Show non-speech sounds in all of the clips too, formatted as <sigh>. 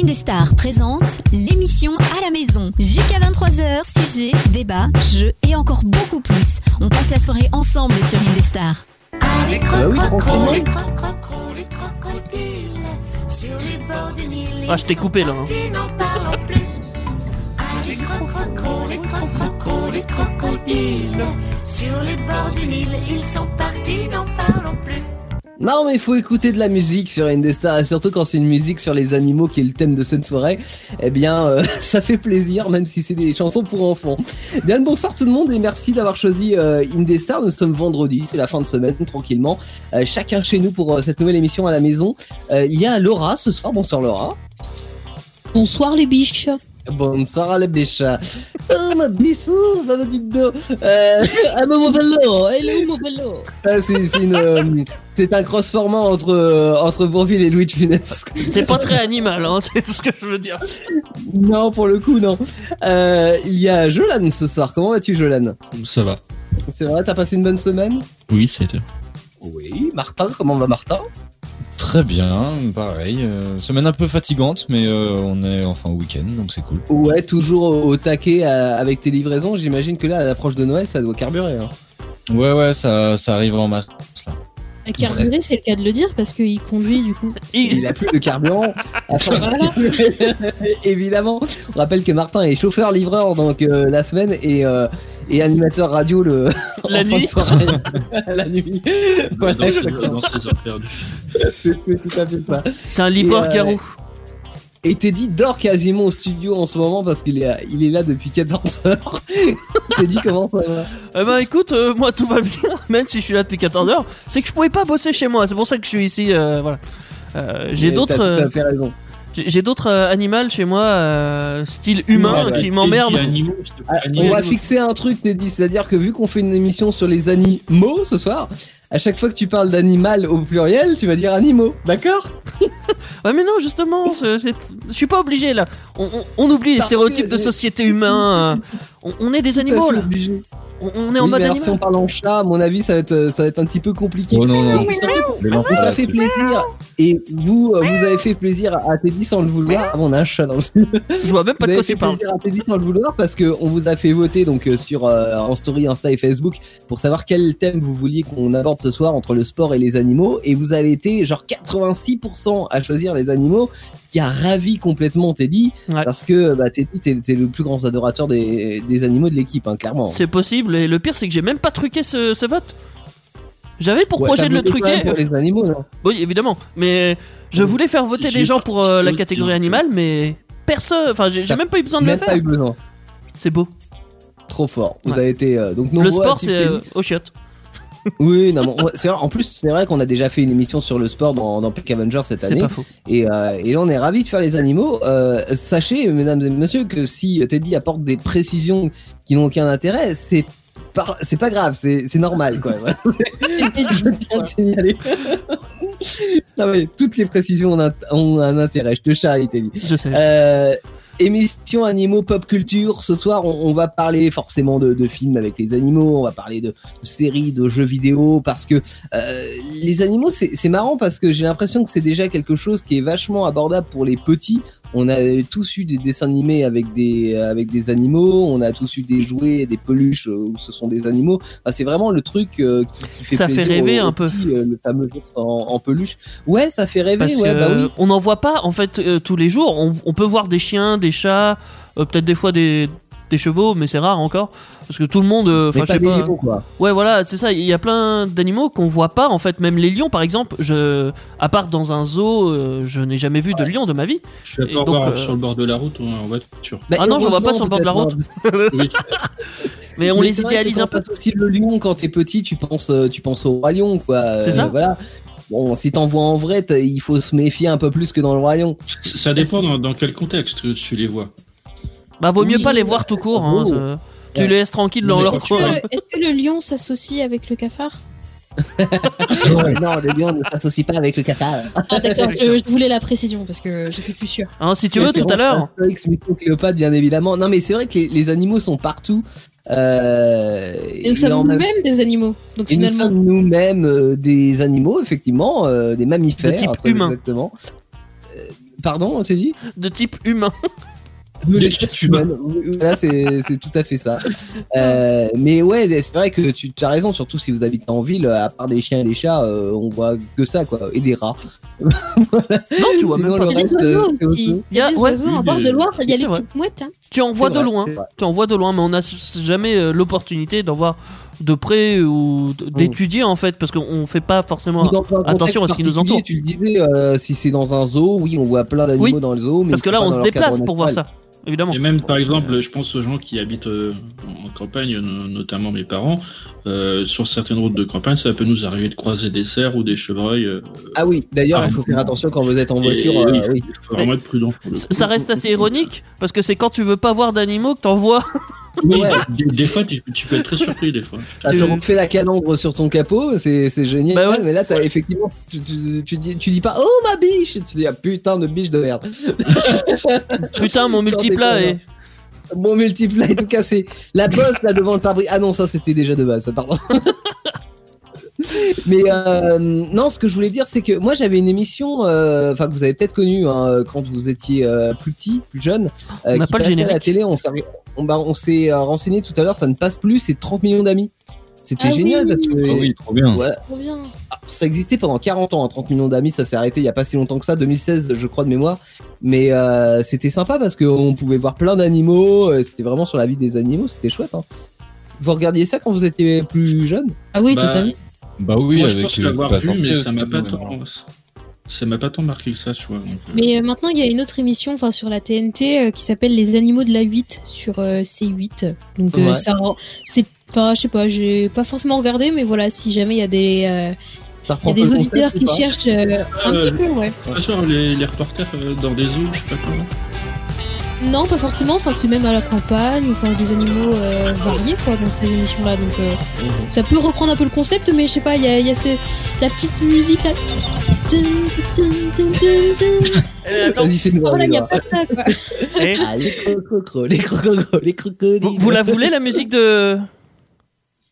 Indestar présente l'émission à la maison. Jusqu'à 23h, sujets, débats, jeux et encore beaucoup plus. On passe la soirée ensemble sur Indestar. Allez, Ah oui, tranquillement. les crocodiles, les crocodiles, sur les bords du Nil. Ah, je t'ai coupé, là, hein. Les crocodiles, les crocodiles, sur les bords du Nil. Ils sont partis, n'en parlons plus. Non mais il faut écouter de la musique sur Indestar surtout quand c'est une musique sur les animaux qui est le thème de cette soirée, eh bien euh, <laughs> ça fait plaisir même si c'est des chansons pour enfants. Bien le bonsoir tout le monde et merci d'avoir choisi euh, Indestar. Nous sommes vendredi, c'est la fin de semaine tranquillement. Euh, chacun chez nous pour euh, cette nouvelle émission à la maison. Il y a Laura ce soir. Bonsoir Laura. Bonsoir les biches. Bonsoir à la biche. Oh ma biche, oh, ma petite do. Mais mon vélo, elle est où mon vélo ah, c'est un cross formant entre euh, entre Bourville et Louis de Funès. C'est pas très animal, hein, c'est tout ce que je veux dire. Non, pour le coup, non. Euh, il y a Jolan ce soir. Comment vas-tu, Jolan? Ça va. C'est vrai, t'as passé une bonne semaine? Oui, c'était. Oui. Martin, comment va Martin? Très bien, pareil. euh, semaine un peu fatigante, mais euh, on est enfin au week-end, donc c'est cool. Ouais, toujours au, au taquet avec tes livraisons. J'imagine que là, à l'approche de Noël, ça doit carburer. hein. Ouais, ouais, ça, ça arrive en masse là. La carburé, c'est le cas de le dire parce qu'il conduit du coup. Il a plus de carburant. <laughs> <laughs> Évidemment. On rappelle que Martin est chauffeur-livreur donc euh, la semaine et, euh, et animateur radio le <laughs> La en fin de nuit. soirée. la nuit. Voilà. C'est c'est tout à fait ça. C'est un livreur Et, euh, garou. Et Teddy dort quasiment au studio en ce moment parce qu'il est, il est là depuis 14 <laughs> heures. Teddy, comment ça va? Eh ben écoute, euh, moi tout va bien, <laughs> même si je suis là depuis 14 heures. C'est que je pouvais pas bosser chez moi, c'est pour ça que je suis ici. euh, voilà. Euh, j'ai d'autres, T'as euh, tout à fait raison. j'ai d'autres euh, animaux chez moi, euh, style humain, Ouais, ouais. qui m'emmerdent. Ah, on va fixer un truc, Teddy, c'est-à-dire que vu qu'on fait une émission sur les animaux ce soir, à chaque fois que tu parles d'animal au pluriel, tu vas dire animaux, d'accord <laughs> Ouais mais non justement, je suis pas obligé là. On, on- on oublie les stéréotypes que- de société humain. euh, <laughs> on, on est des animaux là. obligé. On, on est en mode si on parle en chat, à mon avis, ça va être, ça va être un petit peu compliqué. Oh non, non. Surtout, on t'a fait plaisir et vous, euh, vous avez fait plaisir à Teddy sans le vouloir. Ah, on a un chat dans le studio. <laughs> Je vois même pas de quoi fait tu parles. plaisir à Teddy sans le vouloir parce que on vous a fait voter donc euh, sur euh, en story Insta et Facebook pour savoir quel thème vous vouliez qu'on aborde ce soir entre le sport et les animaux et vous avez été genre 86% à choisir les animaux qui a ravi complètement Teddy Ouais. parce que bah, Teddy t'es t'es le plus grand adorateur des, des animaux de l'équipe hein, clairement. C'est possible et le pire c'est que j'ai même pas truqué ce, ce vote. J'avais pour Ouais, projet de le truquer. pour les animaux non Oui, évidemment. Mais je voulais faire voter les gens pas pour euh, la catégorie animale, mais personne. Enfin, j'ai même pas eu besoin de le Même pas eu faire. besoin. C'est beau. Trop fort. Vous Ouais. avez été euh, donc Le nombreux sport, c'est euh, aux chiottes. <laughs> Oui, non, mais on- c'est vrai. En plus, c'est vrai qu'on a déjà fait une émission sur le sport dans, dans Peak Avenger cette C'est année. pas faux. Et, euh, et là, on est ravis de faire les animaux. Euh, sachez, mesdames et messieurs, que si Teddy apporte des précisions qui n'ont aucun intérêt, c'est c'est pas grave, c'est c'est normal, quoi. <laughs> Voilà. Je veux bien te signaler. non, mais toutes les précisions ont un, ont un intérêt. Je te charrie, Teddy. Je sais. Euh, émission animaux pop culture. Ce soir, on, on va parler forcément de, de films avec les animaux. On va parler de, de séries, de jeux vidéo, parce que euh, les animaux, c'est c'est marrant parce que j'ai l'impression que c'est déjà quelque chose qui est vachement abordable pour les petits. On a tous eu des dessins animés avec des avec des animaux. On a tous eu des jouets, des peluches euh, où ce sont des animaux. Enfin, c'est vraiment le truc euh, qui, qui fait Ça fait rêver aux- un peu. petits, euh, le fameux en, en peluche. Ouais, ça fait rêver. Parce ouais, bah oui. on n'en voit pas en fait euh, tous les jours. On, on peut voir des chiens, des chats, peut-être des fois des, des chevaux, mais c'est rare encore. Parce que tout le monde, euh, enfin je pas sais des pas. lions, quoi. Ouais, voilà, c'est ça. Il y a plein d'animaux qu'on voit pas en fait. Même les lions, par exemple, je, à part dans un zoo, euh, je n'ai jamais vu de lion de ma vie. Je suis Et pas donc, voir euh, sur le bord de la route ou en voiture. Bah, Ah non, je vois pas sur le bord de la route. Oui. <laughs> Mais on Mais les idéalise quand un peu. t'associes le lion quand t'es petit, tu penses, tu penses au roi lion, quoi. Euh, C'est ça Voilà. Bon, si t'en vois en vrai, il faut se méfier un peu plus que dans le roi lion. Ça dépend dans, dans quel contexte tu les vois. Bah, vaut mieux Oui. pas les voir tout court. hein, Oh. ça- Tu Ouais. les laisses tranquilles dans Mais leur Est-ce coin. que, est-ce que le lion s'associe avec le cafard <laughs> non, le lion ne s'associe pas avec le Qatar. Ah d'accord, je, je voulais la précision parce que j'étais plus sûre. Hein, si tu veux, tout à l'heure. Cléopâtre, bien évidemment. Non, mais c'est vrai que les, les animaux sont partout. Euh, Et nous sommes même- nous-mêmes des animaux. Donc Et nous finalement, sommes nous-mêmes euh, des animaux, effectivement, euh, des mammifères, De type humain. exactement. Euh, Pardon, on s'est dit? De type humain. De Des l'espèce chiens humains. humaine. Oui, Là, c'est c'est tout à fait ça. <laughs> Euh, mais ouais, c'est vrai que tu as raison, surtout si vous habitez en ville, à part des chiens et des chats, euh, on voit que ça, quoi. Et des rats. <laughs> Non, tu vois Sinon, même pas. Il y a des oiseaux euh, aussi. Il y a des ouais, oiseaux en bord de Loire, il y a les vrai. petites mouettes. hein. Tu en vois de vrai, loin. Tu en vois de loin, mais on n'a jamais euh, l'opportunité d'en voir de près ou d- d'étudier en fait, parce qu'on fait pas forcément. Attention à ce qui nous entoure. Tu le disais, euh, si c'est dans un zoo, oui, on voit plein d'animaux Oui, dans le zoo. Mais Parce que là, on se déplace pour voir ça, évidemment. Et même, par exemple, je pense aux gens qui habitent euh, en campagne, no- notamment mes parents. euh, sur certaines routes de campagne, ça peut nous arriver de croiser des cerfs ou des chevreuils. euh, Ah oui, d'ailleurs, il faut faire attention quand vous êtes en voiture. et euh, oui, oui. Il faut vraiment être prudent. Ça reste assez ironique parce que c'est quand tu veux pas voir d'animaux que t'en vois. Oui, Ouais. des, des fois, tu, tu peux être très surpris, des fois. T'as Tu- refais la calandre sur ton capot, c'est génial. Bah ouais. Mais là, t'as effectivement, tu, tu, tu dis, tu dis pas oh ma biche, tu dis ah putain de biche de merde. <laughs> Putain, mon multiplat est. Mon multiplat est tout cassé. La bosse là devant le pare Ah non, ça c'était déjà de base, pardon. <laughs> Mais euh, non, ce que je voulais dire, c'est que moi j'avais une émission, euh, enfin que vous avez peut-être connue hein, quand vous étiez euh, plus petit, plus jeune, euh, On n'a pas le passait à la générique. télé. On s'est on, bah, on s'est euh, renseigné tout à l'heure, ça ne passe plus, c'est 30 millions d'amis. C'était Ah génial oui. parce que Ah oui, trop bien. ouais, Trop bien. ça existait pendant 40 ans, hein, 30 millions d'amis, ça s'est arrêté il y a pas si longtemps que ça, 2016 je crois de mémoire. Mais euh, c'était sympa parce qu'on pouvait voir plein d'animaux, euh, c'était vraiment sur la vie des animaux, c'était chouette. Hein. Vous regardiez ça quand vous étiez plus jeune? Ah oui, Bah, totalement. Bah oui, Moi, je avec pense l'avoir vu, mais ça m'a pas tant. Ça m'a pas tant marqué que ça, tu vois. donc, euh, Mais euh, maintenant, il y a une autre émission enfin, sur la TNT euh, qui s'appelle Les Animaux de la 8 sur euh, C8. Donc, euh, Ouais. ça, c'est pas, je sais pas, j'ai pas forcément regardé, mais voilà, si jamais il y a des, euh, il y a des auditeurs qui cherchent euh, un petit peu, ouais. Pas sûr, les, les reporters euh, dans des zoos, je sais pas quoi. Non, pas forcément, enfin, c'est même à la campagne, enfin, des animaux euh, variés, quoi, dans ces émissions-là. Donc, euh, ça peut reprendre un peu le concept, mais je sais pas, il y a, y a ce- la petite musique là. Attends, Vas-y, fais-nous Voilà, il n'y a pas ça, quoi. eh, Ah, les crococros, les crococros, les crocodiles. vous, vous la voulez la musique de.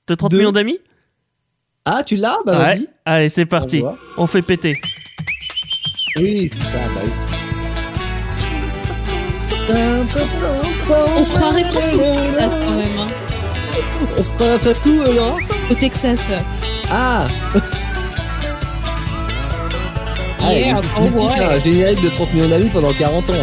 de 30 De- millions d'amis? Ah, tu l'as? Bah Ouais. vas-y. Allez, c'est parti. On fait péter. Oui, c'est ça, bah oui. On se croirait presque au Texas, quand même. hein. On se croirait presque où, euh, Laurent? Au Texas. Ah <laughs> Ah, Yeah, il- oh ouais. générique de 30 millions d'amis pendant 40 ans.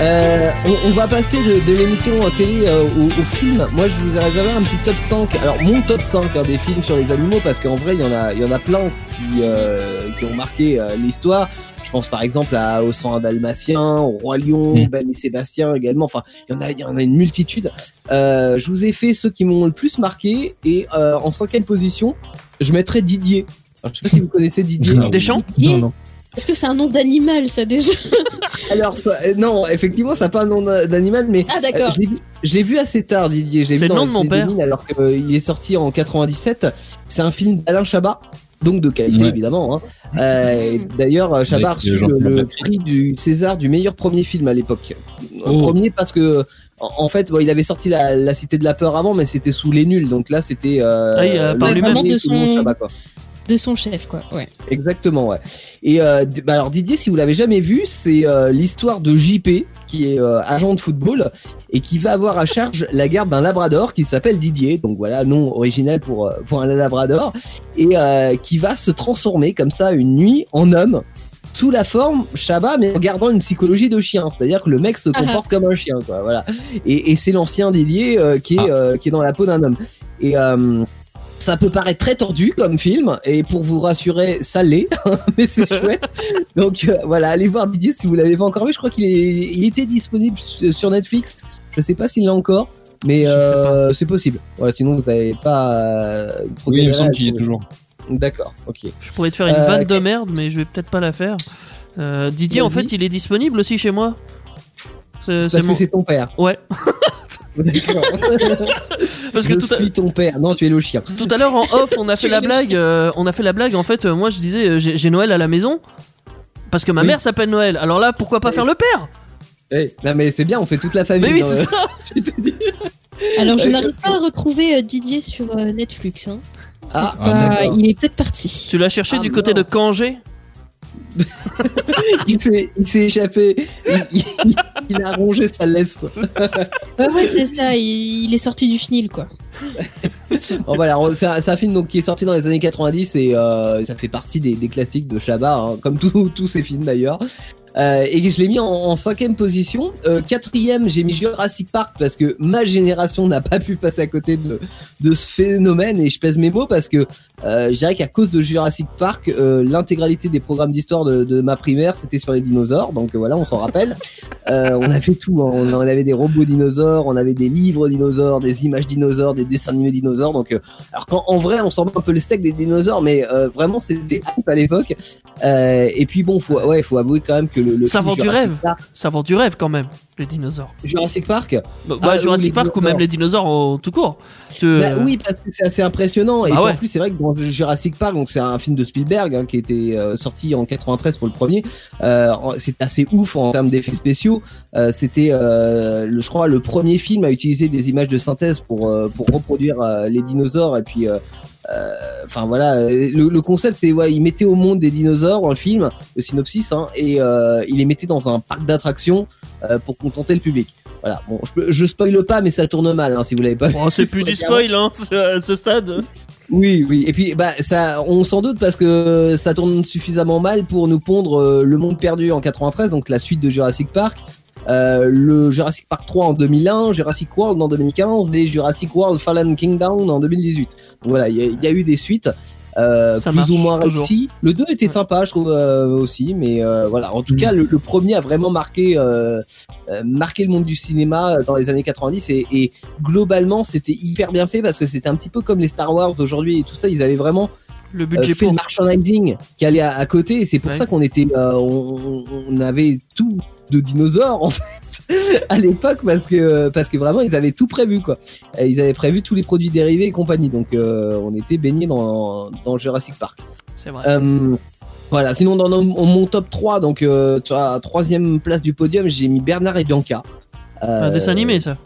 Euh, on, on va passer de, de l'émission télé euh, au, au film. Moi, je vous ai réservé un petit top 5. Alors, mon top 5 hein, des films sur les animaux, parce qu'en vrai, il y en a, il y en a plein qui, euh, qui ont marqué l'histoire. Je pense par exemple à Au sang dalmatien, au Roi Lion, Mm. Ben et Sébastien également. Enfin, il y en a, il y en a une multitude. Euh, je vous ai fait ceux qui m'ont le plus marqué et euh, en cinquième position, je mettrais Didier. Alors, je sais pas si vous connaissez Didier. Non. Des chants Didier Non, non. Est-ce que c'est un nom d'animal, ça, déjà <laughs> Alors ça, euh, non, effectivement, ça n'a pas un nom d'a- d'animal, mais Ah, euh, d'accord. je l'ai vu- je l'ai vu assez tard, Didier. Je l'ai C'est vu le nom de mon père. 2000, alors qu'il est sorti en 97. C'est un film d'Alain Chabat, donc de qualité Ouais. évidemment. hein. Euh, D'ailleurs, Chabat a reçu le, prix du César du meilleur premier film à l'époque. Oh. Premier parce que en fait, bon, il avait sorti la, la Cité de la peur avant, mais c'était sous les nuls. Donc là, c'était euh, Ah oui, euh, par le lui-même. De son- Chabat, quoi. De son chef, quoi. Ouais. Exactement, ouais. Et euh, bah alors Didier, si vous l'avez jamais vu, c'est euh, l'histoire de JP, qui est euh, agent de football et qui va avoir à charge la garde d'un Labrador qui s'appelle Didier. Donc voilà, nom original pour pour un Labrador et euh, qui va se transformer comme ça une nuit en homme sous la forme Shabba, mais en gardant une psychologie de chien. C'est-à-dire que le mec se Ah ah. comporte comme un chien, quoi. Voilà. Et, et c'est l'ancien Didier euh, qui est Ah. euh, qui est dans la peau d'un homme. Et euh, ça peut paraître très tordu comme film, et pour vous rassurer, ça l'est, <laughs> mais c'est chouette. Donc euh, voilà, allez voir Didier si vous l'avez pas encore vu. Je crois qu'il est, il était disponible su- sur Netflix. Je sais pas s'il l'a encore, mais euh, c'est possible. Voilà, sinon vous n'avez pas. euh, trop Oui, il me semble le qu'il y est toujours. D'accord, ok. Je pourrais te faire une Euh, vanne de merde, mais je vais peut-être pas la faire. Euh, Didier, en fait, il est disponible aussi chez moi. C'est Parce que c'est ton père. Ouais, <laughs> D'accord. parce que je tout à... suis ton père. Non, tu es le chien. tout à l'heure en off, on a <laughs> fait la blague. euh, on a fait la blague. En fait, euh, moi, je disais, euh, j'ai Noël à la maison parce que ma Oui. mère s'appelle Noël. Alors là, pourquoi pas Oui. faire le père? Eh, non mais c'est bien, on fait toute la famille. Mais oui, c'est ça. <laughs> Je te dis. Alors, je n'arrive pas à retrouver euh, Didier sur euh, Netflix. Hein. Ah, il est peut-être parti. Tu l'as cherché Ah, du côté non. de Cangé? <laughs> il s'est échappé. Il, il- il a rongé sa laisse. Ouais, ouais, c'est ça, il, il est sorti du chenil, quoi. <laughs> Bon, voilà, c'est un, film donc, qui est sorti dans les années 90 et euh, ça fait partie des, des classiques de Chabat, hein, comme tous tous ces films d'ailleurs. Euh, et je l'ai mis en, en cinquième position. Euh, quatrième, j'ai mis Jurassic Park parce que ma génération n'a pas pu passer à côté de, de ce phénomène et je pèse mes mots parce que euh, je dirais qu'à cause de Jurassic Park, euh, l'intégralité des programmes d'histoire de, de ma primaire c'était sur les dinosaures. Donc voilà, on s'en rappelle. Euh, on avait tout. hein. On, avait des robots dinosaures, on avait des livres dinosaures, des images dinosaures, des dessins animés dinosaures. Donc, euh, alors qu'en en vrai, on s'en bat un peu le steak des dinosaures, mais vraiment c'était hype à l'époque. Et puis bon, faut ouais, faut avouer quand même que le, le Ça vend du rêve. Park, Ça vend du rêve quand même, les dinosaures. Jurassic Park. Bah, Ah, bah, Jurassic Park ou même les dinosaures en tout court. Bah oui, parce que c'est assez impressionnant. Et ouais. en plus, c'est vrai que dans Jurassic Park, donc c'est un film de Spielberg hein, qui était euh, sorti en 93 pour le premier. Euh, c'est assez ouf en termes d'effets spéciaux. Euh, C'était, le- je crois, le premier film à utiliser des images de synthèse pour pour reproduire les dinosaures. Et puis, enfin voilà, euh, le, le concept c'est ouais, il mettait au monde des dinosaures dans le film, le synopsis, hein, et euh, il les mettait dans un parc d'attractions euh, pour contenter le public. Voilà, bon, je, je spoile pas, mais ça tourne mal hein, si vous l'avez pas vu. Bon, c'est plus du spoil, hein, ce- à ce stade. Oui, oui. Et puis, bah, ça, on s'en doute parce que ça tourne suffisamment mal pour nous pondre euh, Le Monde Perdu en 93, donc la suite de Jurassic Park, euh, le Jurassic Park 3 en 2001, Jurassic World en 2015 et Jurassic World Fallen Kingdom en 2018. Donc voilà, il y, a- il y a eu des suites. Euh, Ça plus marche, ou moins réussi. Le 2 était Ouais. sympa, je trouve euh, aussi, mais euh, voilà. En tout Mm. cas, le, le premier a vraiment marqué, euh, marqué le monde du cinéma dans les années 90 et, et globalement, c'était hyper bien fait parce que c'était un petit peu comme les Star Wars aujourd'hui et tout ça. Ils avaient vraiment Le euh, budget fait pour. le merchandising qui allait à, à côté c'est pour Ouais. ça qu'on était, euh, on, on avait tout de dinosaures en fait <laughs> à l'époque parce que parce que vraiment ils avaient tout prévu quoi. Ils avaient prévu tous les produits dérivés et compagnie donc euh, on était baigné dans dans Jurassic Park. C'est vrai. Euh, voilà, sinon dans mon top 3, donc euh, sur la troisième place du podium, j'ai mis Bernard et Bianca. Un dessin animé, ça.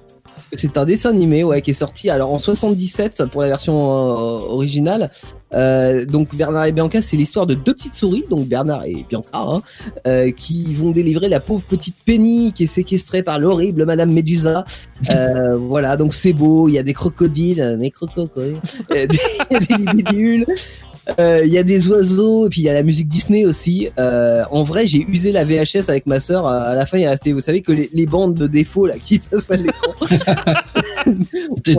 C'est un dessin animé ouais, qui est sorti alors en 77 pour la version originale. Euh, donc Bernard et Bianca, c'est l'histoire de deux petites souris, donc Bernard et Bianca, hein, euh, qui vont délivrer la pauvre petite Penny qui est séquestrée par l'horrible Madame Médusa. Euh, voilà, donc c'est beau, il y a des crocodiles, euh, des crocodiles, euh, des, des. Euh, Il y a des oiseaux, et puis il y a la musique Disney aussi. Euh, en vrai, j'ai usé la VHS avec ma sœur. À la fin, il restait, vous savez, que les, les bandes de défaut là qui passent à l'écran. <laughs>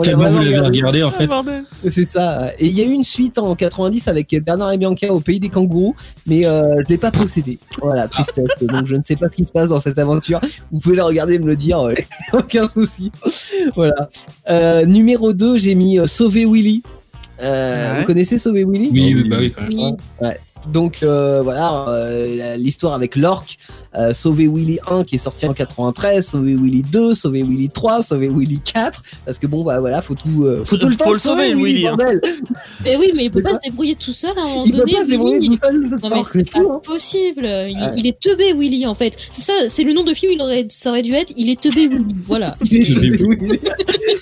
Tellement vous l'avez regardé. en Ah, fait. C'est ça. Et il y a eu une suite en 90 avec Bernard et Bianca au pays des kangourous, mais euh, je l'ai pas possédé. Voilà, tristesse. Donc je ne sais pas ce qui se passe dans cette aventure. Vous pouvez la regarder et me le dire, euh, <laughs> aucun souci. Voilà. Euh, numéro 2, j'ai mis euh, Sauver Willy. Euh, Ouais. Vous connaissez Sauver Willy? Oui, oui, bah oui, quand même. Oui. Donc euh, voilà, euh, l'histoire avec l'orque, euh, Sauver Willy 1 qui est sorti en 93, Sauver Willy 2, Sauver Willy 3, Sauver Willy 4, parce que bon bah voilà, faut tout, euh, faut tout le Faut temps le sauver, le Willy, hein. bordel. <laughs> Mais oui, mais il peut Mais pas se débrouiller tout seul à un moment Il peut donné. pas se débrouiller Willy. tout seul, Non mais c'est pas fou, hein. possible. Il, Ouais. il est teubé Willy en fait. C'est ça, c'est le nom de film. Il aurait, ça aurait dû être. Il est teubé Willy. Voilà. <laughs> Oui. <laughs>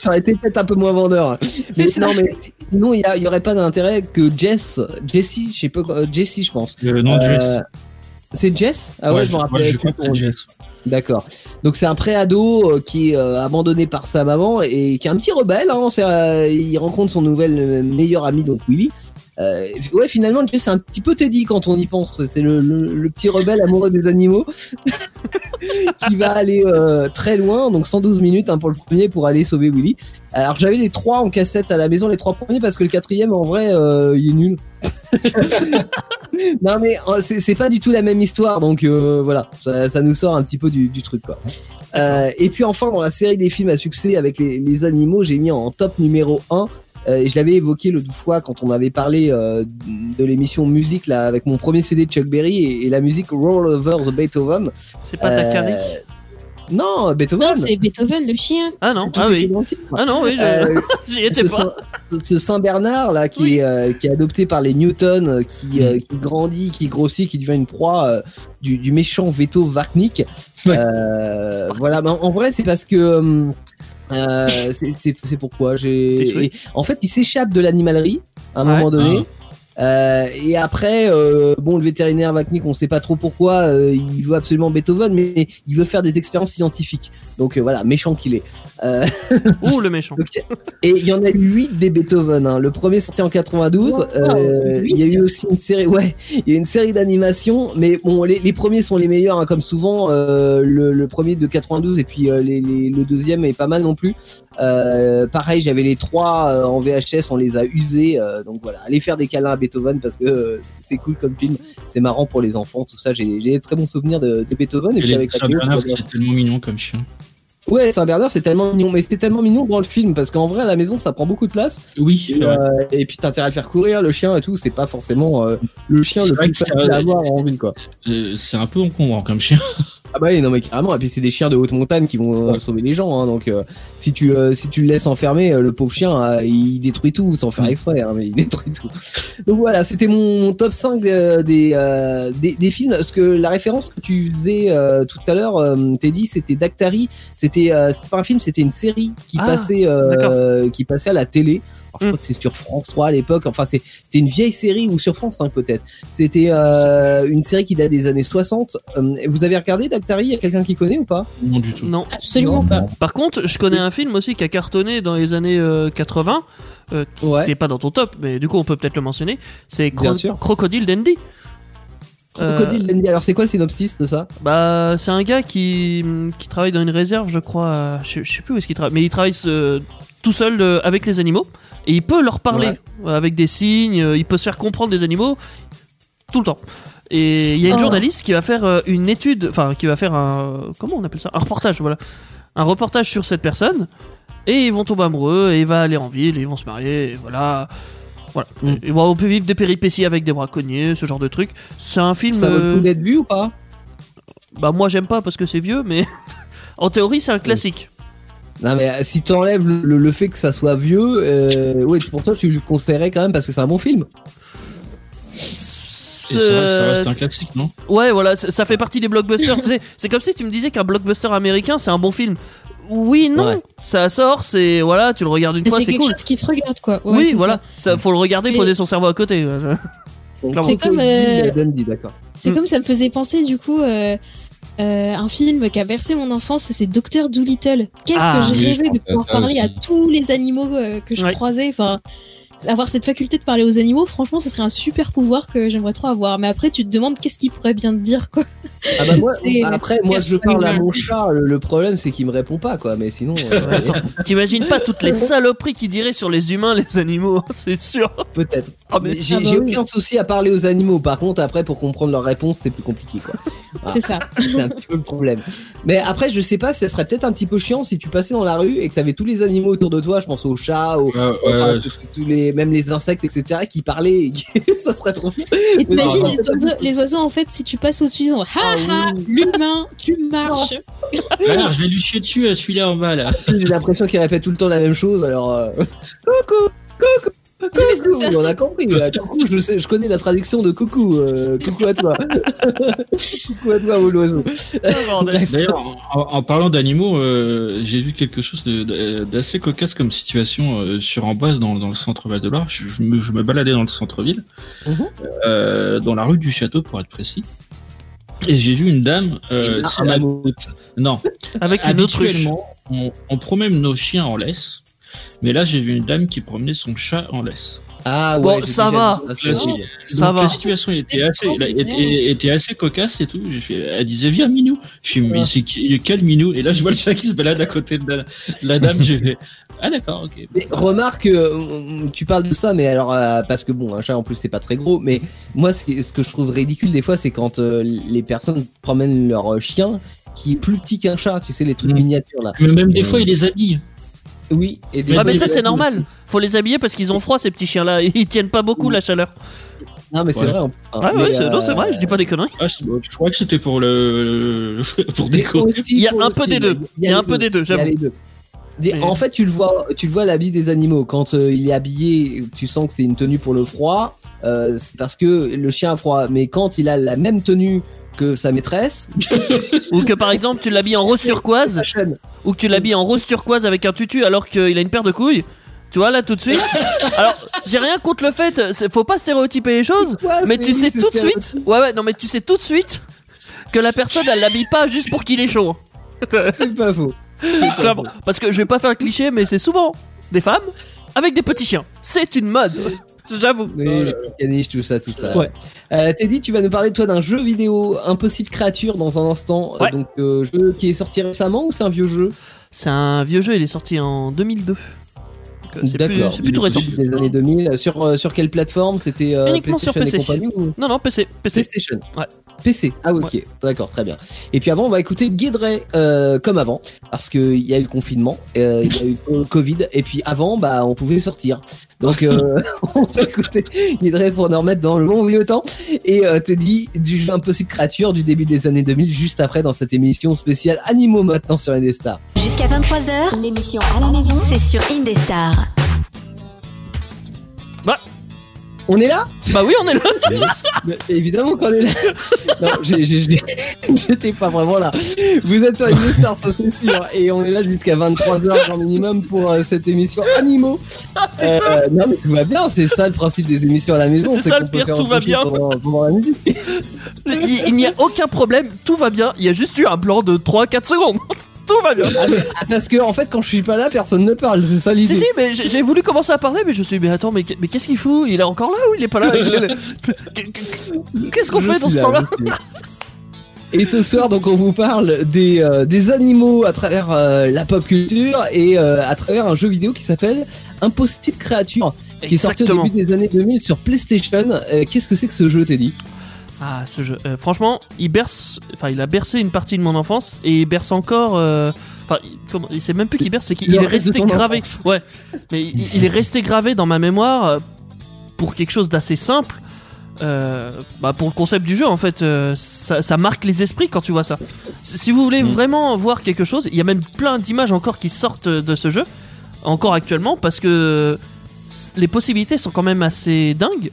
ça aurait été peut-être un peu moins vendeur. Mais C'est ça. non, mais sinon, il y, a- il y aurait pas d'intérêt que Jess, Jessie, je sais pas, quoi- euh, Jessie, je pense. Euh, non, Jess. Euh, c'est Jess? Ah ouais, je me rappelle. je crois que c'est Jess. D'accord. Donc c'est un préado euh, qui est abandonné par sa maman et qui est un petit rebelle. Hein, il rencontre son nouvel meilleur ami, donc Willy. Euh, ouais, finalement, c'est un petit peu Teddy quand on y pense. C'est le, le- le petit rebelle amoureux des animaux <laughs> qui va aller euh, très loin, donc 112 minutes hein, pour le premier pour aller sauver Willy. Alors j'avais les trois en cassette à la maison, les trois premiers, parce que le quatrième, en vrai, euh, il est nul. <laughs> non mais euh, c'est pas du tout la même histoire, donc euh, voilà, ça, ça nous sort un petit peu du, du truc quoi. Euh, et puis enfin dans la série des films à succès avec les, les animaux, j'ai mis en top numéro 1 euh, et je l'avais évoqué l'autre fois quand on avait parlé euh, de l'émission musique là avec mon premier CD de Chuck Berry et, et la musique Roll Over the Beethoven. C'est pas Euh, Takari Non, Beethoven. Non, c'est Beethoven le chien. Ah non, Tout ah oui. Ah non, oui, je- Euh, <laughs> j'y étais ce pas. Saint- ce Saint Bernard là qui Oui. est euh, qui est adopté par les Newton, euh, qui, euh, qui grandit, qui grossit, qui devient une proie euh, du, du méchant Veto Varknik. Ouais. Euh, voilà, mais en, en vrai c'est parce que euh, c'est- c'est c'est pourquoi j'ai. En fait, il s'échappe de l'animalerie à un Ouais. moment donné. Euh, et après, euh, bon, le vétérinaire Vacnick, on sait pas trop pourquoi, euh, il veut absolument Beethoven, mais il veut faire des expériences scientifiques. Donc euh, voilà, méchant qu'il est. Euh, Ouh, le méchant. et il y en a eu 8 des Beethoven. hein. Le premier sorti en 92. Wow, Euh, il y a eu aussi une série, ouais, il y a une série d'animations, mais bon, les, les premiers sont les meilleurs, hein, comme souvent. Euh, le, le premier de 92 et puis euh, les, les- le deuxième est pas mal non plus. Euh, pareil, j'avais les trois euh, en VHS, on les a usés. euh, donc voilà, allez faire des câlins à Beethoven parce que euh, c'est cool comme film, c'est marrant pour les enfants, tout ça. J'ai des très bons souvenirs de, de Beethoven et, Et puis avec Saint-Bernard, c'est tellement mignon comme chien. Ouais, Saint-Bernard, c'est tellement mignon, mais c'était tellement mignon dans le film parce qu'en vrai, à la maison, ça prend beaucoup de place. Oui, Et, euh, et puis t'as intérêt à le faire courir, le chien et tout. C'est pas forcément euh, le chien le plus facile à avoir en ville, quoi. Euh, c'est un peu encombrant comme chien. <laughs> Ah bah oui, non mais carrément. Et puis c'est des chiens de haute montagne qui vont euh, Ouais. sauver les gens. Hein, donc euh, si tu euh, si tu le laisses enfermer, euh, le pauvre chien, euh, il détruit tout sans faire Mm. exprès. Hein, mais il <laughs> détruit tout. Donc voilà, c'était mon, top 5 euh, des, euh, des des films. Parce que la référence que tu faisais euh, tout à l'heure, euh, Teddy, c'était Dactari. C'était euh, c'était pas un film, c'était une série qui Ah, passait euh, qui passait à la télé. Alors, je Mm. crois que c'est sur France 3 à l'époque. Enfin, c'est- c'était une vieille série ou sur France 5 peut-être. C'était euh, une série qui date des années 60. Euh, vous avez regardé Dactari Il y a quelqu'un qui connaît ou pas? Non du tout. Non. Absolument Non. pas. Par contre, je connais un film aussi qui a cartonné dans les années euh, 80, euh, qui Ouais. n'est pas dans ton top, mais du coup on peut peut-être le mentionner. C'est Cro-. Crocodile Dandy. Euh, Crocodile Dundee. Alors, c'est quoi le synopsis de ça? Bah, c'est un gars qui, qui travaille dans une réserve, je crois. euh, Je, je sais plus où est-ce qu'il travaille, mais il travaille euh, tout seul euh, avec les animaux et il peut leur parler Ouais. euh, avec des signes. euh, il peut se faire comprendre des animaux tout le temps. Et il y a une Oh. journaliste qui va faire euh, une étude, enfin qui va faire un comment on appelle ça, un reportage, voilà, un reportage sur cette personne. Et ils vont tomber amoureux et il va aller en ville, et ils vont se marier, et voilà. Voilà. Mm. Et on peut vivre des péripéties avec des braconniers, ce genre de truc. C'est un film. Ça vaut le coup d'être vu ou pas? Bah moi j'aime pas parce que c'est vieux, mais <laughs> en théorie c'est un classique. Non, mais euh, si tu enlèves le, le- le fait que ça soit vieux, euh, ouais, pour toi, tu le considérais quand même parce que c'est un bon film. Et ça reste un Ce- classique, non? Ouais, voilà, ça fait partie des blockbusters. <laughs> c'est comme si tu me disais qu'un blockbuster américain c'est un bon film. Oui, non, Ouais. ça sort, c'est voilà, tu le regardes une Et fois, C'est c'est quelque cool. chose qui se regarde, quoi. Ouais, oui, voilà, ça. faut le regarder, Mais- poser son cerveau à côté. C'est comme, euh, Dundee, d'accord. C'est Mm. comme ça me faisait penser du coup euh, euh, un film qui a bercé mon enfance, c'est Docteur Doolittle. Qu'est-ce Ah, que j'ai oui, rêvé de pouvoir parler à tous les animaux euh, que je Ouais. croisais. Enfin, avoir cette faculté de parler aux animaux, franchement, ce serait un super pouvoir que j'aimerais trop avoir. Mais après, tu te demandes qu'est-ce qu'il pourrait bien te dire, quoi. Ah bah moi, <laughs> après, moi, je parle à mon chat. Le, le problème, c'est qu'il me répond pas, quoi. Mais sinon, euh, T'imagines pas toutes les saloperies qu'il dirait sur les humains, les animaux, <laughs> c'est sûr. peut-être. Ah, mais- J'ai Ah bah oui. aucun souci à parler aux animaux. Par contre, après, pour comprendre leurs réponses, c'est plus compliqué, quoi. <laughs> Ah. C'est ça. C'est un petit peu le problème. Mais après, je sais pas, ça serait peut-être un petit peu chiant si tu passais dans la rue et que t'avais tous les animaux autour de toi. Je pense aux chats, aux, enfin, tous les, même les insectes, etc., qui parlaient. <laughs> ça serait trop. Et t'imagines les oiseaux, les oiseaux, en fait, si tu passes au-dessus, ils ont ha Ah ha, oui. l'humain, tu <laughs> marches. Alors, je vais lui chier dessus à celui-là en bas là. J'ai l'impression qu'ils répètent tout le temps la même chose. Alors, euh, <laughs> coucou, coucou. C'est Coucou, on a compris. euh, Coucou, je sais, je connais la traduction de coucou. euh, coucou à toi. <laughs> coucou à toi, mon oiseau. Bref. D'ailleurs, en, en parlant d'animaux, euh, j'ai vu quelque chose d'assez cocasse comme situation euh, sur Amboise dans, dans le centre Val de Loire. Je, je me, je me baladais dans le centre-ville, Mhm. euh, dans la rue du château pour être précis. Et j'ai vu une dame. Euh, non, Avec une autruche. on, on promène nos chiens en laisse. Mais là, j'ai vu une dame qui promenait son chat en laisse. Ah Bon, ouais, j'ai ça va. ça, va. La situation était assez, la- était, était assez cocasse et tout. J'ai fait, elle disait viens Minou. Je suis mais c'est quel Minou? Et là je vois le chat qui se balade à côté de la, la dame. J'ai fait ah d'accord ok. Mais remarque, euh, tu parles de ça, mais alors euh, parce que bon, un chat en plus c'est pas très gros, mais moi ce que je trouve ridicule des fois, c'est quand euh, les personnes promènent leur chien qui est plus petit qu'un chat, tu sais les trucs Mm. miniatures là. Mais même des fois il les habille. Oui. Et des fois, mais ça c'est normal. Faut les habiller parce qu'ils ont froid ces petits chiens là. <laughs> Ils tiennent pas beaucoup la chaleur. Non mais c'est Ouais. vrai. hein. Ouais, c'est non, c'est euh, vrai, je dis pas des conneries. Ah, je, crois que c'était pour le <laughs> pour aussi, Il y a un peu des deux. Il y a un peu des deux, Il y a j'avoue. Des- En fait, tu le vois, tu le vois l'habit des animaux. Quand euh, il est habillé, tu sens que c'est une tenue pour le froid. euh, c'est parce que le chien a froid. Mais quand il a la même tenue que sa maîtresse, <laughs> Ou que par exemple tu l'habilles en rose turquoise, ou que tu l'habilles en rose turquoise avec un tutu alors qu'il a une paire de couilles. Tu vois là tout de suite. <laughs> Alors, j'ai rien contre le fait, faut pas stéréotyper les choses, Ouais, mais tu oui, sais tout de suite. Ouais ouais, non mais tu sais tout de suite que la personne elle l'habille pas juste pour qu'il est chaud. C'est pas faux. <laughs> Clairement. Parce que je vais pas faire le cliché, mais c'est souvent des femmes avec des petits chiens. C'est une mode. J'avoue. Oui, les caniches, tout ça, tout ça. Ouais. Euh, Teddy, tu vas nous parler toi d'un jeu vidéo Impossible Créature dans un instant. Ouais. Euh, donc, euh, jeu qui est sorti récemment ou c'est un vieux jeu? C'est un vieux jeu, il est sorti en 2002. C'est plus, D'accord. c'est plus tout récent. Des années 2000. Sur, euh, sur quelle plateforme? C'était euh, Uniquement sur et PC. compagnie ou? Non, non, PC. PC. PlayStation. Ouais. PC. Ah ok. D'accord, très bien. Et puis avant, on va écouter Guide Ray, euh, comme avant, parce qu'il y a eu le confinement, euh, il y a eu le Covid, et puis avant, bah, on pouvait sortir. Donc, euh, <laughs> on va écouter Guide Ray pour nous remettre dans le bon vieux temps. Et euh, Teddy, du jeu Impossible Créature du début des années 2000, juste après dans cette émission spéciale Animaux maintenant sur Indestar. Jusqu'à 23h, l'émission à la maison, c'est sur Indestar. On est là Bah oui, on est là. Mais Évidemment qu'on est là. Non, <laughs> j'étais pas vraiment là. Vous êtes sur Indestar, ça c'est sûr. Et on est là jusqu'à 23h grand minimum pour euh, cette émission Animaux. Euh, non mais tout va bien, c'est ça le principe des émissions à la maison. C'est ça, le pire, tout va bien. Pendant, pendant la musique. Il, il n'y a aucun problème, tout va bien. Il y a juste eu un blanc de 3-4 secondes. Tout va bien. Ah, mais- parce que en fait quand je suis pas là, personne ne parle, c'est ça Si, l'idée. si, mais j'ai voulu commencer à parler, mais je me suis dit, mais attends, mais, mais qu'est-ce qu'il fout? Il est encore là ou il est pas là? <laughs> Qu'est-ce qu'on Je fait dans ce là, temps-là? Et ce soir, donc, on vous parle des, euh, des animaux à travers euh, la pop culture et euh, à travers un jeu vidéo qui s'appelle Impossible Créature, qui est sorti au début des années 2000 sur PlayStation. Euh, Qu'est-ce que c'est que ce jeu, Teddy? Ah, ce jeu. Euh, franchement, il berce. Enfin, il a bercé une partie de mon enfance et il berce encore. euh, Enfin, il, sait même plus qu'il berce, c'est qu'il est resté gravé. enfance. Ouais. Mais il, il est resté gravé dans ma mémoire euh, pour quelque chose d'assez simple. Euh, bah pour le concept du jeu en fait euh, ça, ça marque les esprits quand tu vois ça si si vous voulez Mm. vraiment voir quelque chose il y a même plein d'images encore qui sortent de ce jeu encore actuellement parce que les possibilités sont quand même assez dingues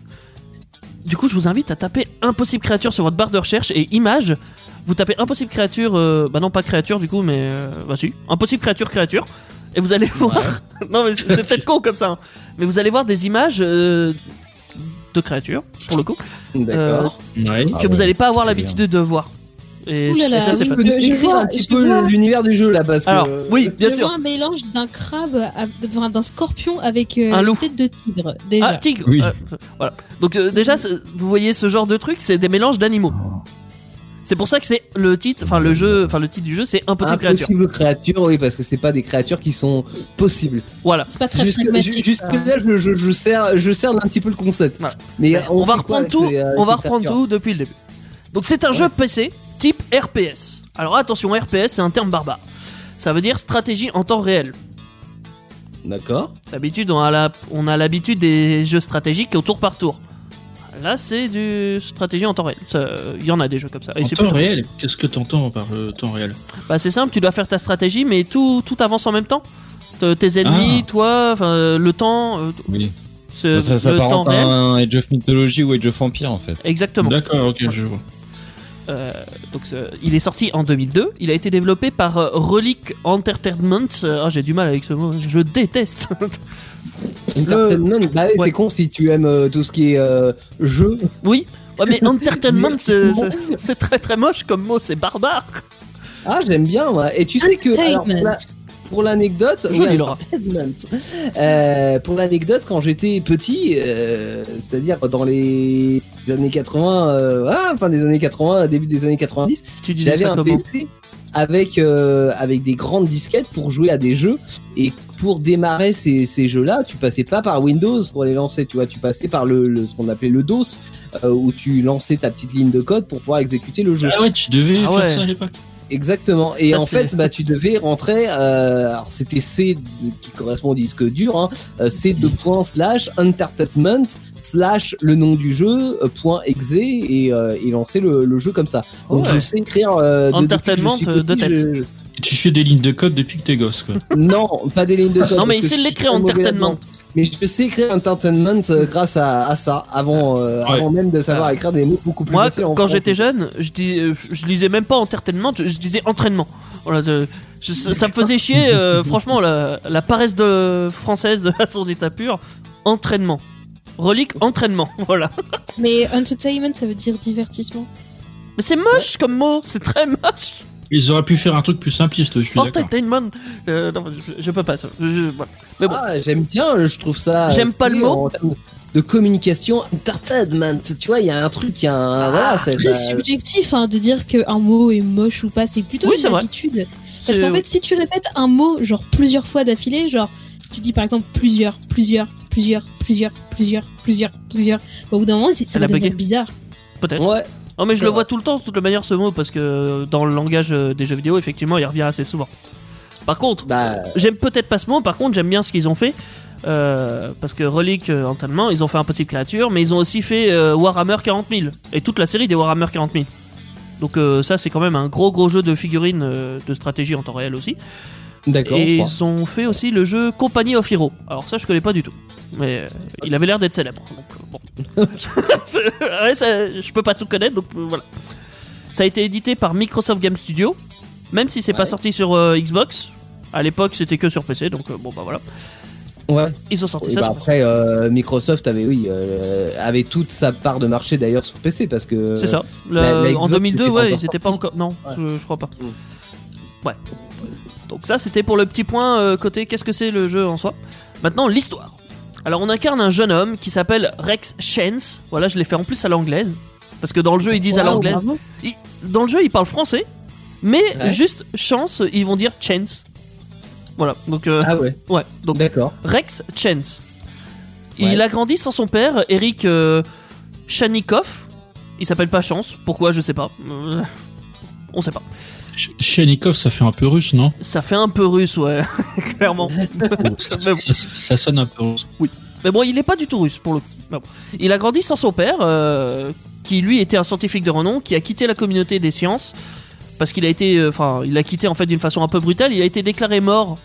du coup, je vous invite à taper Impossible Créature sur votre barre de recherche et images. Vous tapez Impossible Créature, euh, bah non pas créature du coup, mais euh, bah si, Impossible Créature Créature, et vous allez voir. <laughs> non mais c'est c'est peut-être con comme ça, hein. mais vous allez voir des images euh, de créatures pour le coup D'accord. Ouais. que Ah vous ouais, allez pas avoir très l'habitude de voir. Et Ouh là là, ça oui, je vois- un petit je peu l'univers du jeu là, parce que. Alors, oui, bien je sûr. vois un mélange d'un crabe, à- enfin, d'un scorpion avec euh, Un loup. tête de tigre, déjà. Ah, tigre. Oui. euh, voilà. Donc euh, déjà, vous voyez ce genre de truc, c'est des mélanges d'animaux. C'est pour ça que c'est le titre, enfin le jeu, enfin le titre du jeu, c'est Impossible Créature. Impossible créature, oui, parce que c'est pas des créatures qui sont possibles. Voilà. C'est pas très Jusque, pragmatique. jusque là, je, je, je, sers, je cerne un petit peu le concept. Voilà. Mais On, va quoi reprendre tout. euh, on va reprendre créatures tout depuis le début. Donc c'est un jeu PC type RPS. Alors attention, RPS c'est un terme barbare. Ça veut dire stratégie en temps réel. D'accord. D'habitude, on a la- on a l'habitude des jeux stratégiques au tour par tour. Là, c'est du stratégie en temps réel. Ça, Il y en a des jeux comme ça. Et En c'est temps plutôt- réel, qu'est-ce que t'entends par euh, temps réel? Bah, c'est simple, tu dois faire ta stratégie, mais tout, tout avance en même temps. T- Tes ennemis, Ah. toi, enfin, le temps, euh, Oui. ce- Ça, ça le temps à un Age of Mythology ou Age of Empire en fait. Exactement. D'accord, ok, je vois. Euh, donc, euh, il est sorti en 2002. Il a été développé par euh, Relic Entertainment. Euh, ah, j'ai du mal avec ce mot. Je déteste. <laughs> Entertainment, bah oui, Ouais. c'est con si tu aimes euh, tout ce qui est euh, jeu. oui. Ouais, mais <laughs> Entertainment, c'est- Divertissement. c'est c'est très très moche comme mot. C'est barbare. Ah, j'aime bien, moi. Et tu sais que. alors, pour l'anecdote, Laura. <laughs> Euh, pour l'anecdote, quand j'étais petit, euh, c'est-à-dire dans les années 80, euh, ah, fin des années 80, début des années 90, Tu disais j'avais un comment PC avec euh, avec des grandes disquettes pour jouer à des jeux et pour démarrer ces, ces jeux-là, tu passais pas par Windows pour les lancer, tu vois, tu passais par le, le- ce qu'on appelait le DOS euh, où tu lançais ta petite ligne de code pour pouvoir exécuter le jeu. Ah ouais, tu devais Ah faire ouais. ça à l'époque. Exactement. Et Ça, en fait, bah, tu devais rentrer. Euh, alors, c'était C qui correspond au disque dur. Hein, euh, C deux points slash entertainment slash le nom du jeu euh, point exe et, euh, et lancer le, le jeu comme ça. Donc Ouais. je sais écrire. Euh, de- Entertainment, je de tête. je- tu fais des lignes de code depuis que t'es gosse, quoi. Non, pas des lignes de code. Non, mais essaie de l'écrire Entertainment. Mais je sais écrire entertainment euh, grâce à, à ça avant, euh, Ouais. avant même de savoir écrire des mots beaucoup plus Moi, quand j'étais jeune, je, dis, euh, je lisais même pas Entertainment, je, je disais entraînement. Voilà, je- je- ça me faisait chier, euh, <laughs> franchement, la, la paresse de française <laughs> à son état pur. Entraînement. Relique, entraînement, <laughs> voilà. Mais entertainment, ça veut dire divertissement. Mais c'est moche comme mot, c'est très moche. Ils auraient pu faire un truc plus simpliste, je suis d'accord. Entertainment. Euh, non, je, je peux pas ça. Je- voilà. Mais bon, Ah, j'aime bien, je trouve ça. J'aime pas le mot. De communication, entertainment. Tu vois, il y a un truc, il y a un. Ah, voilà, c'est. Très ça- subjectif hein, de dire qu'un mot est moche ou pas, c'est plutôt Oui, une habitude. Parce qu'en fait, si tu répètes un mot genre plusieurs fois d'affilée, genre tu dis par exemple plusieurs, plusieurs, plusieurs, plusieurs, plusieurs, plusieurs, plusieurs, bah, au bout d'un moment, ça Elle va bugué. bizarre. peut-être. Ouais. Oh, mais je le vrai. vois tout le temps, de toute manière, ce mot, parce que dans le langage euh, des jeux vidéo, effectivement, il revient assez souvent. Par contre, Bah. j'aime peut-être pas ce mot, par contre, j'aime bien ce qu'ils ont fait. euh, parce que Relic, euh, entièrement, ils ont fait Impossible Créature, mais ils ont aussi fait euh, Warhammer 40 000. Et toute la série des Warhammer 40 000. Donc, ça, c'est quand même un gros gros jeu de figurines de stratégie en temps réel aussi. D'accord. Et ils ont fait aussi le jeu Company of Heroes. Alors, ça, je connais pas du tout. Mais euh, il avait l'air d'être célèbre. Donc, euh, bon. <laughs> ouais, ça, je peux pas tout connaître, donc euh, voilà. Ça a été édité par Microsoft Game Studio, même si c'est pas sorti sur euh, Xbox. À l'époque, c'était que sur PC, donc bon bah voilà. Ouais. Ils ont sorti Et ça bah sur après, euh, Microsoft avait, oui, euh, avait toute sa part de marché d'ailleurs sur PC parce que. C'est ça. Le- la- la en Xbox 2002, était pas ouais, ils étaient pas encore. Non, Ouais. je, je crois pas. Mm. Ouais. Donc ça, c'était pour le petit point euh, côté qu'est-ce que c'est le jeu en soi. Maintenant, l'histoire. Alors, on incarne un jeune homme qui s'appelle Rex Chance. Voilà, je l'ai fait en plus à l'anglaise. Parce que dans le jeu, ils disent à l'anglaise. Dans le jeu, ils parlent français. Mais Ouais. juste chance, ils vont dire Chance. Voilà, donc euh, Ah ouais. ouais, donc D'accord. Rex Chance. Ouais. Il a grandi sans son père, Eric euh. Il s'appelle pas Chance. Pourquoi? Je sais pas. Euh, <laughs> on sait pas. Ch- Chenikov, ça fait un peu russe, non? Ça fait un peu russe, ouais, <laughs> clairement. ça, sonne un peu russe. Mais bon, il est pas du tout russe pour le coup. Bon. Il a grandi sans son père, euh, qui lui était un scientifique de renom, qui a quitté la communauté des sciences parce qu'il a été, euh, enfin, il a quitté en fait d'une façon un peu brutale. Il a été déclaré mort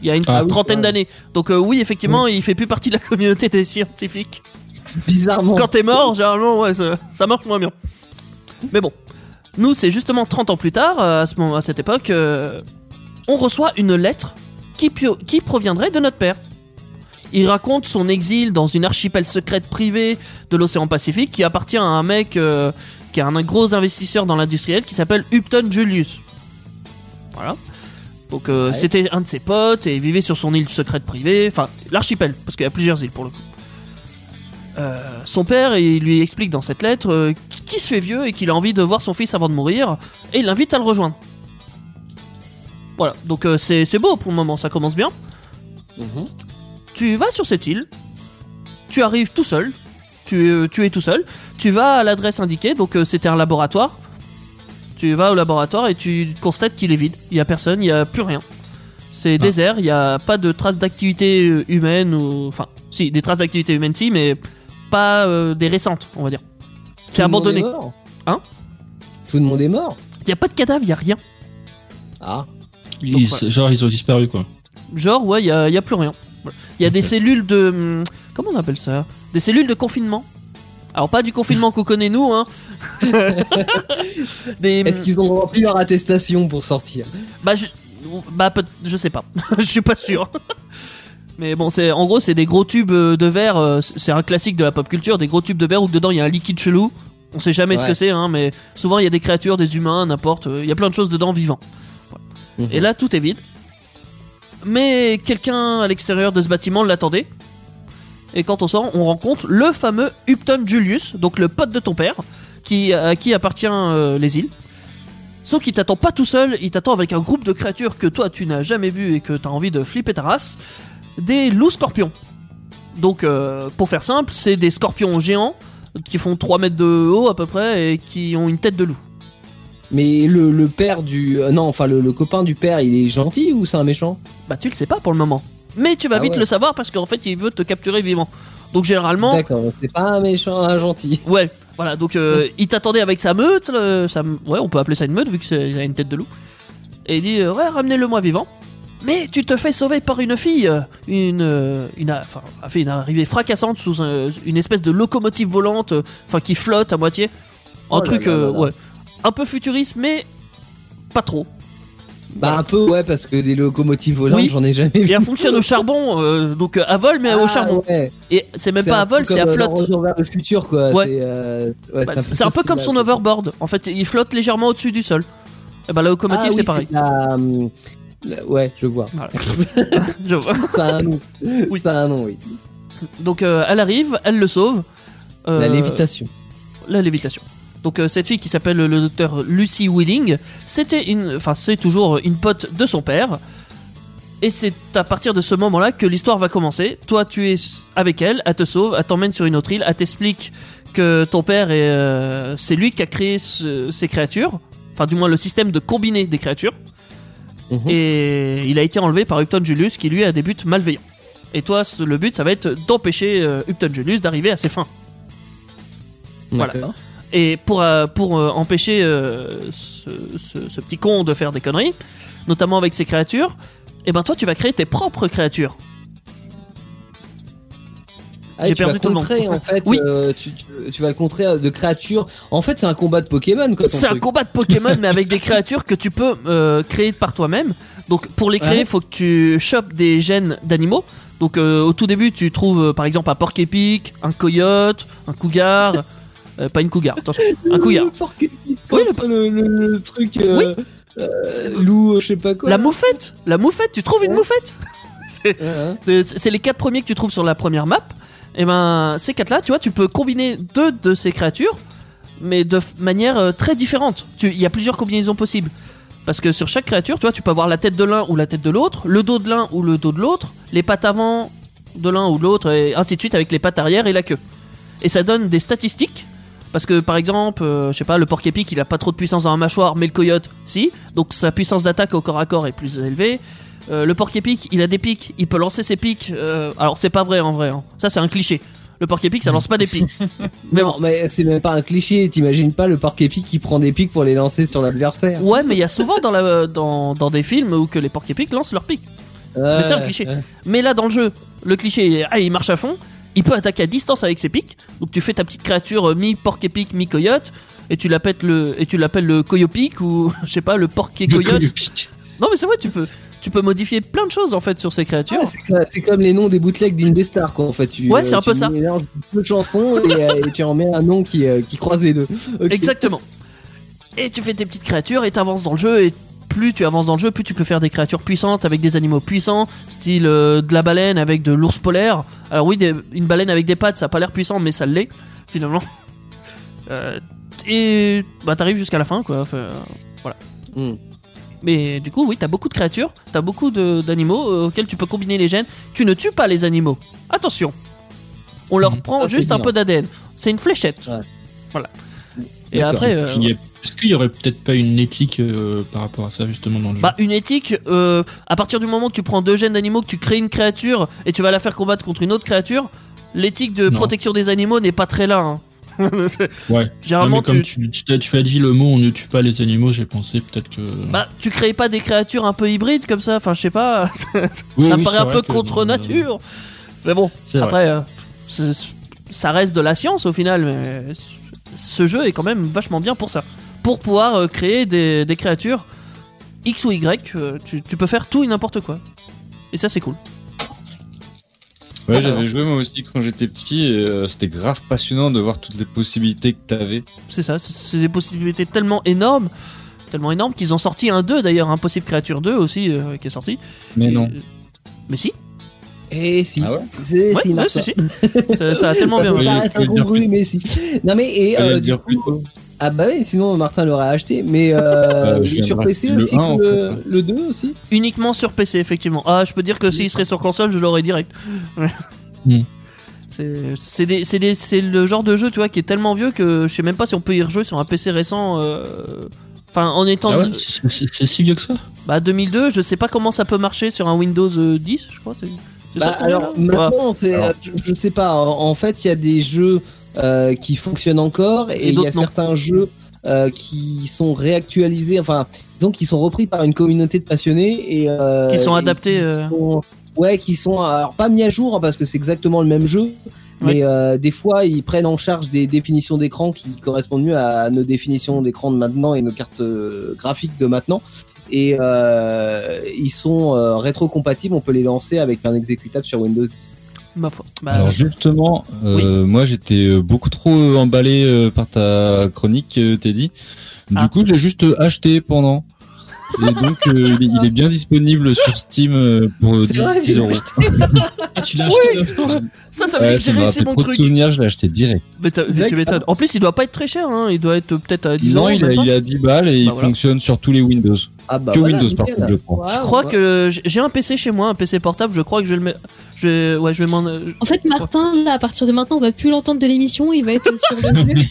il y a une Ah oui, trentaine ouais. d'années. Donc euh, oui, effectivement, il fait plus partie de la communauté des scientifiques. Bizarrement. Quand t'es mort, généralement, ouais, ça, ça marche moins bien. Mais bon, nous, c'est justement 30 ans plus tard, euh, à, ce moment, à cette époque, euh, on reçoit une lettre qui, proviendrait de notre père. Il raconte son exil dans une archipel secrète privée de l'océan Pacifique qui appartient à un mec euh, qui est un gros investisseur dans l'industriel qui s'appelle Upton Julius. Voilà. Donc euh, Ouais. c'était un de ses potes et il vivait sur son île secrète privée, enfin l'archipel, parce qu'il y a plusieurs îles pour le coup. Euh, son père il lui explique dans cette lettre euh, qu'il se fait vieux et qu'il a envie de voir son fils avant de mourir et il l'invite à le rejoindre. Voilà, donc euh, c'est c'est beau pour le moment, ça commence bien. Mhm. Tu vas sur cette île, tu arrives tout seul, tu, euh, tu es tout seul, tu vas à l'adresse indiquée, donc c'était un laboratoire. Tu vas au laboratoire et tu constates qu'il est vide, il n'y a personne, il n'y a plus rien. C'est désert, il n'y a pas de traces d'activité humaine ou. Enfin, si, des traces d'activité humaine, si, mais pas euh, des récentes, on va dire. C'est Tout le monde abandonné. est mort Hein Tout le monde est mort Il n'y a pas de cadavre, il n'y a rien. Ah. Ils- voilà. Genre, ils ont disparu, quoi. Genre, ouais, il n'y a, y a plus rien. Voilà. Il y a des cellules de. hum, Comment on appelle ça? Des cellules de confinement. Alors, pas du confinement qu'on connaît nous, hein. <laughs> des, Est-ce qu'ils ont rempli leur attestation pour sortir? Bah, je, bah, je sais pas. <laughs> je suis pas sûr. <laughs> Mais bon, c'est en gros, c'est des gros tubes euh, de verre. euh, C'est un classique de la pop culture, des gros tubes de verre où dedans il y a un liquide chelou. On sait jamais ce que c'est, hein, mais souvent il y a des créatures, des humains, n'importe. euh, Il y a plein de choses dedans vivants. Et là, tout est vide. Mais quelqu'un à l'extérieur de ce bâtiment l'attendait. Et quand on sort, on rencontre le fameux Upton Julius, donc le pote de ton père, qui, à qui appartient euh, les îles. Sauf qu'il t'attend pas tout seul, il t'attend avec un groupe de créatures que toi tu n'as jamais vu et que t'as envie de flipper ta race. Des loups scorpions. Donc, euh, pour faire simple, c'est des scorpions géants qui font 3 mètres de haut à peu près et qui ont une tête de loup. Mais le, le père du. euh, non, enfin, le, le copain du père, il est gentil ou c'est un méchant? Bah, tu le sais pas pour le moment. Mais tu vas Ah vite ouais. le savoir parce qu'en fait, il veut te capturer vivant. Donc, généralement, D'accord, c'est pas un méchant, un gentil. <laughs> Ouais, voilà, donc euh, il t'attendait avec sa meute, le- sa- ouais, on peut appeler ça une meute vu qu'il a une tête de loup. Et il dit, ouais, ramenez-le-moi vivant. Mais tu te fais sauver par une fille, une, euh, une, enfin, a fait une arrivée fracassante sous un- une espèce de locomotive volante, enfin qui flotte à moitié. Un Oh truc, là euh, là là. ouais, un peu futuriste, mais pas trop. Bah un peu ouais parce que des locomotives volantes Oui. j'en ai jamais vu. Et elle fonctionne au charbon, euh, donc à vol, mais au Ah, charbon. ouais. Et c'est même pas à vol, c'est à flotte. vers le futur quoi. Ouais. C'est euh, Bah, un peu comme son overboard. En fait, il flotte légèrement au-dessus du sol. Et ben la locomotive, Ah oui, c'est pareil. hum, la- Ouais, je vois. Voilà. <laughs> Je vois. Ça a un nom. Oui. Ça a un nom, oui. Donc euh, elle arrive, elle le sauve. Euh, La lévitation. la lévitation. Donc euh, cette fille qui s'appelle le docteur Lucy Wheeling, c'était une, enfin c'est toujours une pote de son père. Et c'est à partir de ce moment-là que l'histoire va commencer. Toi, tu es avec elle, elle te sauve, elle t'emmène sur une autre île, elle t'explique que ton père est, euh, c'est lui qui a créé ce- ces créatures, enfin du moins le système de combiner des créatures. Mhm. Et il a été enlevé par Upton Julius qui lui a des buts malveillants. Et toi, le but, ça va être d'empêcher euh, Upton Julius d'arriver à ses fins. voilà. Et pour, euh, pour euh, empêcher ce, ce- ce petit con de faire des conneries, notamment avec ses créatures, et ben toi tu vas créer tes propres créatures. Ah, J'ai perdu tout le monde. en fait, Oui. euh, tu, tu- tu vas le contrer de créatures. En fait, c'est un combat de Pokémon, C'est un combat de Pokémon <laughs> mais avec des créatures que tu peux euh, créer par toi-même. Donc pour les créer, il Ouais. faut que tu chopes des gènes d'animaux. Donc euh, au tout début, tu trouves par exemple un porc épic, un coyote, un cougar, <laughs> pas une cougar, attention, un cougar. Oui, le, le- le truc. euh, loup, je sais pas quoi. La moufette, la moufette, tu trouves une Ouais. moufette <laughs> C'est les quatre premiers que tu trouves sur la première map. Et ben, ces quatre-là, tu vois, tu peux combiner deux de ces créatures, mais de manière euh, très différente. Il y a plusieurs combinaisons possibles. Parce que sur chaque créature, tu vois, tu peux avoir la tête de l'un ou la tête de l'autre, le dos de l'un ou le dos de l'autre, les pattes avant de l'un ou de l'autre, et ainsi de suite avec les pattes arrière et la queue. Et ça donne des statistiques. Parce que par exemple, euh, je sais pas, le porc épic il a pas trop de puissance dans la mâchoire, mais le coyote, si. Donc sa puissance d'attaque au corps à corps est plus élevée. Euh, le porc épic, il a des pics, il peut lancer ses pics. euh, alors c'est pas vrai en vrai, hein. ça c'est un cliché. Le porc épic ça lance pas des pics. <laughs> mais non, bon. mais c'est même pas un cliché. T'imagines pas le porc épic qui prend des pics pour les lancer sur l'adversaire. Ouais, mais il y a souvent dans, la, dans, dans des films où que les porc épics lancent leurs pics. Mais c'est un cliché. ouais. Mais là dans le jeu, le cliché, ah, il marche à fond. Il peut attaquer à distance avec ses pics. Donc tu fais ta petite créature euh, mi porc épic, mi coyote. Et tu l'appelles le, et tu l'appelles le coyopic ou <laughs> je sais pas le porc et Le coyote. Non mais c'est vrai, tu peux, tu peux modifier plein de choses en fait sur ces créatures. Ouais, c'est comme- les noms des bootlegs d'Indestar, quoi. En fait, tu, Ouais, c'est un tu peu ça. mélanges deux chansons et, euh, et tu en mets un nom qui, euh, qui croise les deux. <laughs> Exactement. Et tu fais tes petites créatures et t'avances dans le jeu et plus tu avances dans le jeu, plus tu peux faire des créatures puissantes avec des animaux puissants, style euh, de la baleine avec de l'ours polaire. Alors oui, des- une baleine avec des pattes, ça a pas l'air puissant, mais ça l'est finalement. Euh, et bah t'arrives jusqu'à la fin quoi. Enfin, euh, voilà. Hmm. Mais du coup, oui, t'as beaucoup de créatures, t'as beaucoup de- d'animaux euh, auxquels tu peux combiner les gènes. Tu ne tues pas les animaux. Attention. On leur Mhm. prend c'est juste un bien. peu d'ADN. C'est une fléchette. Ouais. Voilà. Et après, euh, Est-ce qu'il y aurait peut-être pas une éthique euh, par rapport à ça justement dans le jeu Bah une éthique, euh, à partir du moment que tu prends deux gènes d'animaux, que tu crées une créature et tu vas la faire combattre contre une autre créature, l'éthique de Non. protection des animaux n'est pas très là. hein. <laughs> Ouais. Généralement, Non, comme tu, tu, as dit le mot on ne tue pas les animaux, j'ai pensé peut-être que. bah, tu crées pas des créatures un peu hybrides comme ça, enfin je sais pas, <laughs> Oui, ça me paraît un peu contre nature. Mais bon, après, euh, ça reste de la science au final, mais ce jeu est quand même vachement bien pour ça. Pour pouvoir euh, créer des, des créatures X ou Y, euh, tu, tu peux faire tout et n'importe quoi. Et ça c'est cool. Ouais, j'avais joué moi aussi quand j'étais petit et euh, c'était grave passionnant de voir toutes les possibilités que t'avais. C'est ça, c'est- des possibilités tellement énormes, tellement énormes qu'ils ont sorti un 2 d'ailleurs, Impossible Creature 2 aussi euh, qui est sorti. Mais Et- non. Mais si, Et si. Ah ouais C'est- ouais, si, ouais, si, si. ça, ça a tellement Ça bien marché. incongru, mais si. Non mais et euh, du coup, ah bah oui, sinon Martin l'aurait acheté. Mais euh, Euh, viens sur PC aussi, le un, en que le, fait. le 2 aussi. Uniquement sur PC, effectivement. Ah, je peux dire que s'il serait sur console, je l'aurais direct. Hmm. C'est le genre de jeu, tu vois, qui est tellement vieux que je sais même pas si on peut y rejouer sur un PC récent. euh, Enfin, en étant Ah ouais, c'est- si vieux que ça? Bah 2002, je sais pas comment ça peut marcher sur un Windows euh, 10, je crois. Bah, alors maintenant, Alors. euh, je, je sais pas. En, fait, il y a des jeux euh, qui fonctionnent encore et il y a non. certains jeux euh, qui sont réactualisés. Enfin, disons qu'ils sont repris par une communauté de passionnés et euh, Qui sont et adaptés, qui euh. sont- ouais, qui sont alors pas mis à jour hein, parce que c'est exactement le même jeu. Mais euh, des fois, ils prennent en charge des définitions d'écran qui correspondent mieux à nos définitions d'écran de maintenant et nos cartes euh, graphiques de maintenant. Et euh, ils sont euh, rétrocompatibles. On peut les lancer avec un exécutable sur Windows 10. Ma foi. Bah, Alors justement, euh, moi j'étais euh, beaucoup trop emballé euh, par ta chronique, Teddy. Du Ah. coup, je l'ai juste acheté pendant. Et donc, euh, il, est, bien disponible sur Steam euh, pour euh, C'est 10, vrai, 10 tu euros. Ah, tu l'as acheté l'instant ça, ça veut dire que j'ai réussi mon truc. souvenirs, je l'ai acheté direct. Mais, tu m'étonnes. En plus, il doit pas être très cher. Hein. Il doit être peut-être à 10 non, euros. il a, il a 10 balles et Bah il voilà. fonctionne sur tous les Windows. Ah bah que voilà, Windows par nickel. contre, je crois. Je crois que j'ai- un PC chez moi, un PC portable. Je crois que je vais le mettre. Je vais... Ouais, je vais m'en. En fait, Martin, là, à partir de maintenant, on va plus l'entendre de l'émission, il va être sur le <laughs> jeu.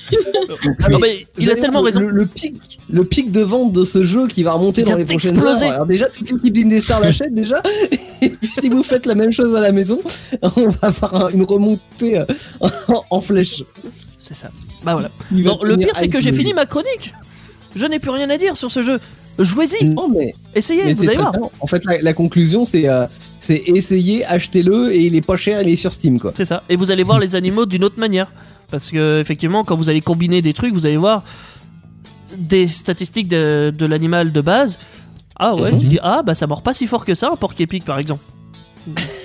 Ah, Non, mais il a tellement raison. Le, le pic, le pic de vente de ce jeu qui va remonter Il dans les prochaines heures. Alors déjà, toute l'équipe d'Indestar l'achète déjà. <laughs> Et puis si vous faites la même chose à la maison, <laughs> on va avoir un- une remontée euh, en, en flèche. C'est ça. Bah voilà. Non, le pire, c'est que j'ai fini ma chronique. Je n'ai plus rien à dire sur ce jeu. Jouez-y, Non mais, essayez, mais vous allez voir. bien. En fait, la, la conclusion, c'est euh, c'est essayer, achetez-le et il est pas cher, il est sur Steam quoi. C'est ça. Et vous allez voir les animaux d'une autre manière. Parce que, effectivement, quand vous allez combiner des trucs, vous allez voir des statistiques de, de l'animal de base. Ah ouais, tu dis, ah bah ça mord pas si fort que ça, un porc épic par exemple.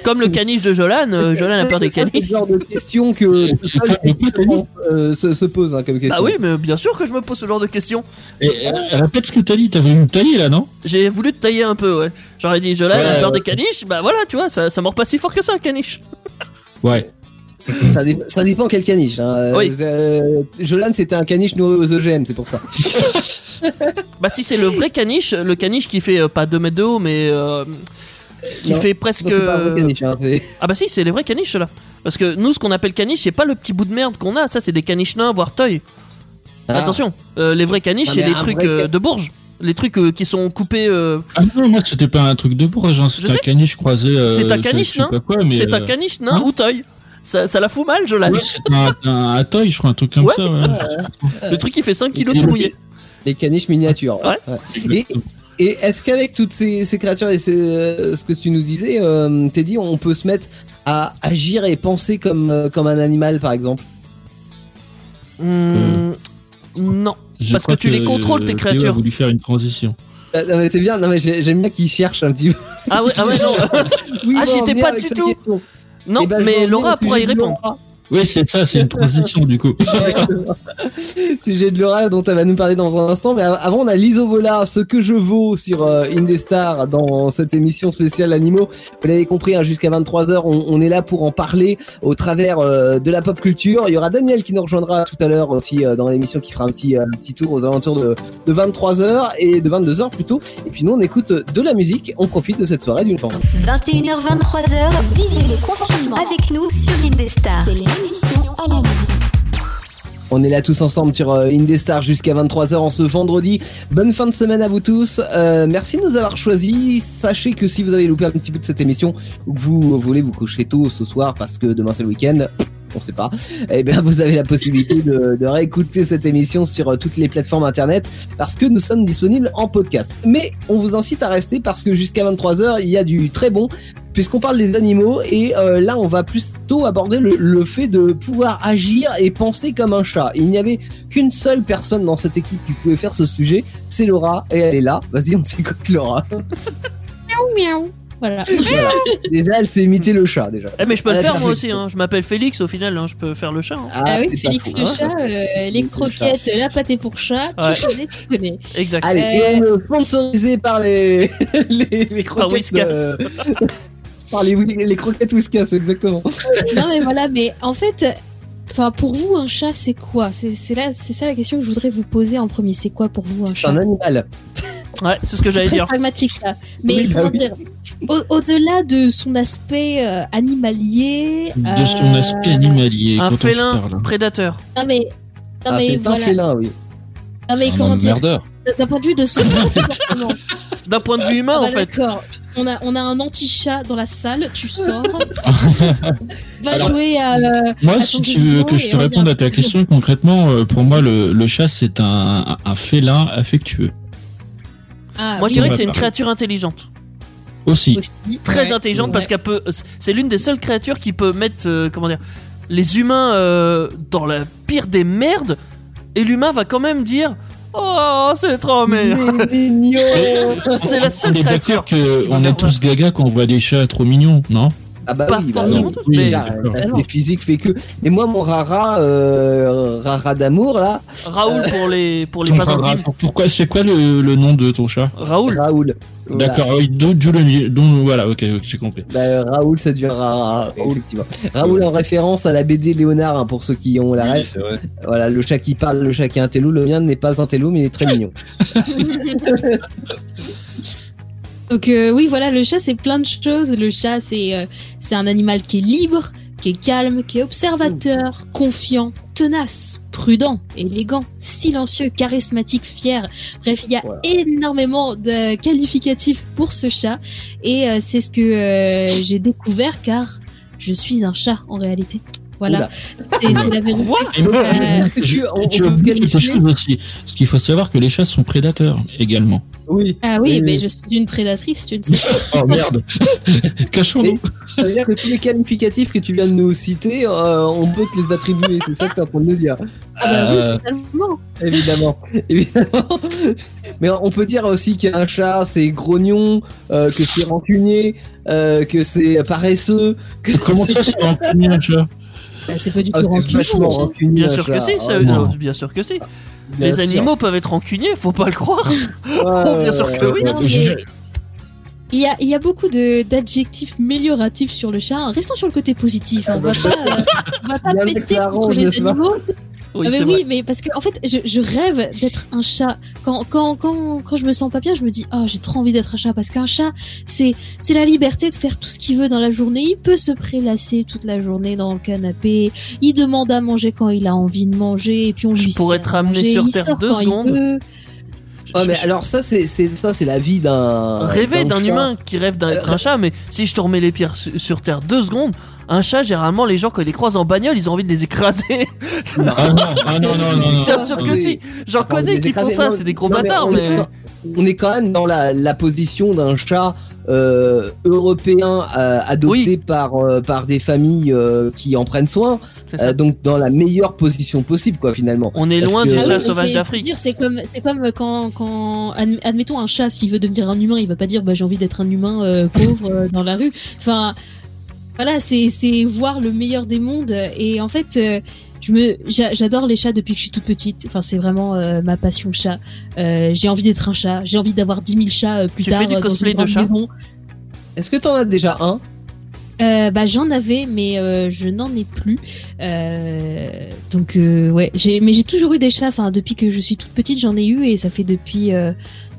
Comme le caniche de Jolan, euh, Jolan a peur des Ça, C'est le caniches. genre de question que <laughs> euh, se, se pose hein, comme question. Bah oui, mais bien sûr que je me pose ce genre de questions. Et, euh, Répète ce que t'as dit, t'as voulu me tailler là, non? J'ai voulu te tailler un peu, ouais. J'aurais dit, Jolan a peur ouais. des caniches, bah voilà, tu vois, ça, ça mord pas si fort que ça, un caniche. Ouais. Ça, dé- ça dépend quel caniche. Hein. Euh, Oui. euh, Jolan, c'était un caniche nourri aux OGM, c'est pour ça. <laughs> Bah si c'est le vrai caniche, le caniche qui fait euh, pas 2 mètres de haut, mais euh, qui Non, fait presque... Non, c'est pas vrai caniche. Hein. c'est- Ah bah si, c'est les vrais caniches là. Parce que nous, ce qu'on appelle caniche, c'est pas le petit bout de merde qu'on a, ça c'est des caniches nains, voire toy. Ah. Attention, euh, les vrais caniches, c'est les trucs vrai euh, de Bourges. Les trucs euh, qui sont coupés. euh, Ah non, moi c'était pas un truc de bourge, hein, Je c'était sais. un caniche croisé. euh, C'est un je- caniche, je mais, c'est un euh, caniche nain non. ou toy. Ça, ça la fout mal, Jolan. Ouais, c'est un, un, un toy, je crois, un truc comme Ouais. ça. Ouais. Le truc qui fait 5 kilos tout mouillé. Les caniches miniatures. Ouais. Et, et est-ce qu'avec toutes ces, ces créatures et ces- euh, ce que tu nous disais, euh, Teddy, on peut se mettre à agir et penser comme, euh, comme un animal, par exemple? Hmm, Non. Je Parce que tu les contrôles, tes Théo créatures. a voulu faire une transition. Ah, non, mais C'est bien, non, mais j'ai- j'aime bien qu'il cherche un petit peu. Ah ouais, ah ouais, non. <laughs> Oui, Ah, il va j'y en étais venir pas du tout. question. non, Eh ben, mais Laura pourra y répondre. Oui, c'est ça, c'est une transition du coup. Sujet de Laura dont elle va nous parler dans un instant. Mais av- avant, on a l'Isovola, ce que je vaux sur euh, Indestar dans cette émission spéciale Animaux. Vous l'avez compris, hein, jusqu'à 23h, on, on est là pour en parler au travers euh, de la pop culture. Il y aura Daniel qui nous rejoindra tout à l'heure aussi euh, dans l'émission qui fera un petit, euh, un petit tour aux alentours de, de 23h et de 22h plutôt. Et puis nous, on écoute de la musique. On profite de cette soirée d'une forme. 21h, 23h, vivez le confinement avec nous sur Indestar. C'est On est là tous ensemble sur euh, Indestar jusqu'à 23h en ce vendredi. Bonne fin de semaine à vous tous. Euh, merci de nous avoir choisis. Sachez que si vous avez loupé un petit peu de cette émission vous voulez vous coucher tôt ce soir parce que demain c'est le week-end, on sait pas, eh bien vous avez la possibilité de, réécouter cette émission sur euh, toutes les plateformes internet parce que nous sommes disponibles en podcast. Mais on vous incite à rester parce que jusqu'à 23h il y a du très bon puisqu'on parle des animaux et euh, là on va plutôt aborder le, le fait de pouvoir agir et penser comme un chat. Il n'y avait qu'une seule personne dans cette équipe qui pouvait faire ce sujet, c'est Laura et elle est là. Vas-y, on s'écoute Laura. Miaou, miaou. Voilà. Voilà. déjà, elle s'est imité le chat déjà. Eh mais je peux le faire moi aussi, hein. je m'appelle Félix au final, hein. je peux faire le chat. hein. Ah oui, c'est pas Félix le hein. chat, euh, les Félix le croquettes, la pâté pour chat, Ouais. tu connais, tu connais. Exact. Allez, Euh, et on est sponsorisé par les <laughs> les, les Par croquettes. Whiskas. euh, <laughs> par les, les croquettes Whiskas, exactement. <laughs> Non mais voilà, mais en fait, enfin pour vous un chat c'est quoi? C'est c'est là, c'est ça la question que je voudrais vous poser en premier. C'est quoi pour vous un C'est chat? un animal. Ouais, c'est ce que j'allais dire. pragmatique là. Mais Oui, bah oui. au- Au-delà de son aspect euh, animalier, De son euh, aspect animalier. Un félin prédateur. Non mais, non Ah, mais c'est un voilà. félin, oui. Non mais Un comment dire. D'un point de vue de son. <laughs> D'un point de vue humain Ah bah en fait. D'accord. On a, on a un anti-chat dans la salle, tu sors, <laughs> va Alors- jouer à. euh, Moi, à si tu veux que je te réponde à ta question concrètement, pour moi, le, le chat, c'est un, un félin affectueux. Ah, Moi je oui, dirais que c'est une créature intelligente. Aussi. aussi. Très Ouais. intelligente Ouais. parce qu'elle peut. C'est l'une des seules créatures qui peut mettre. euh, comment dire Les humains euh, dans la pire des merdes. Et l'humain va quand même dire Oh, c'est trop mignon. <laughs> C'est la seule On est créature. d'accord que on est tous gaga quand on voit des chats trop mignons, non Ah bah Pas oui, bah forcément Oui, mais Déjà, euh, physiques fait que. Et moi, mon rara, euh, rara d'amour là, Raoul pour les pour les pas intimes. Pourquoi C'est quoi le, le nom de ton chat? Raoul. Raoul. Voilà. D'accord, oui, d'où le dont- voilà, ok, ok, j'ai compris. Bah, euh, Raoul, ça devient rara. Effectivement. Raoul en référence à la BD Léonard, hein, pour ceux qui ont la vrai. Voilà, le chat qui parle, le chat qui est un télo. Le mien n'est pas un télo, mais il est très mignon. <laughs> Donc euh, oui, voilà, le chat c'est plein de choses. Le chat c'est euh, c'est un animal qui est libre, qui est calme, qui est observateur, confiant, tenace, prudent, élégant, silencieux, charismatique, fier. Bref, il y a Voilà. énormément de qualificatifs pour ce chat et euh, c'est ce que euh, j'ai découvert car je suis un chat en réalité. Voilà, c'est la vérité. Euh, Je- on- on tu peut as se oublié quelque qualifier chose aussi. Parce qu'il faut savoir que les chats sont prédateurs également. Oui. ah oui, Oui, mais oui. je suis une prédatrice, tu ne sais. <laughs> Oh merde <laughs> Cachons-nous Ça veut dire que tous les qualificatifs que tu viens de nous citer, euh, on peut te les attribuer. C'est ça que tu es en train de nous dire. Ah bah Euh, oui, totalement. Évidemment, <laughs> évidemment. Mais on peut dire aussi qu'un chat c'est grognon, euh, que c'est rancunier, euh, que c'est paresseux. Que Comment ça, c'est un premier un chat? Bah, c'est pas du Ah, tout c'est rancunier, le rancunier. Bien sûr que si, ça, Ah, bien sûr que si. Les sûr. animaux peuvent être rancuniers, faut pas le croire. Ouais, <laughs> bien sûr que oui. Non, mais- Je- Il y a, il y a beaucoup de- d'adjectifs mélioratifs sur le chat. Restons sur le côté positif. hein. On va pas, euh, on va pas Bien péter déclarant, contre les pas animaux. Oui, Ah, mais oui, vrai. mais parce que en fait, je, je rêve d'être un chat. Quand, quand, quand, quand je me sens pas bien, je me dis, oh, j'ai trop envie d'être un chat. Parce qu'un chat, c'est, c'est la liberté de faire tout ce qu'il veut dans la journée. Il peut se prélasser toute la journée dans le canapé. Il demande à manger quand il a envie de manger. Et puis on Je lui pourrais te ramener sur Il Terre sort deux quand secondes. Ouais, mais je- alors ça c'est c'est ça c'est la vie d'un. Rêver d'un humain qui rêve d'être un chat, mais si je te remets les pierres su- sur terre deux secondes, un chat, généralement, les gens, quand ils les croisent en bagnole, ils ont envie de les écraser. Ah non, ah non, non, non, non. Bien sûr que si. J'en connais qui font ça, c'est des gros bâtards, on mais. est- On est quand même dans la, la position d'un chat euh, européen euh, adopté Oui. par euh, par des familles euh, qui en prennent soin, euh, donc dans la meilleure position possible quoi finalement. On est parce loin que- du Ah chat oui, sauvage d'Afrique. C'est comme, c'est comme quand, quand, adm- admettons un chat, s'il veut devenir un humain, il va pas dire, bah, j'ai envie d'être un humain euh, pauvre euh, dans la rue. Enfin, voilà, c'est, c'est voir le meilleur des mondes. Et en fait, euh, je me, j'a- j'adore les chats depuis que je suis toute petite. Enfin, c'est vraiment euh, ma passion chat. Euh, j'ai envie d'être un chat. J'ai envie d'avoir 10 000 chats euh, plus Tu tard fais du dans cosplay une de grande chat? maison. Est-ce que t'en as déjà un? Euh, bah j'en avais mais euh, je n'en ai plus euh, donc euh, ouais j'ai mais j'ai toujours eu des chats enfin depuis que je suis toute petite j'en ai eu et ça fait depuis euh,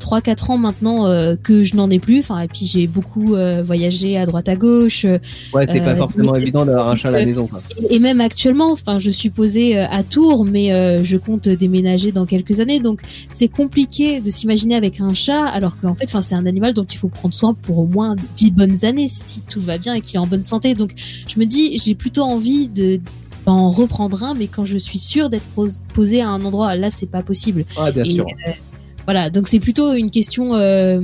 3-4 ans maintenant euh, que je n'en ai plus. Enfin et puis j'ai beaucoup euh, voyagé à droite à gauche. Ouais, c'est pas Euh, forcément mais- évident d'avoir un chat à la maison quoi. et même actuellement enfin je suis posée à Tours mais je compte déménager dans quelques années. Donc c'est compliqué de s'imaginer avec un chat alors qu'en fait enfin c'est un animal dont il faut prendre soin pour au moins 10 bonnes années si tout va bien et qu'il est en bonne santé. Donc je me dis j'ai plutôt envie de d'en reprendre un mais quand je suis sûre d'être pos- posée à un endroit là c'est pas possible. Ah bien et, sûr. euh, voilà, donc c'est plutôt une question euh,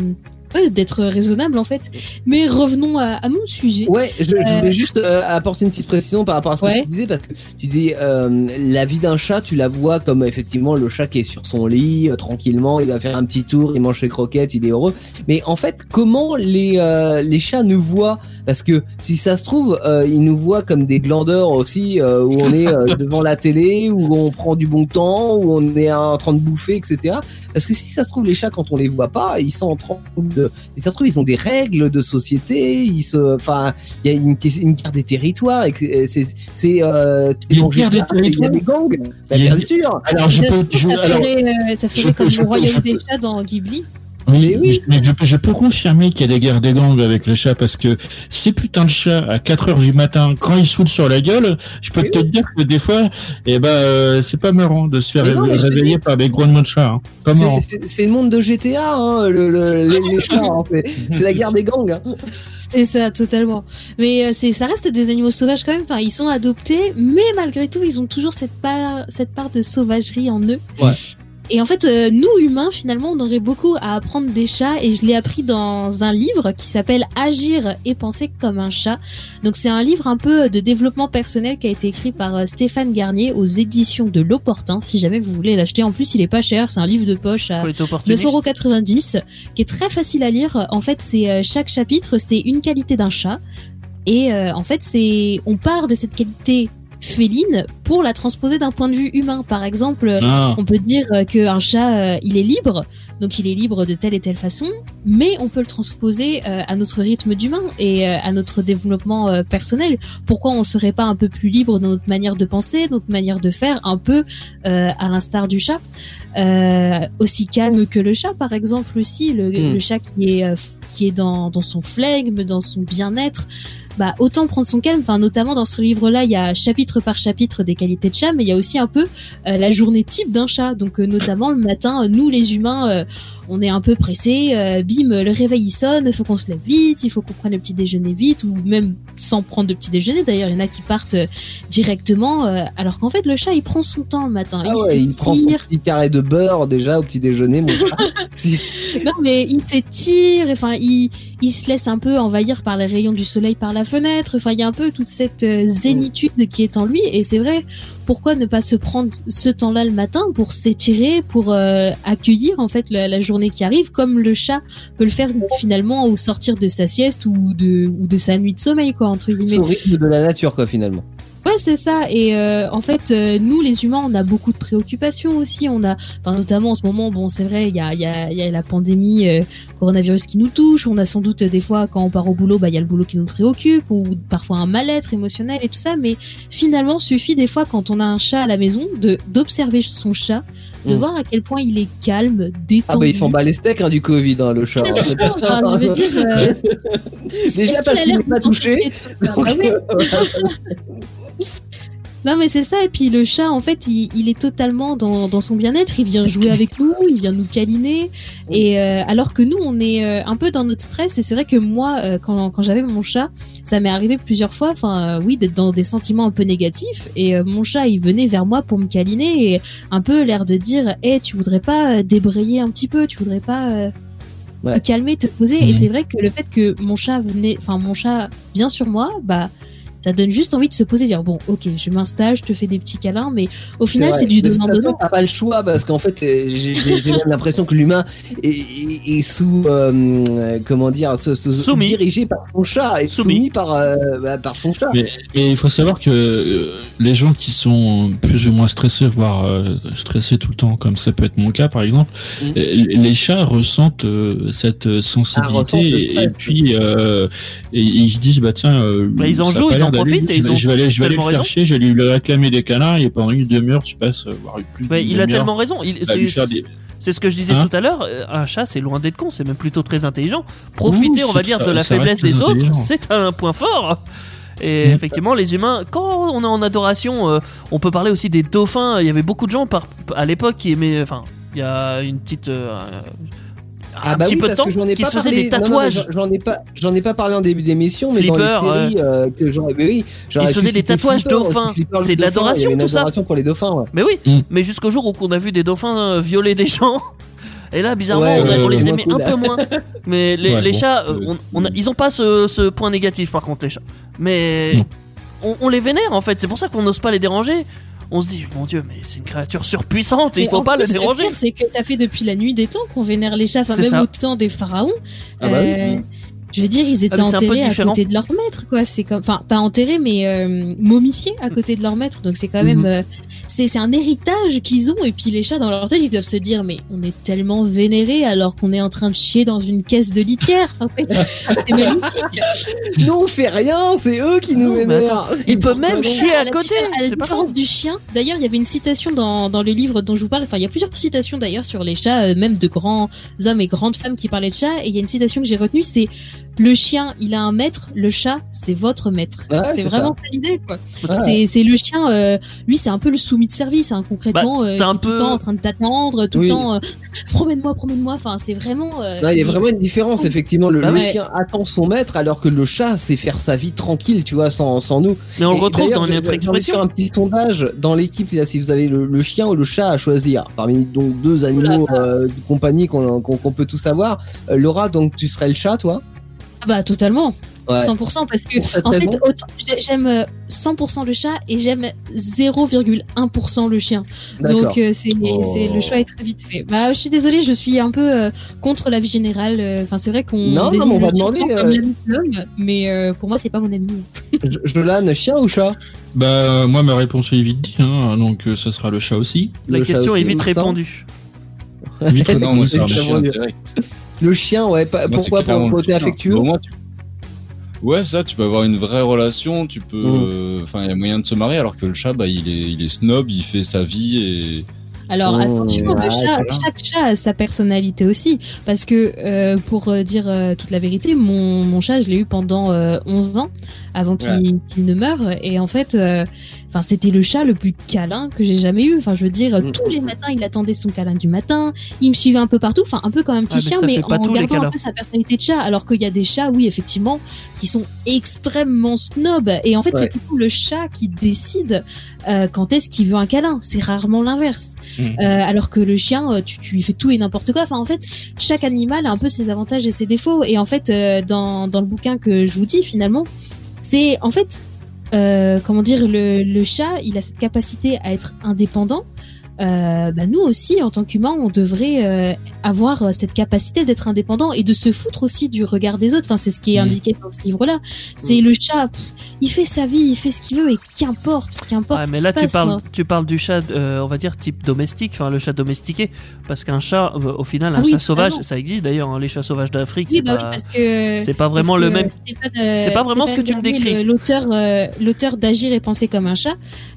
ouais, d'être raisonnable en fait. Mais revenons à, à mon sujet. Ouais, je, je voulais juste euh, apporter une petite précision par rapport à ce que tu disais parce que tu dis euh, la vie d'un chat, tu la vois comme effectivement le chat qui est sur son lit euh, tranquillement, il va faire un petit tour, il mange ses croquettes, il est heureux. Mais en fait, comment les euh, les chats nous voient Parce que si ça se trouve, euh, ils nous voient comme des glandeurs aussi, euh, où on est euh, <laughs> devant la télé, où on prend du bon temps, où on est en train de bouffer, etc. Parce que si ça se trouve, les chats, quand on les voit pas, ils sont en train de. Si ça se trouve, ils ont des règles de société, ils se. Enfin, il y a une, une guerre des territoires, et c'est. c'est-. Euh, Il y a une dans guerre GTA, des territoires Il y a des gangs. Bah, bien sûr. Alors, je peux, ça alors, ferait, euh, ça ferait je comme le royaume des chats dans Ghibli. Oui, Mais oui. mais je, peux- je peux confirmer qu'il y a des guerres des gangs avec les chats parce que ces putains de chats à 4 heures du matin, quand ils se foutent sur la gueule, je peux Mais te dire que des fois, eh ben, euh, c'est pas marrant de se faire non, je réveiller par des grognements de chats. Hein. C'est- le monde de GTA, hein, le, le- les, les <laughs> chats. hein, c'est c'est la guerre des gangs. hein. C'est ça, totalement. Mais euh, c'est, ça reste des animaux sauvages quand même. Enfin, ils sont adoptés, mais malgré tout, ils ont toujours cette part, cette part de sauvagerie en eux. Ouais. Et en fait, euh, nous humains, finalement, on aurait beaucoup à apprendre des chats. Et je l'ai appris dans un livre qui s'appelle Agir et penser comme un chat. Donc c'est un livre un peu de développement personnel qui a été écrit par euh, Stéphane Garnier aux éditions de L'Opportun. Si jamais vous voulez l'acheter, en plus il est pas cher. C'est un livre de poche à Faut être opportuniste. 9,90€ qui est très facile à lire. En fait, c'est euh, chaque chapitre, c'est une qualité d'un chat. Et euh, en fait, c'est on part de cette qualité féline pour la transposer d'un point de vue humain. Par exemple, Ah, on peut dire qu'un chat, euh, il est libre, donc il est libre de telle et telle façon, mais on peut le transposer euh, à notre rythme d'humain et euh, à notre développement euh, personnel. Pourquoi on serait pas un peu plus libre dans notre manière de penser, notre manière de faire, un peu euh, à l'instar du chat? Euh, aussi calme que le chat, par exemple aussi, le, Mm. le chat qui est qui est dans, dans son flegme, dans son bien-être. Bah, autant prendre son calme. Enfin, notamment dans ce livre-là, il y a chapitre par chapitre des qualités de chat, mais il y a aussi un peu euh, la journée type d'un chat. Donc, euh, notamment le matin, euh, nous les humains, on est un peu pressés. euh, bim, le réveil il sonne, il faut qu'on se lève vite, il faut qu'on prenne le petit déjeuner vite, ou même sans prendre de petit déjeuner. D'ailleurs, il y en a qui partent euh, directement, euh, alors qu'en fait, le chat il prend son temps le matin. Ah ouais, il prend son petit carré de beurre déjà au petit déjeuner. Mon chat. Si- <laughs> Non, mais il s'étire, enfin, il, il se laisse un peu envahir par les rayons du soleil par la fenêtre. Enfin, il y a un peu toute cette zénitude qui est en lui. Et c'est vrai, pourquoi ne pas se prendre ce temps-là le matin pour s'étirer, pour euh, accueillir en fait la, journée qui arrive, comme le chat peut le faire finalement au sortir de sa sieste ou de, ou de sa nuit de sommeil, quoi, entre guillemets. Au rythme de la nature, quoi, finalement. Ouais, c'est ça. Et euh, en fait, euh, nous, les humains, on a beaucoup de préoccupations aussi. On a, enfin, notamment en ce moment, bon, c'est vrai, il y a, y, a, il y a la pandémie euh, coronavirus qui nous touche. On a sans doute des fois, quand on part au boulot, bah, il y a le boulot qui nous préoccupe ou parfois un mal-être émotionnel et tout ça. Mais finalement, suffit des fois, quand on a un chat à la maison, de d'observer son chat, de Mm. voir à quel point il est calme, détendu. Ah bah il s'en bat les steaks hein, du Covid, hein, le chat. Ouais, c'est ça, enfin, je veux dire, <laughs> Déjà parce qu'il n'est pas touché. <laughs> Non mais c'est ça et puis le chat en fait il, il est totalement dans, dans son bien-être il vient jouer avec nous il vient nous câliner et euh, alors que nous on est euh, un peu dans notre stress et c'est vrai que moi euh, quand, quand j'avais mon chat ça m'est arrivé plusieurs fois enfin oui d'être dans des sentiments un peu négatifs et mon chat il venait vers moi pour me câliner et un peu l'air de dire eh tu voudrais pas débrayer un petit peu tu voudrais pas Ouais. te calmer te poser? Et Mhm. c'est vrai que le fait que mon chat venait enfin mon chat vient sur moi bah ça donne juste envie de se poser, dire bon, ok, je m'installe, je te fais des petits câlins, mais au final, c'est du De toute façon, donnant-donnant. T'as pas le choix parce qu'en fait, euh, j'ai même l'impression que l'humain est, est- est sous, euh, comment dire, sous- sous- Soumis. dirigé par son chat, est Soumis. soumis, par, euh, bah, par son chat. Mais il faut savoir que euh, les gens qui sont plus ou moins stressés, voire euh, stressés tout le temps, comme ça peut être mon cas par exemple, Mm. euh, les chats ressentent euh, cette euh, sensibilité Ah, ressentent le et, et puis euh, et, ils se disent bah tiens, euh, Bah, ils en jouent, en profitent ils je vais- ont je vais aller, je vais aller le raison. je vais lui réclamer des câlins et pendant une demi-heure tu passes euh, voire plus. Ouais, il a tellement raison. Il- c'est- ce que je disais Hein tout à l'heure. euh, Un chat, c'est loin d'être con. C'est même plutôt très intelligent. Profiter, Ouh, on va dire, de la faiblesse des autres, c'est un point fort. Et Mm. effectivement, les humains, quand on est en adoration, euh, on peut parler aussi des dauphins. Il y avait beaucoup de gens par, à l'époque qui aimaient. Enfin, il y a une petite. euh, un Ah bah petit oui, peu de parce temps que j'en ai qui pas se faisaient parlé. des tatouages. j'en- ai pas, j'en ai pas parlé en début d'émission, mais Flipper, dans les séries euh, que mais oui, j'aurais Ils se pu faisaient des tatouages Flipper, dauphins. C'est de l'adoration, tout ça. adoration pour les dauphins. Ouais. Mais oui, Mm. mais jusqu'au jour où on a vu des dauphins euh, violer des gens. <laughs> Et là, bizarrement, Ouais, on, a- ouais, on les aimait un peu moins. <laughs> Mais les, Ouais, les bon, chats, euh, on, on a- ils ont pas ce, ce point négatif par contre, les chats. Mais on les vénère en fait. C'est pour ça qu'on n'ose pas les déranger. On se dit, mon dieu, mais c'est une créature surpuissante et il faut pas le déranger. pire, c'est que ça fait depuis la nuit des temps qu'on vénère les chats, enfin, même ça. au temps des pharaons. Ah bah oui. Euh, Je veux dire, ils étaient Ah, enterrés à côté de leur maître, quoi. C'est comme, enfin, pas enterrés, mais euh, momifiés à côté de leur maître. Donc c'est quand même, Mhm. euh, c'est un héritage qu'ils ont. Et puis les chats dans leur tête, ils doivent se dire, mais on est tellement vénérés alors qu'on est en train de chier dans une caisse de litière. Enfin, c'est c'est <laughs> magnifique. Nous on fait rien, c'est eux qui nous vénèrent. Il peut même chier à la côté. à la C'est pas différence du chien. D'ailleurs, il y avait une citation dans, dans le livre dont je vous parle. Enfin, il y a plusieurs citations d'ailleurs sur les chats, euh, même de grands hommes et grandes femmes qui parlaient de chats. Et il y a une citation que j'ai retenue, c'est le chien, il a un maître, le chat, c'est votre maître. Ouais, c'est c'est vraiment ça l'idée, quoi. Ouais. C'est, c'est le chien, euh, lui, c'est un peu le soumis de service, hein, concrètement. Bah, euh, est un tout peu- le temps en train de t'attendre, tout Oui. le temps, euh, promène-moi, promène-moi. Enfin, c'est vraiment. euh, Non, il y a vraiment une différence, effectivement. Le, Bah le ouais. chien attend son maître, alors que le chat sait faire sa vie tranquille, tu vois, sans, sans nous. Mais on le Et retrouve dans notre de faire expression. un petit sondage dans l'équipe, là, si vous avez le, le chien ou le chat à choisir, parmi donc deux animaux euh, de compagnie qu'on peut tous avoir. Euh, Laura, donc tu serais le chat, toi? Ah bah, totalement. Ouais. 100% parce que en fait autant- j'aime euh, 100% le chat et j'aime 0,1% le chien D'accord. donc euh, c'est Oh. c'est le choix est très vite fait bah je suis désolée je suis un peu euh, contre la vie générale euh, enfin c'est vrai qu'on Non, non, désigne mais on va demander, comme euh, l'ami de l'homme mais euh, pour moi c'est pas mon ami Jolan, chien ou chat? Bah, euh, moi, ma réponse est vite dit, hein, donc euh, ce sera le chat aussi. La Le question est vite répondue. Vite <laughs> Non, moi, c'est un Exactement. chien. Le chien, ouais. pas- Moi, pourquoi Pour le côté affectueux Bon, moi, tu- Ouais, ça, tu peux avoir une vraie relation, tu peux, Mm. euh, enfin, il y a moyen de se marier, alors que le chat, bah, il est, il est snob, il fait sa vie et. Alors Oh, attention, le chat, chaque chat a sa personnalité aussi. Parce que euh, pour euh, dire euh, toute la vérité, mon, mon chat, je l'ai eu pendant euh, 11 ans avant qu'il ne meure. Et en fait, euh, enfin c'était le chat le plus câlin que j'ai jamais eu. Enfin, je veux dire, Mm. tous les matins, il attendait son câlin du matin. Il me suivait un peu partout. Enfin, un peu comme un petit Ah, chien, mais, en tous les gardant câlins. un peu sa personnalité de chat. Alors qu'il y a des chats, oui, effectivement, qui sont extrêmement snobs. Et en fait, Ouais. c'est plutôt le chat qui décide euh, quand est-ce qu'il veut un câlin. C'est rarement l'inverse. Mm. Euh, alors que le chien, euh, tu, tu lui fais tout et n'importe quoi. Enfin, en fait, chaque animal a un peu ses avantages et ses défauts. Et en fait, euh, dans, dans le bouquin que je vous dis, finalement, c'est en fait, euh, comment dire, le, le chat, il a cette capacité à être indépendant. Euh, bah, nous aussi, en tant qu'humains, on devrait euh, avoir euh, cette capacité d'être indépendant et de se foutre aussi du regard des autres. Enfin, c'est ce qui est Mm. indiqué dans ce livre-là. C'est le chat, pff, il fait sa vie, il fait ce qu'il veut et qu'importe, qu'importe. Ce mais qui là, se tu passe, parles, hein. tu parles du chat, euh, on va dire type domestique, enfin le chat domestiqué, parce qu'un chat, au final, un Ah oui, chat sauvage, ça existe d'ailleurs. hein, les chats sauvages d'Afrique, Oui, c'est bah pas, oui, parce que c'est pas vraiment le même. C'est pas vraiment ce que tu me décris. L'auteur d'Agir et penser comme un chat.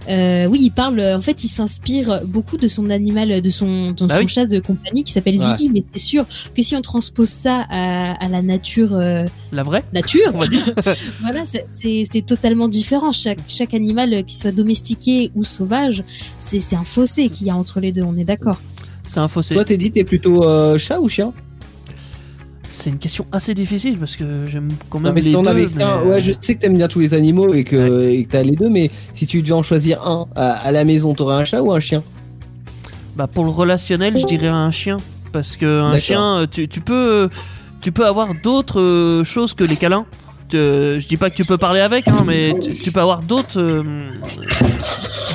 Euh, oui, il parle. En fait, il s'inspire beaucoup de son animal, de son, de Bah son oui. chat de compagnie qui s'appelle Ouais. Ziggy. Mais c'est sûr que si on transpose ça à, à la nature, euh, La vraie, nature, on va dire. <laughs> voilà, c'est- totalement différent. Chaque chaque animal, euh, qu'il soit domestiqué ou sauvage, c'est c'est un fossé qu'il y a entre les deux. On est d'accord. C'est un fossé. Toi, t'es dit, t'es plutôt euh, chat ou chien? C'est une question assez difficile parce que j'aime quand Non, même mais les si deux. avait mais- qu'un- ouais, je sais que t'aimes bien tous les animaux et que t'as les deux, mais si tu devais en choisir un à, à la maison, t'aurais un chat ou un chien? Bah pour le relationnel, je dirais un chien parce que un chien, euh, tu, tu peux tu peux avoir d'autres euh, choses que les câlins. Tu- euh, je dis pas que tu peux parler avec, hein, mais tu, tu peux avoir d'autres euh,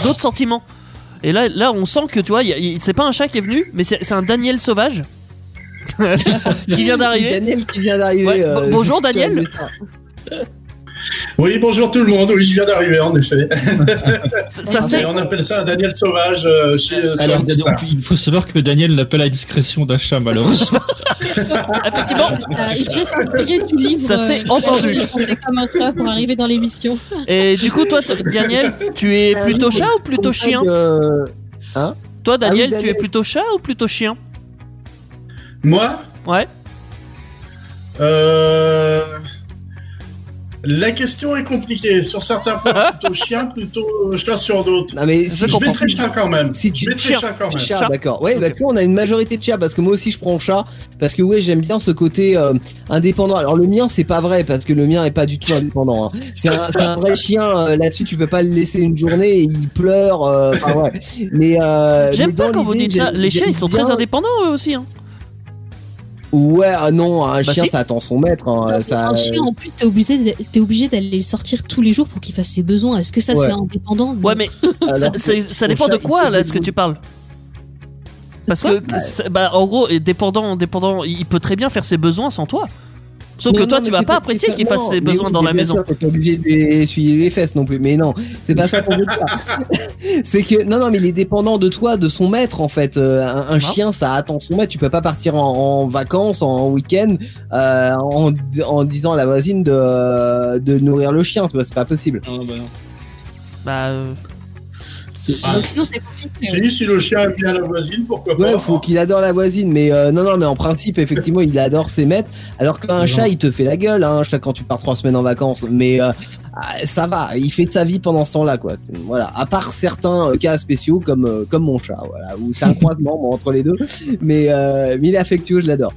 d'autres sentiments. Et là, là, on sent que tu vois, c'est pas un chat qui est venu, mais c'est un Daniel sauvage qui vient d'arriver. Daniel qui vient d'arriver. Ouais, euh, bo- bonjour, le Daniel. <laughs> Oui, bonjour tout le monde. Oui, je viens d'arriver, en effet. <laughs> Ça, ça Et c'est on appelle ça un Daniel sauvage euh, chez, euh, Alors, il faut savoir que Daniel n'a pas la discrétion d'un chat, malheureusement. <laughs> effectivement. Euh, il faut s'inspirer du livre. Ça s'est euh, entendu. Pensait comme un chat pour arriver dans l'émission. Et du coup, toi, Daniel, tu es plutôt chat ou plutôt chien Euh, Toi, Daniel, tu es plutôt chat ou plutôt chien Moi, Ouais. euh... la question est compliquée. Sur certains points, <laughs> plutôt chien, plutôt chat sur d'autres. Non mais Je si Je mettrais chat quand même. Si tu- Je mettrais Chien. chat quand même. Chat, Chat. d'accord. Ouais, bah Ok. tu vois, on a une majorité de chats parce que moi aussi je prends chat parce que ouais, j'aime bien ce côté euh, indépendant. Alors le mien c'est pas vrai parce que le mien est pas du tout indépendant. hein. C'est un, vrai <laughs> chien. euh, Là-dessus, tu peux pas le laisser une journée et il pleure. euh, Enfin ouais. Mais euh, J'aime pas quand vous dites ça. Les chiens, ils sont bien- très indépendants eux aussi. Hein. Ouais, ah non, un Bah chien si. ça attend son maître. hein, Non, mais ça. Un chien, en plus, t'es obligé, de- t'es obligé d'aller le sortir tous les jours pour qu'il fasse ses besoins. Est-ce que ça, Ouais. c'est indépendant? Ouais, mais <laughs> ça, dépend chat, de quoi là, ce que tu parles? Parce que, c'est- bah, en gros, dépendant, il peut très bien faire ses besoins sans toi. Sauf que non, toi, tu vas pas apprécier qu'il fasse ses besoins oui, dans la maison. sûr, T'es pas obligé de lui essuyer les fesses non plus. Mais non, c'est pas ça qu'on veut dire. <laughs> c'est que non, non, mais il est dépendant de toi, de son maître en fait. Euh, un chien, ça attend son maître. Tu peux pas partir en, en vacances, en week-end, euh, en, en disant à la voisine de, de nourrir le chien. Tu vois, c'est pas possible. Ah, bah non. Bah, euh, Ah. Donc sinon, c'est compliqué. Si, si le chien aime bien la voisine, pourquoi pas Ouais, faut qu'il adore la voisine, mais euh, non, non, mais en principe, effectivement, il adore ses maîtres. Alors qu'un chat, il te fait la gueule, hein, un chat quand tu pars trois semaines en vacances. Mais euh, ça va, il fait de sa vie pendant ce temps-là, quoi. Voilà, à part certains euh, cas spéciaux comme euh, comme mon chat, voilà, où c'est un <laughs> croisement bon, entre les deux. Mais euh, mais il est affectueux, je l'adore.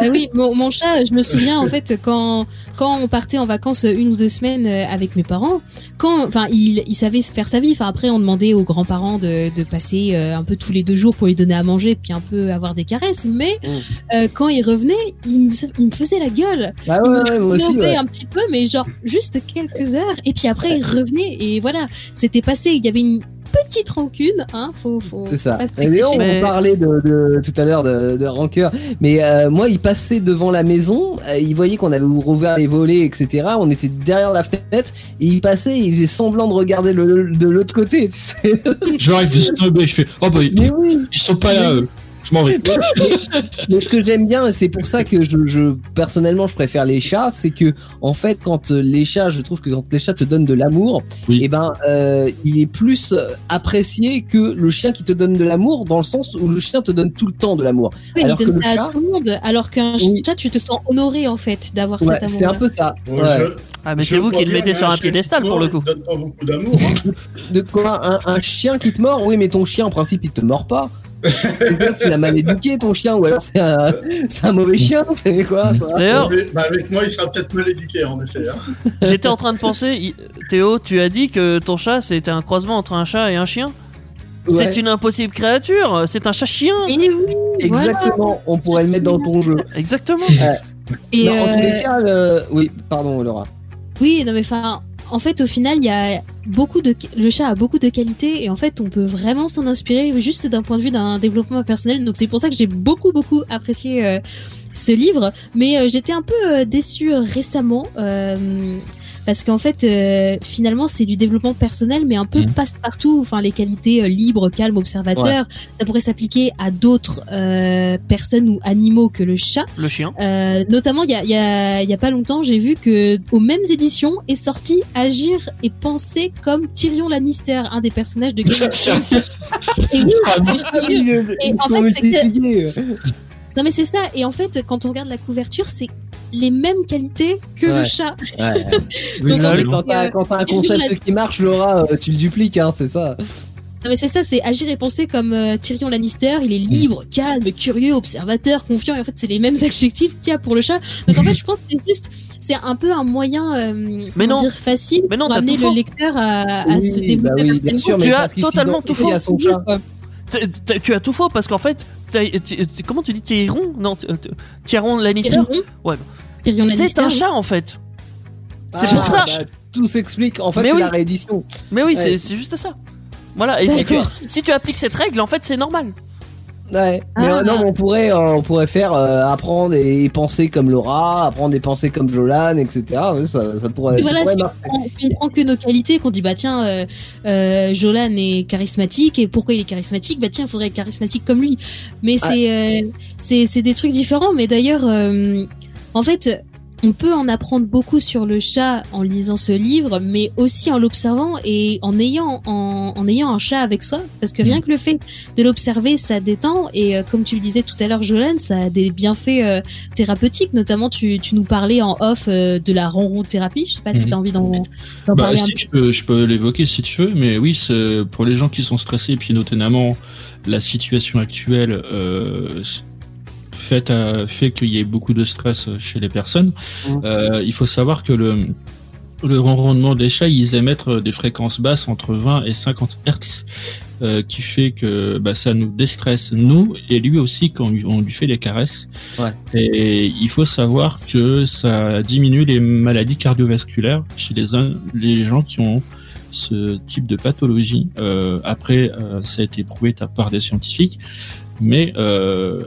Ah oui, mon, mon chat, je me souviens en fait quand quand on partait en vacances une ou deux semaines avec mes parents, quand enfin il, il savait faire sa vie. Enfin après on demandait aux grands-parents de, de passer un peu tous les deux jours pour lui donner à manger puis un peu avoir des caresses. Mais Mm. euh, quand il revenait, il me, il me faisait la gueule. Ah il me ouais, moi aussi. trompait ouais. un petit peu, mais genre juste quelques heures. Et puis après il revenait et voilà, c'était passé. Il y avait une petite rancune, hein. Faut faut. C'est ça. Mais- on parlait de, de- tout à l'heure de, de rancœur, mais euh, moi, il passait devant la maison, euh, il voyait qu'on avait rouvert les volets, etc. On était derrière la fenêtre, et il passait, et il faisait semblant de regarder le, le- de l'autre côté, tu sais. Snobber, je fais Oh bah, ils, Mais oui. ils sont pas là, eux. Je m'en vais. <laughs> Mais ce que j'aime bien, et c'est pour ça que je, je personnellement je préfère les chats, c'est que en fait quand euh, les chats, je trouve que quand les chats te donnent de l'amour, Oui. et ben euh, il est plus euh, apprécié que le chien qui te donne de l'amour, dans le sens où le chien te donne tout le temps de l'amour. Oui, Alors il que donne le ça chat- à tout le monde. Alors qu'un Oui. chat, tu te sens honoré en fait d'avoir Ouais, cet c'est un amour. peu ça. Ouais, Ah, mais c'est vous qui le mettez sur un piédestal pour le coup. il donne pas beaucoup d'amour. hein. De quoi? Un, un chien qui te mord? Oui, mais ton chien en principe il te mord pas. C'est-à-dire que tu l'as mal éduqué ton chien, ou alors c'est un, mauvais chien, c'est quoi D'ailleurs, bah, avec moi, il sera peut-être mal éduqué, en effet. hein. j'étais en train de penser, Théo, tu as dit que ton chat c'était un croisement entre un chat et un chien Ouais. C'est une impossible créature, c'est un chat-chien voilà. Exactement, on pourrait le mettre dans ton jeu. Exactement Et Non, En tous euh, les cas, le- oui, pardon Laura. oui, non mais enfin, en fait, au final, il y a beaucoup de, le chat a beaucoup de qualités et en fait, on peut vraiment s'en inspirer juste d'un point de vue d'un développement personnel. Donc c'est pour ça que j'ai beaucoup beaucoup apprécié euh, ce livre, mais euh, j'étais un peu euh, déçue récemment. Parce qu'en fait, euh, finalement, c'est du développement personnel, mais un peu Mhm. passe-partout. Enfin, les qualités euh, libre, calme, observateur, ça pourrait s'appliquer à d'autres euh, personnes ou animaux que le chat. Le chien. Euh, notamment, il y a, y, a, y a pas longtemps, j'ai vu que aux mêmes éditions est sorti Agir et penser comme Tyrion Lannister, un des personnages de Game of <laughs> Thrones. et oui, ils Et en fait, c'est que-. Non mais c'est ça. Et en fait, quand on regarde la couverture, c'est les mêmes qualités que le chat. Ouais. <laughs> Donc, Non, en mais fait, quand t'as un concept qui marche, Laura, euh, tu le dupliques, hein, c'est ça. Non mais c'est ça, c'est agir et penser comme euh, Tyrion Lannister. Il est libre, calme, curieux, observateur, confiant. Et en fait, c'est les mêmes <laughs> adjectifs qu'il y a pour le chat. Donc en fait, je pense que c'est juste, c'est un peu un moyen, euh, Mais non. dire, facile Mais non, pour t'as amener tout le lecteur à, à Oui, se bah développer oui, bien sûr, mais Tu as totalement tout s'identifie faux. à son chat. Tu as tout faux parce qu'en fait, comment tu dis Tyrion Non, Tyrion Lannister Tyrion, Ouais. C'est un chat en fait. C'est Ah, pour ça. bah, tout s'explique. En fait, Mais c'est oui. la réédition. Mais oui, Ouais. c'est- c'est juste ça. Voilà, et si tu, D'accord. si tu appliques cette règle, en fait, c'est normal. Ouais. Mais Ah. euh, non, mais on pourrait, euh, on pourrait faire euh, apprendre et penser comme Laura, apprendre et penser comme Jolan, etc. Ouais, ça, ça pourrait. Et ça voilà, pourrait si on, on prend que nos qualités, qu'on dit bah tiens, Jolan est charismatique et pourquoi il est charismatique? Bah tiens, il faudrait être charismatique comme lui. Mais c'est euh, c'est c'est des trucs différents. Mais d'ailleurs, en fait, on peut en apprendre beaucoup sur le chat en lisant ce livre, mais aussi en l'observant et en ayant en, en ayant un chat avec soi, parce que rien que le fait de l'observer, ça détend. Et euh, comme tu le disais tout à l'heure, Jolan, ça a des bienfaits euh, thérapeutiques. Notamment, tu, tu nous parlais en off euh, de la ronron thérapie. Je sais pas si Mhm. tu as envie d'en Bah, parler un petit je peux, je peux l'évoquer si tu veux, mais oui, pour les gens qui sont stressés, puis notamment la situation actuelle euh, fait, à- fait qu'il y ait beaucoup de stress chez les personnes. Mhm. Euh, il faut savoir que le, le ronronnement des chats, ils émettent des fréquences basses entre 20 et 50 Hertz. euh, qui fait que bah, ça nous déstresse nous et lui aussi quand on lui, fait des caresses Ouais. et il faut savoir que ça diminue les maladies cardiovasculaires chez les, gens qui ont ce type de pathologie. Euh, après, euh, ça a été prouvé par des scientifiques, mais euh,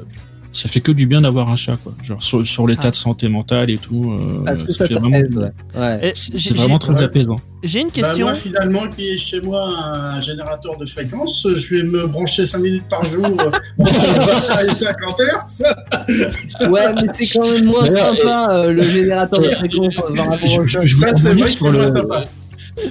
ça fait que du bien d'avoir un chat, quoi. Genre sur, sur l'état Ah. de santé mentale et tout. euh, Parce que ça ça fait vraiment, t'apaise, ouais. Ouais. Et c'est vraiment très ouais. apaisant. J'ai une Bah, question. moi, finalement, qui est chez moi un générateur de fréquences, je vais me brancher 5 minutes par jour euh, à 50 Hz. Ouais, mais c'est quand même moins sympa euh, le générateur de fréquence euh, par rapport au Je, chat. je vous Ça, c'est vrai que sur c'est le- moins sympa.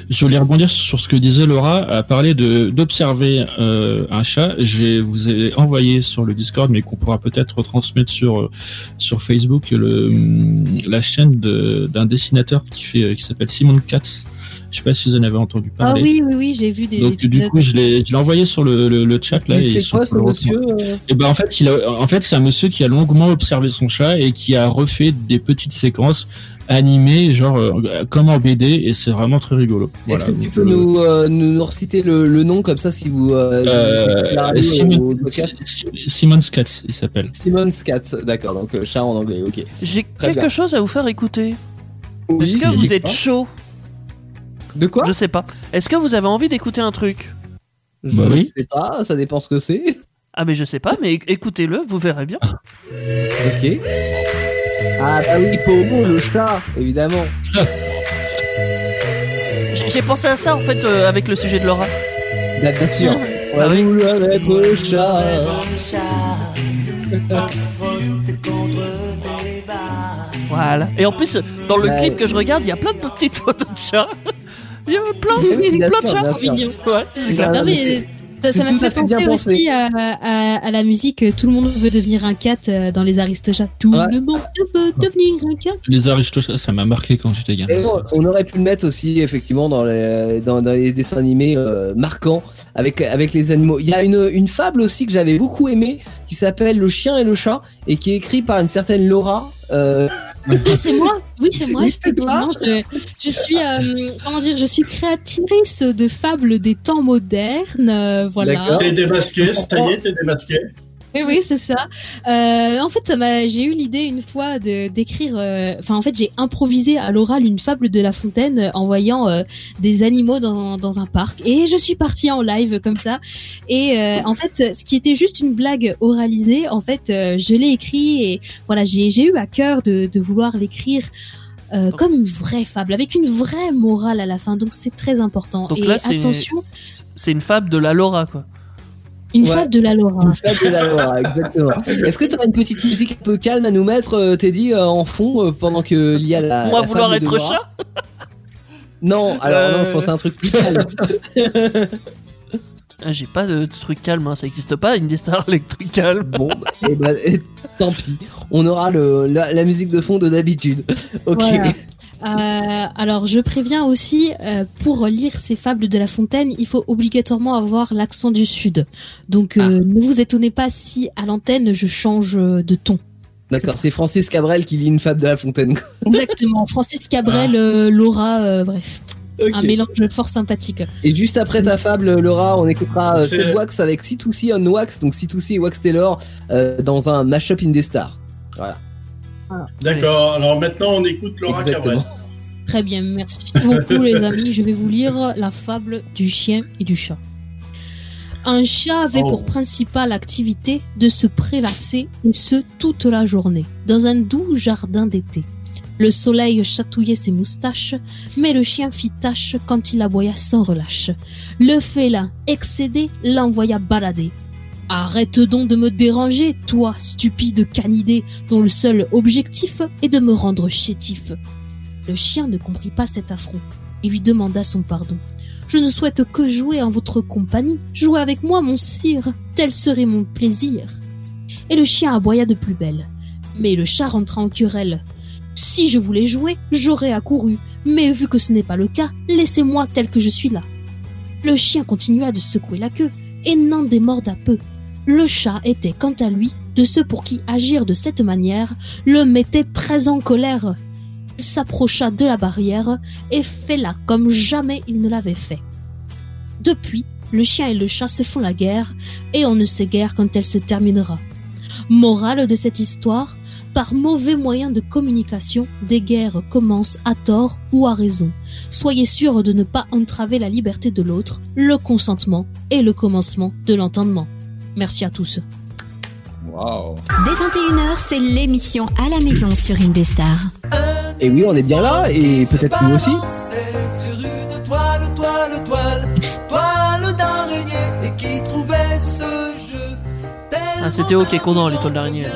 Je voulais rebondir sur ce que disait Laura, à parler de d'observer euh, un chat. Je vous ai envoyé sur le Discord, mais qu'on pourra peut-être retransmettre sur euh, sur Facebook le hum, la chaîne de- d'un dessinateur qui fait euh, qui s'appelle Simon Katz. Je sais pas si vous en avez entendu Ah parler. oui, oui, oui, j'ai vu des Donc du épisodes. coup, je l'ai je l'ai envoyé sur le, le, le chat là. Sur- quoi ce monsieur euh et ben en fait, il a, en fait, c'est un monsieur qui a longuement observé son chat et qui a refait des petites séquences animées, genre euh, comme en BD, et c'est vraiment très rigolo. Est-ce que tu peux euh, nous, euh, nous, nous reciter le, le nom comme ça si vous. Euh, euh, si Simon, Simon il s'appelle. Simon Scatz, d'accord, donc euh, chat en anglais, ok. J'ai Très quelque bien. chose à vous faire écouter. Oui, Est-ce que vous êtes chaud De quoi Je sais pas. Est-ce que vous avez envie d'écouter un truc Je Bah oui. sais pas, ça dépend ce que c'est. Ah mais je sais pas, mais écoutez-le, vous verrez bien. Ok. Ah bah oui, Pomo, le chat, évidemment. <laughs> J'ai pensé à ça en fait euh, avec le sujet de Laura. <laughs> Bah, bien sûr. On va Ah oui. vouloir être le chat. Voilà. Et en plus, dans le Ouais. clip que je regarde, il y a plein de petites photos de chats. Il y a plein, Oui, plein de sûr, chats. bien sûr. Mignon. Ouais, c'est clair. Non, mais mais ça m'a fait bien penser pensé. aussi à, à, à la musique euh, Tout le monde veut devenir un cat euh, dans les Aristochats. Tout Ouais. le monde veut devenir un cat. Les Aristochats, ça m'a marqué quand j'étais gamin. Et on, on aurait pu le mettre aussi effectivement dans les, dans, dans les dessins animés euh, marquants avec, avec les animaux. Il y a une, une fable aussi que j'avais beaucoup aimée qui s'appelle Le chien et le chat et qui est écrite par une certaine Laura. Euh, Ah, c'est moi Oui, c'est moi, Oui, c'est toi. effectivement. Je, je suis, euh, comment dire, je suis créatrice de fables des temps modernes. euh, voilà. T'es démasqué, ça y est, t'es démasqué. Oui, oui, c'est ça. Euh, en fait, ça m'a, j'ai eu l'idée une fois de d'écrire. euh, Enfin, en fait, j'ai improvisé à l'oral une fable de La Fontaine en voyant euh, des animaux dans, dans un parc, et je suis partie en live comme ça. Et en fait, ce qui était juste une blague oralisée, en fait, je l'ai écrit et voilà, j'ai j'ai eu à cœur de de vouloir l'écrire. euh, comme une vraie fable, avec une vraie morale à la fin, donc c'est très important. Donc et là, attention, C'est une fable de la Laura quoi. Une Ouais. fable de la Laura. une fable de la Laura, exactement. <laughs> Est-ce que tu aurais une petite musique un peu calme à nous mettre, euh, Teddy, euh, en fond, euh, pendant que il y a la. Moi la vouloir être Laura chat <laughs> Non, alors non, je pensais à un truc plus calme. <laughs> Ah, J'ai pas de truc calme, hein, ça existe pas, Indestar avec truc calme. Bon, bah, et ben, et tant pis. On aura le, la, la musique de fond de d'habitude. Ok. Voilà. Euh, alors, je préviens aussi, euh, pour lire ces fables de La Fontaine, il faut obligatoirement avoir l'accent du Sud. Donc, euh, ne vous étonnez pas si, à l'antenne, je change de ton. D'accord, c'est Francis Cabrel qui lit une fable de La Fontaine. <laughs> Exactement. Francis Cabrel, euh, Laura, euh, bref. Un mélange fort sympathique. Et juste après ta fable, Laura, on écoutera Seth Wax avec C2C on Wax, donc C2C et Wax Taylor, euh, dans un mashup Indestar. Voilà, D'accord, alors maintenant on écoute Laura Cabrel. Très bien, merci <laughs> beaucoup les amis. Je vais vous lire la fable du chien et du chat. Un chat avait Oh. pour principale activité de se prélasser, et ce toute la journée, dans un doux jardin d'été. Le soleil chatouillait ses moustaches, mais le chien fit tâche quand il aboya sans relâche. Le félin, excédé, l'envoya balader. Arrête donc de me déranger, toi, stupide canidé, dont le seul objectif est de me rendre chétif. Le chien ne comprit pas cet affront et lui demanda son pardon. Je ne souhaite que jouer en votre compagnie. Jouez avec moi, mon sire, tel serait mon plaisir. Et le chien aboya de plus belle. Mais le chat rentra en querelle. Si je voulais jouer, j'aurais accouru. Mais vu que ce n'est pas le cas, laissez-moi tel que je suis là. Le chien continua de secouer la queue et n'en démorda peu. Le chat était, quant à lui, de ceux pour qui agir de cette manière le mettait très en colère. Il s'approcha de la barrière et fait là comme jamais il ne l'avait fait. Depuis, le chien et le chat se font la guerre et on ne sait guère quand elle se terminera. Morale de cette histoire, par mauvais moyen de communication, des guerres commencent à tort ou à raison. Soyez sûr de ne pas entraver la liberté de l'autre, le consentement et le commencement de l'entendement. Merci à tous. Waouh. Dès 21h, c'est l'émission à la maison sur Indestar. Et oui, on est bien là, et peut-être nous aussi. sur une toile, toile, toile, toile d'araignée et qui trouvait ce jeu Ah, c'était OK, Condor, l'étoile d'araignée.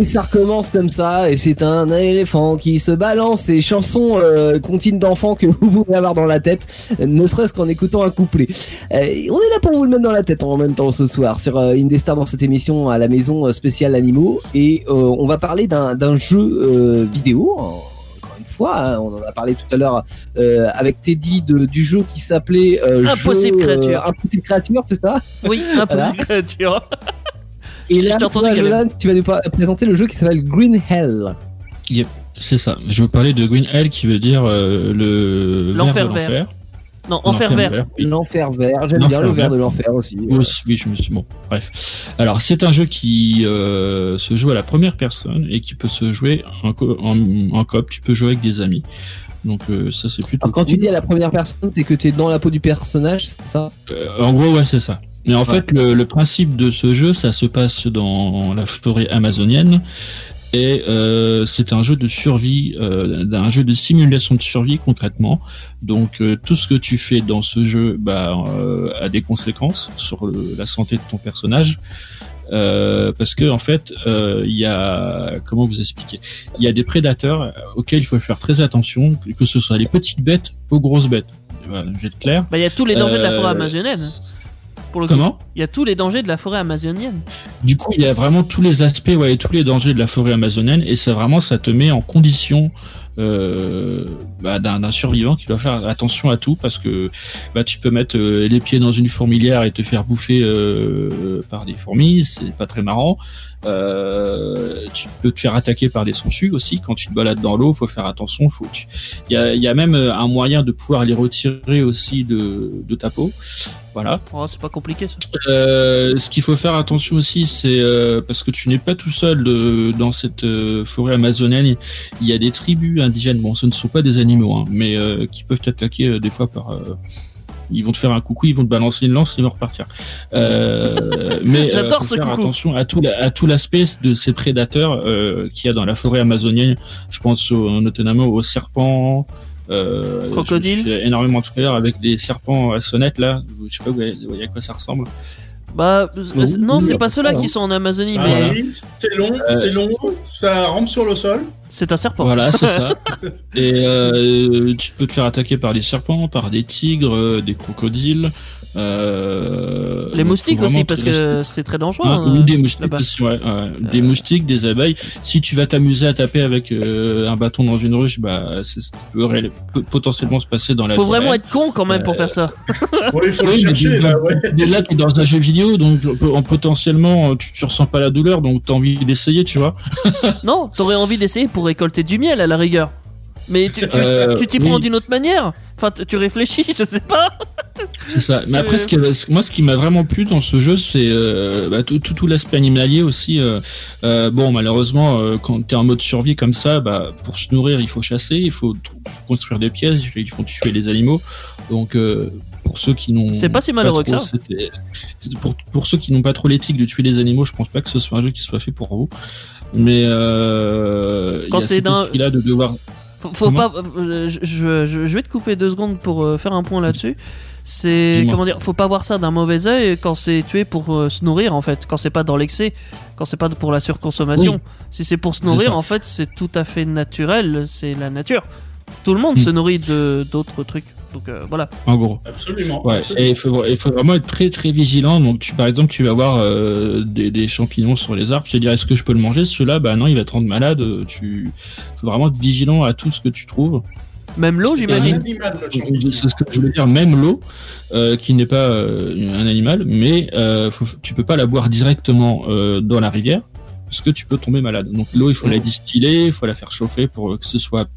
Et ça recommence comme ça, et c'est un éléphant qui se balance. Ces chansons euh, contines d'enfants que <laughs> vous pouvez avoir dans la tête, ne serait-ce qu'en écoutant un couplet. Euh, on est là pour vous le mettre dans la tête en même temps ce soir sur euh, Indestar dans cette émission à la maison euh, spéciale animaux, et euh, on va parler d'un jeu vidéo. en- Encore une fois, hein, on en a parlé tout à l'heure avec Teddy de, du jeu qui s'appelait Impossible jeu, créature. Impossible créature, c'est ça? Oui, <laughs> impossible créature. Et là, toi. Jolan, tu vas nous présenter le jeu qui s'appelle Green Hell. C'est ça. Je vais vous parler de Green Hell qui veut dire euh, le L'enfer de vert. Non, enfer vert. oui. L'enfer vert, j'aime L'enfer bien le vert de l'enfer aussi. Oui, je me suis bon. Bref. Alors, c'est un jeu qui euh, se joue à la première personne et qui peut se jouer en, co- en, en coop. Tu peux jouer avec des amis. Donc euh, ça, c'est plutôt. Alors, quand tu dis à la première personne, c'est que tu es dans la peau du personnage, c'est ça? Euh, en gros, ouais, c'est ça. Mais en Ouais. fait, le, le principe de ce jeu, ça se passe dans la forêt amazonienne. Et euh, c'est un jeu de survie, euh, un jeu de simulation de survie concrètement. Donc euh, tout ce que tu fais dans ce jeu bah, euh, a des conséquences sur le- la santé de ton personnage. Euh, parce que en fait, euh, il y a comment vous expliquer? Il y a des prédateurs auxquels il faut faire très attention, que ce soit les petites bêtes aux grosses bêtes. Voilà, je vais être clair. Bah, il y a tous les dangers de la forêt amazonienne. Pour le coup. Il y a tous les dangers de la forêt amazonienne. Du coup, il y a vraiment tous les aspects, ouais, et tous les dangers de la forêt amazonienne, et ça vraiment, ça te met en condition euh, bah, d'un d'un survivant qui doit faire attention à tout, parce que bah, tu peux mettre euh, les pieds dans une fourmilière et te faire bouffer euh, par des fourmis, c'est pas très marrant. Euh, tu peux te faire attaquer par des sangsues aussi quand tu te balades dans l'eau. Faut faire attention. Faut tu- il y a, il y a même euh, un moyen de pouvoir les retirer aussi de, de ta peau. Voilà. Oh, c'est pas compliqué ça. Euh, ce qu'il faut faire attention aussi, c'est euh, parce que tu n'es pas tout seul de- dans cette euh, forêt amazonienne. Il y a des tribus indigènes. Bon, ce ne sont pas des animaux, hein, mais euh, qui peuvent t'attaquer euh, des fois par. Euh, ils vont te faire un coucou, ils vont te balancer une lance, ils vont repartir. Euh, <laughs> mais J'adore faut ce faire coucou. attention à tout, la- à tout l'aspect de ces prédateurs euh, qu'il y a dans la forêt amazonienne. Je pense au- notamment aux serpents. Euh, Crocodile. énormément à l'heure avec des serpents à sonnette là. Je sais pas vous voyez à quoi ça ressemble. Bah, euh, non, c'est pas ceux-là qui sont en Amazonie, Ah mais oui, c'est long, Euh, c'est long, ça rampe sur le sol. c'est un serpent. Voilà, c'est ça. <laughs> Et euh, tu peux te faire attaquer par des serpents, par des tigres, euh, des crocodiles. Euh, Les moustiques aussi, parce que c'est très dangereux. Ah, hein, oui, des moustiques là-bas. aussi, ouais, ouais. Des moustiques, des abeilles. Si tu vas t'amuser à taper avec euh, un bâton dans une ruche, bah, c'est ce qui peut, ré- peut potentiellement se passer dans la Faut vraiment être con quand même pour Euh, faire ça. <laughs> Ouais, il faut Oui, mais chercher, tu- là, ouais. Mais là, t'es dans un jeu vidéo, donc en potentiellement, tu, tu ressens pas la douleur, donc t'as envie d'essayer, tu vois. Non, t'aurais envie d'essayer pour récolter du miel à la rigueur. Mais tu tu- Euh, tu t'y oui. prends d'une autre manière. Enfin, tu réfléchis, <laughs> je sais pas. C'est ça. Mais après, ce qui, moi, ce qui m'a vraiment plu dans ce jeu, c'est euh, bah, tout, tout, tout l'aspect animalier aussi. euh, euh, bon, malheureusement, quand t'es en mode survie comme ça, bah, pour se nourrir, il faut chasser, il faut tr- construire des pièges, il faut tuer les animaux. Donc, pour ceux qui n'ont C'est pas si malheureux que trop ça. Pour, pour ceux qui n'ont pas trop l'éthique de tuer les animaux, je pense pas que ce soit un jeu qui soit fait pour vous. Mais Quand c'est d'un- esprit-là de devoir Faut, pas. euh, je, je, je- je vais te couper deux secondes pour euh, faire un point là-dessus. C'est comment dire Faut pas voir ça d'un mauvais œil quand c'est tué pour euh, se nourrir en fait. Quand c'est pas dans l'excès, quand c'est pas pour la surconsommation. Oui. Si c'est pour se nourrir, en fait, c'est tout à fait naturel. C'est la nature. Tout le monde Mm. se nourrit de d'autres trucs. Donc euh, voilà. en gros. Absolument. Ouais, absolument. et il faut, il faut vraiment être très très vigilant. Donc, tu, par exemple, tu vas avoir euh, des, des champignons sur les arbres, tu vas dire est-ce que je peux le manger? Celui-là, bah non, il va te rendre malade. euh, Tu faut vraiment être vigilant à tout ce que tu trouves. Même l'eau, j'imagine. C'est ce que je voulais dire, même l'eau, euh, qui n'est pas euh, un animal, mais euh, faut, tu peux pas la boire directement euh, dans la rivière parce que tu peux tomber malade. Donc l'eau, il faut la distiller, il faut la faire chauffer pour que ce soit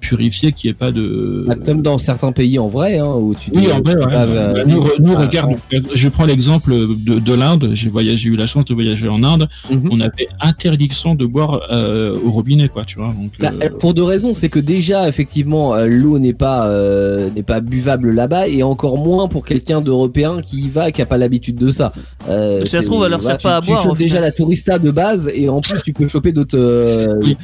purifié, qu'il n'y ait pas de. Bah, comme dans certains pays en vrai, hein, où tu Oui, en vrai, tu ouais. baves, Bah, euh, nous, nous, à regarde, je prends l'exemple de, de l'Inde. J'ai voyagé, j'ai eu la chance de voyager en Inde. Mhm. On avait interdiction de boire euh, au robinet, quoi, tu vois. Donc, Bah, euh, pour deux raisons, c'est que déjà effectivement euh, l'eau n'est pas euh, n'est pas buvable là-bas et encore moins pour quelqu'un d'européen qui y va qui a pas l'habitude de ça. Euh, Si ça se trouve, leur voilà, sert pas tu- à tu boire, chopes au déjà la tourista de base et en plus tu peux choper d'autres euh, oui,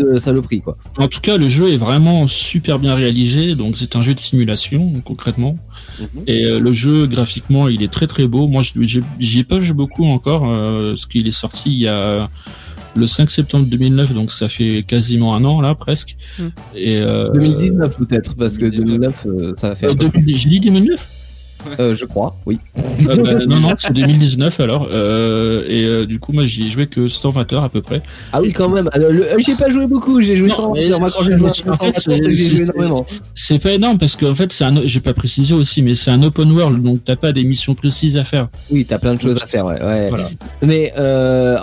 euh, saloperies quoi. En tout cas, le jeu est vraiment super bien réalisé. Donc, c'est un jeu de simulation, concrètement. Et euh, le jeu, graphiquement, il est très très beau. Moi, j'y ai pas joué beaucoup encore, euh, parce qu'il est sorti il y a le 5 septembre 2009, donc ça fait quasiment un an là presque. Hmm. Et euh, 2019 peut-être, parce que 2009, euh, ça fait. euh, un peu- 2000 J'ai dit 2009 Euh, je crois, oui. Euh, bah, Non, non, c'est 2019 alors. Euh, et du coup, moi j'y ai joué que 120 heures à peu près. Ah oui, quand même. Alors, le- j'ai pas joué beaucoup, j'ai joué Non, sans mais- Moi, quand j'ai joué en fait, 120, c'est j'ai joué énormément. C'est pas énorme parce qu'en fait, c'est un. J'ai pas précisé aussi, mais c'est un open world, donc t'as pas des missions précises à faire. Oui, t'as plein de choses à faire, ouais. ouais. Voilà. Mais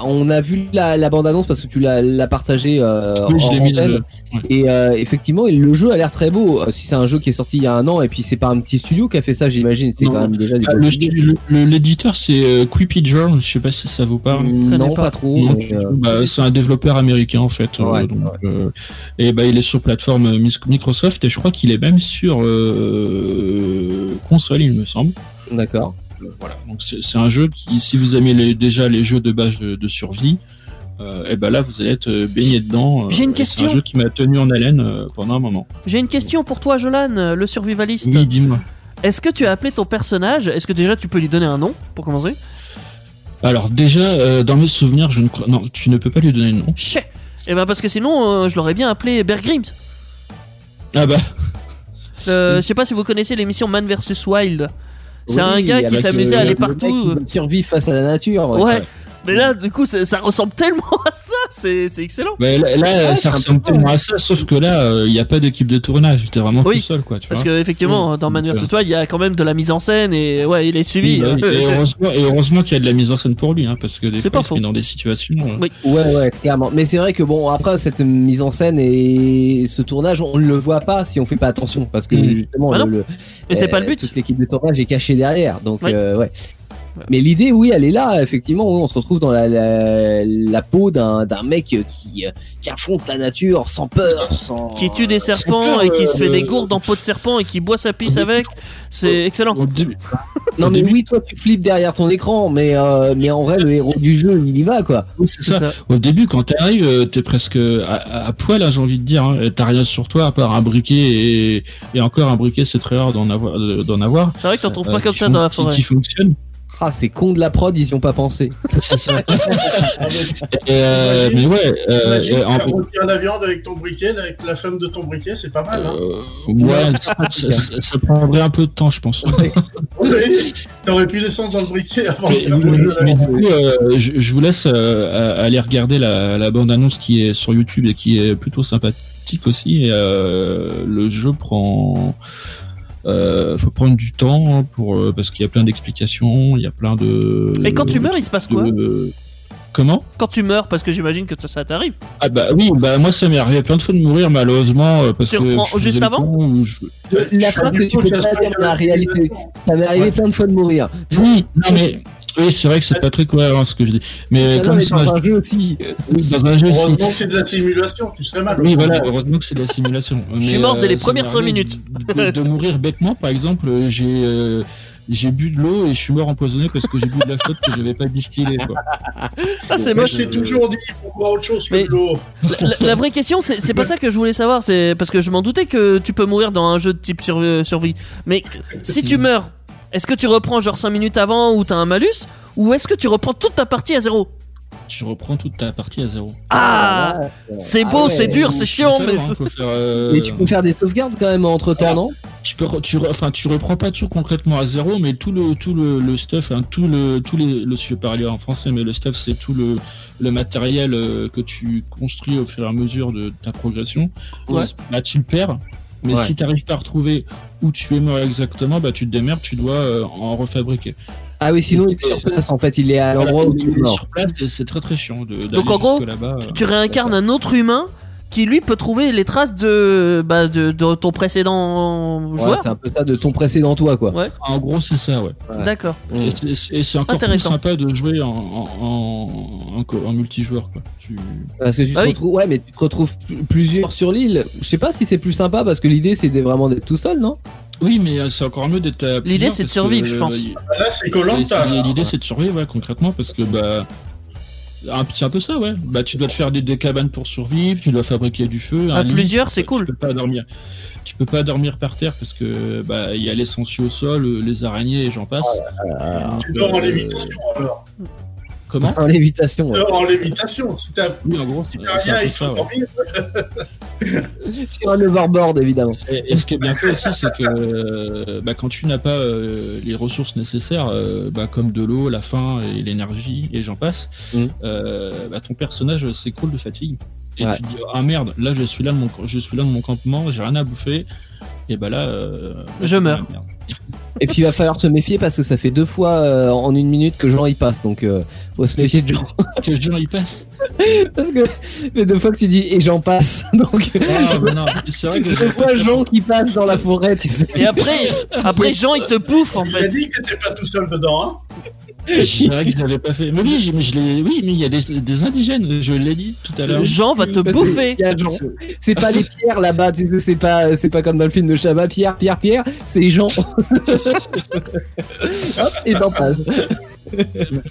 on a vu la, la bande-annonce parce que tu l'as l'as partagé euh, Oui, je en l'ai ouais. Et effectivement, le jeu a l'air très beau. Si c'est un jeu qui est sorti il y a un an, et puis c'est pas un petit studio qui a fait ça, j'imagine. C'est Non. quand même déjà du Ah, L'éditeur, c'est euh, Quippy Journal, je sais pas si ça vous parle. Mm, Non, pas. pas, trop. Euh. Bah, c'est un développeur américain en fait. euh, Ouais, donc, euh, et bah, il est sur plateforme Microsoft et je crois qu'il est même sur euh, console, il me semble. D'accord. Voilà. Donc c'est un jeu qui, si vous aimez les- déjà les jeux de base de, de survie, euh, et ben là vous allez être baigné dedans. euh, J'ai une question. C'est un jeu qui m'a tenu en haleine euh, pendant un moment. J'ai une question pour toi, Jolan, le survivaliste. Oui, dis-moi. Est-ce que tu as appelé ton personnage? Est-ce que déjà tu peux lui donner un nom pour commencer? Alors déjà, euh, dans mes souvenirs, je ne crois... Non, tu ne peux pas lui donner de nom. Chais Eh ben parce que sinon, euh, je l'aurais bien appelé Bear Grylls. Ah bah, Euh, Je sais pas si vous connaissez l'émission Man vs Wild. C'est un gars qui avec, s'amusait euh, à aller le partout. mec qui survivre face à la nature. Ouais. Mais là, du coup, ça, ça ressemble tellement à ça. C'est excellent. bah, là, là, Ouais, c'est ça ressemble tellement à ça, sauf que là, euh, il n'y a pas d'équipe de tournage. J'étais vraiment Oui. tout seul, quoi. Tu Parce vois. que effectivement, dans Man Donc, vs euh, Wild, il y a quand même de la mise en scène et ouais, il est suivi. Oui, bah oui. hein. et heureusement, et heureusement qu'il y a de la mise en scène pour lui, hein, parce que des C'est fois, pas il se met dans des situations. euh, Oui. Ouais, ouais, clairement. Mais c'est vrai que bon, après cette mise en scène et ce tournage, on ne le voit pas si on fait pas attention, parce que Mm. justement, Ah non. le, le- Mais c'est euh, pas le but. Toute l'équipe de tournage est cachée derrière, donc Oui. euh, ouais. Mais l'idée, oui, elle est là, effectivement. on se retrouve dans la, la, la peau d'un d'un mec qui, qui affronte la nature sans peur, sans. Qui tue des serpents peur, et qui se fait euh, des gourdes en peau de serpent et qui boit sa pisse avec. C'est excellent. Non, mais oui, toi, tu flippes derrière ton écran, mais, euh, mais en vrai, le héros du jeu, il y va, quoi. c'est C'est ça. ça. Au début, quand t'arrives, euh, t'es presque à, à- poil, hein, j'ai envie de dire. hein. T'as rien sur toi à part un briquet et, et encore un briquet, c'est très rare d'en avoir. d'en avoir. C'est vrai que t'en trouves Euh, pas comme ça dans la qui- forêt. Qui, fonctionne. Ah, c'est con de la prod, ils y ont pas pensé. <laughs> Euh, mais ouais, euh, Imagine et en- la viande avec ton briquet, avec la femme de ton briquet, c'est pas mal. Hein. euh, ouais, ça, ça- ça prendrait un peu de temps, je pense. Oui, T'aurais pu descendre dans le briquet avant de Mais, faire le jeu. mais là. du coup, euh, je, je vous laisse euh, aller regarder la, la bande-annonce qui est sur YouTube et qui est plutôt sympathique aussi. Et, euh, le jeu prend... Euh, faut prendre du temps pour euh, parce qu'il y a plein d'explications, il y a plein de. Et quand tu meurs, il se passe quoi de- Comment Quand tu meurs, parce que j'imagine que ça, ça t'arrive. Ah bah oui, bah moi ça m'est arrivé plein de fois de mourir malheureusement euh, parce Tu que reprends juste avant con ou je- La suis que tu peux pas dans la réalité. Ça m'est arrivé Ouais. plein de fois de mourir. Oui, non mais oui c'est vrai que c'est pas très cohérent ce que je dis. Mais Ah non, comme mais c'est dans un- un jeu aussi. oui, dans un jeu aussi. Heureusement que c'est de la simulation, tu serais mal. Oui, voilà, heureusement que c'est de la simulation. Je suis mort dès les ça premières m'est cinq arrivé minutes. De, de mourir bêtement, par exemple, euh, j'ai euh, j'ai bu de l'eau et je suis mort empoisonné parce que j'ai bu de la flotte que j'avais pas distillée. Quoi. <laughs> Ah, c'est Moi, moche. je t'ai toujours dit pour boire autre chose que Mais- de l'eau. La, vraie question, c'est c'est pas ça que je voulais savoir. C'est parce que je m'en doutais que tu peux mourir dans un jeu de type sur- euh, survie. Mais si tu meurs, est-ce que tu reprends genre 5 minutes avant ou t'as un malus Ou est-ce que tu reprends toute ta partie à zéro Tu reprends toute ta partie à zéro. Ah C'est beau, Ah ouais. c'est dur, c'est chiant, mais. hein, faire, euh, Mais tu peux faire des sauvegardes quand même entre temps, non tu peux, tu, enfin, tu reprends pas tout concrètement à zéro, mais tout le, tout le, le stuff, hein, tout le, tout les, le, je vais parler en français, mais le stuff, c'est tout le, le matériel euh, que tu construis au fur et à mesure de ta progression. Ouais. Là, tu le perds. Mais Ouais. si tu n'arrives pas à retrouver où tu es mort exactement, bah, tu te démerdes, tu dois euh, en refabriquer. Ah oui, sinon il est sur place en fait, il est à l'endroit où il est mort. sur place, c'est très très chiant de Donc, en gros, là-bas. euh. Tu réincarnes un autre humain qui lui peut trouver les traces de, bah, de, de ton précédent Ouais, joueur. c'est un peu ça de ton précédent toi quoi. Ouais. En gros, c'est ça, ouais. Ouais. D'accord. Et c'est- Et c'est encore plus sympa de jouer en, en, en, en co- en multijoueur, quoi. Tu... Parce que tu te Ah oui. retrouves, ouais, mais tu te retrouves pl- plusieurs sur l'île. Je sais pas si c'est plus sympa parce que l'idée c'est de- vraiment d'être tout seul, non? Oui, mais euh, c'est encore mieux d'être. à L'idée, c'est de survivre, que, je pense. euh, y- Là, c'est Colanta. L'idée, c'est de survivre, ouais, concrètement, parce que bah. Un- C'est un peu ça, ouais. Bah, tu dois te faire des, des cabanes pour survivre, tu dois fabriquer du feu. À un plusieurs, c'est tu cool. peux pas dormir. Tu peux pas dormir par terre parce que bah il y a les sangsues au sol, les araignées et j'en passe. Tu dors en Euh, lévitation alors. Comment En lévitation. ouais. Euh, En lévitation, si t'as Oui, en gros, c'est rien, il faut dormir. <laughs> Sur un overboard, évidemment. Et, et ce qui est bien fait aussi, c'est que euh, bah, quand tu n'as pas euh, les ressources nécessaires, euh, bah, comme de l'eau, la faim et l'énergie, et j'en passe, euh, bah, ton personnage s'écroule de fatigue. Et Ouais. tu te dis ah merde, là je suis là de mon, je suis là de mon campement, j'ai rien à bouffer. Et bah là, euh, Je meurs. merde. Et puis il va falloir se méfier parce que ça fait deux fois euh, en une minute que Jean y passe. Donc euh, faut se méfier de Jean. <laughs> Que gens y passent. parce que fait deux fois que tu dis et j'en passe. <laughs> Donc Ah, bah non, c'est vrai que deux fois Jean qui passe dans la forêt. Tu sais. Et après, après Jean, il te bouffe en Il a fait. dit que t'étais pas tout seul dedans, hein C'est vrai que je l'avais pas fait. Mais oui, mais je oui, mais il y a des, des indigènes, je l'ai dit tout à l'heure. Jean va te bouffer. Jean. C'est pas les pierres là-bas. Tu sais, c'est pas, c'est pas comme dans le film de Chabat. Pierre, Pierre, Pierre. C'est Jean. Hop, <laughs> et j'en passe.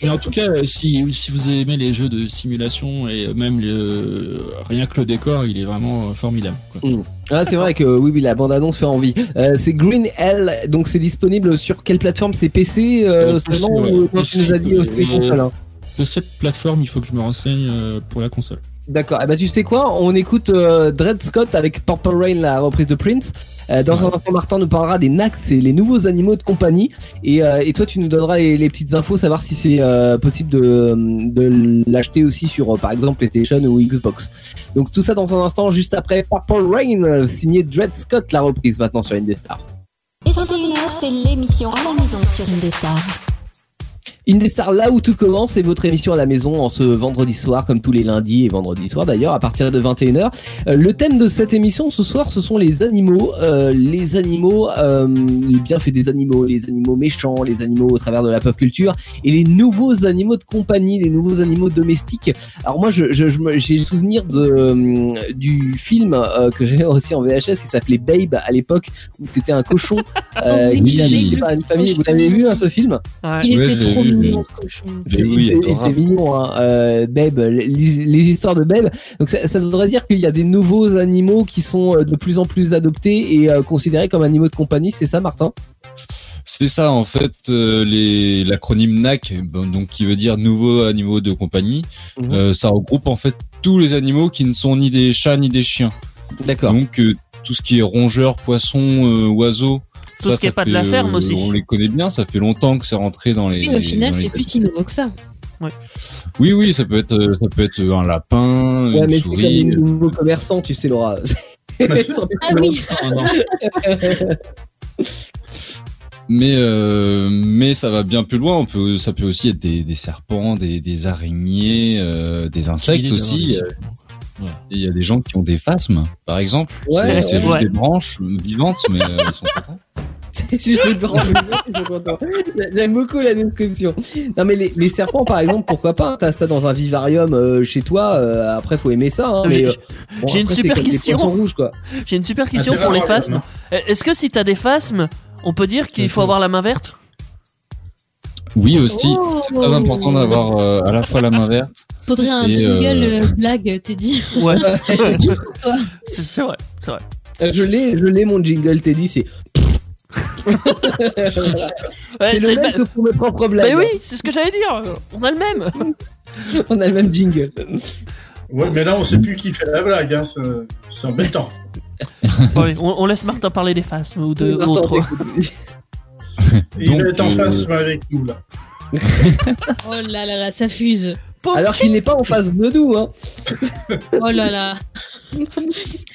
Mais en tout cas, euh, si, si vous aimez les jeux de simulation et même le, rien que le décor, il est vraiment euh, formidable. quoi. Ah, c'est vrai que oui, oui, la bande-annonce fait envie. Euh, c'est Green Hell, donc c'est disponible sur quelle plateforme? C'est PC euh, seulement ouais, ou PC, tu nous as dit aussi hein? De cette plateforme, il faut que je me renseigne pour la console. D'accord. Eh ben, tu sais quoi? On écoute euh, Dred Scott avec Purple Rain, la reprise de Prince. Euh, dans un instant, Martin nous parlera des NAC, c'est les nouveaux animaux de compagnie. Et, euh, et toi, tu nous donneras les, les petites infos, savoir si c'est euh, possible de, de l'acheter aussi sur, par exemple, PlayStation ou Xbox. Donc tout ça dans un instant, juste après Purple Rain, signé Dred Scott, la reprise maintenant sur Indestar. Et 21h, c'est l'émission à la maison sur Indestar. Indestar, là où tout commence, c'est votre émission à la maison en ce vendredi soir, comme tous les lundis et vendredis soirs d'ailleurs, à partir de 21h. Euh, le thème de cette émission ce soir, ce sont les animaux. Euh, les animaux, euh, les bienfaits des animaux, les animaux méchants, les animaux au travers de la pop culture, et les nouveaux animaux de compagnie, les nouveaux animaux domestiques. Alors moi, je, je, je j'ai le souvenir de, euh, du film euh, que j'avais aussi en VHS, qui s'appelait Babe à l'époque, où c'était un cochon <laughs> euh, Oui, qui il par une famille. Vous l'avez vu, hein, ce film? Ouais. Il était trop mignon, ce cochon. c'est mignon, hein. euh, Babe, les, les histoires de Babe. Donc ça, ça voudrait dire qu'il y a des nouveaux animaux qui sont euh, de plus en plus adoptés et euh, considérés comme animaux de compagnie. C'est ça, Martin? C'est ça en fait euh, l'acronyme NAC donc qui veut dire nouveaux animaux de compagnie. Euh, ça regroupe en fait tous les animaux qui ne sont ni des chats ni des chiens. D'accord. Donc euh, tout ce qui est rongeurs, poissons, euh, oiseaux. Tout ça, ce qui est ça pas de la ferme euh, aussi. On les connaît bien, ça fait longtemps que c'est rentré dans les. Et au final, c'est plus si nouveau que ça. Oui oui, ça peut être euh, ça peut être un lapin, Ouais, une mais c'est comme souris. les nouveaux commerçants, tu sais, Laura. <laughs> Ah oui. <laughs> Mais euh, mais ça va bien plus loin. On peut ça peut aussi être des, des serpents, des, des araignées, euh, des insectes aussi. Des Euh. Ouais. Il y a des gens qui ont des phasmes, par exemple. Ouais, c'est c'est juste des branches vivantes, mais euh, ils sont contents. C'est juste les grands bébés qui sont contents. J'aime beaucoup la description. Non mais les, les serpents par exemple, pourquoi pas hein, T'as ça dans un vivarium euh, chez toi. euh, après, faut aimer ça. Hein, mais, J'ai- euh, bon, une super des question. poissons rouges, quoi. J'ai une super question pour les phasmes. Euh, Est-ce que si t'as des phasmes, on peut dire qu'il faut avoir la main verte? Oui aussi. Oh. C'est très important d'avoir euh, à la fois la main verte. faudrait un jingle euh, euh, blague, t'es dit. Ouais. <laughs> <laughs> c'est vrai, c'est vrai. Je l'ai, je l'ai mon jingle Teddy, c'est Ouais, c'est le même le que pour mes propres blagues. Mais oui, c'est ce que j'allais dire. On a le même. <laughs> On a le même jingle. Ouais, mais là, on sait plus qui fait la blague, hein, c'est embêtant. Ouais, on, on laisse Martin parler des phasmes ou de Attends, autres. <laughs> Il Donc, être en euh, face avec nous, là. <laughs> Oh là là là, ça fuse. Alors qu'il n'est pas en face de nous, hein. <laughs> Oh là là.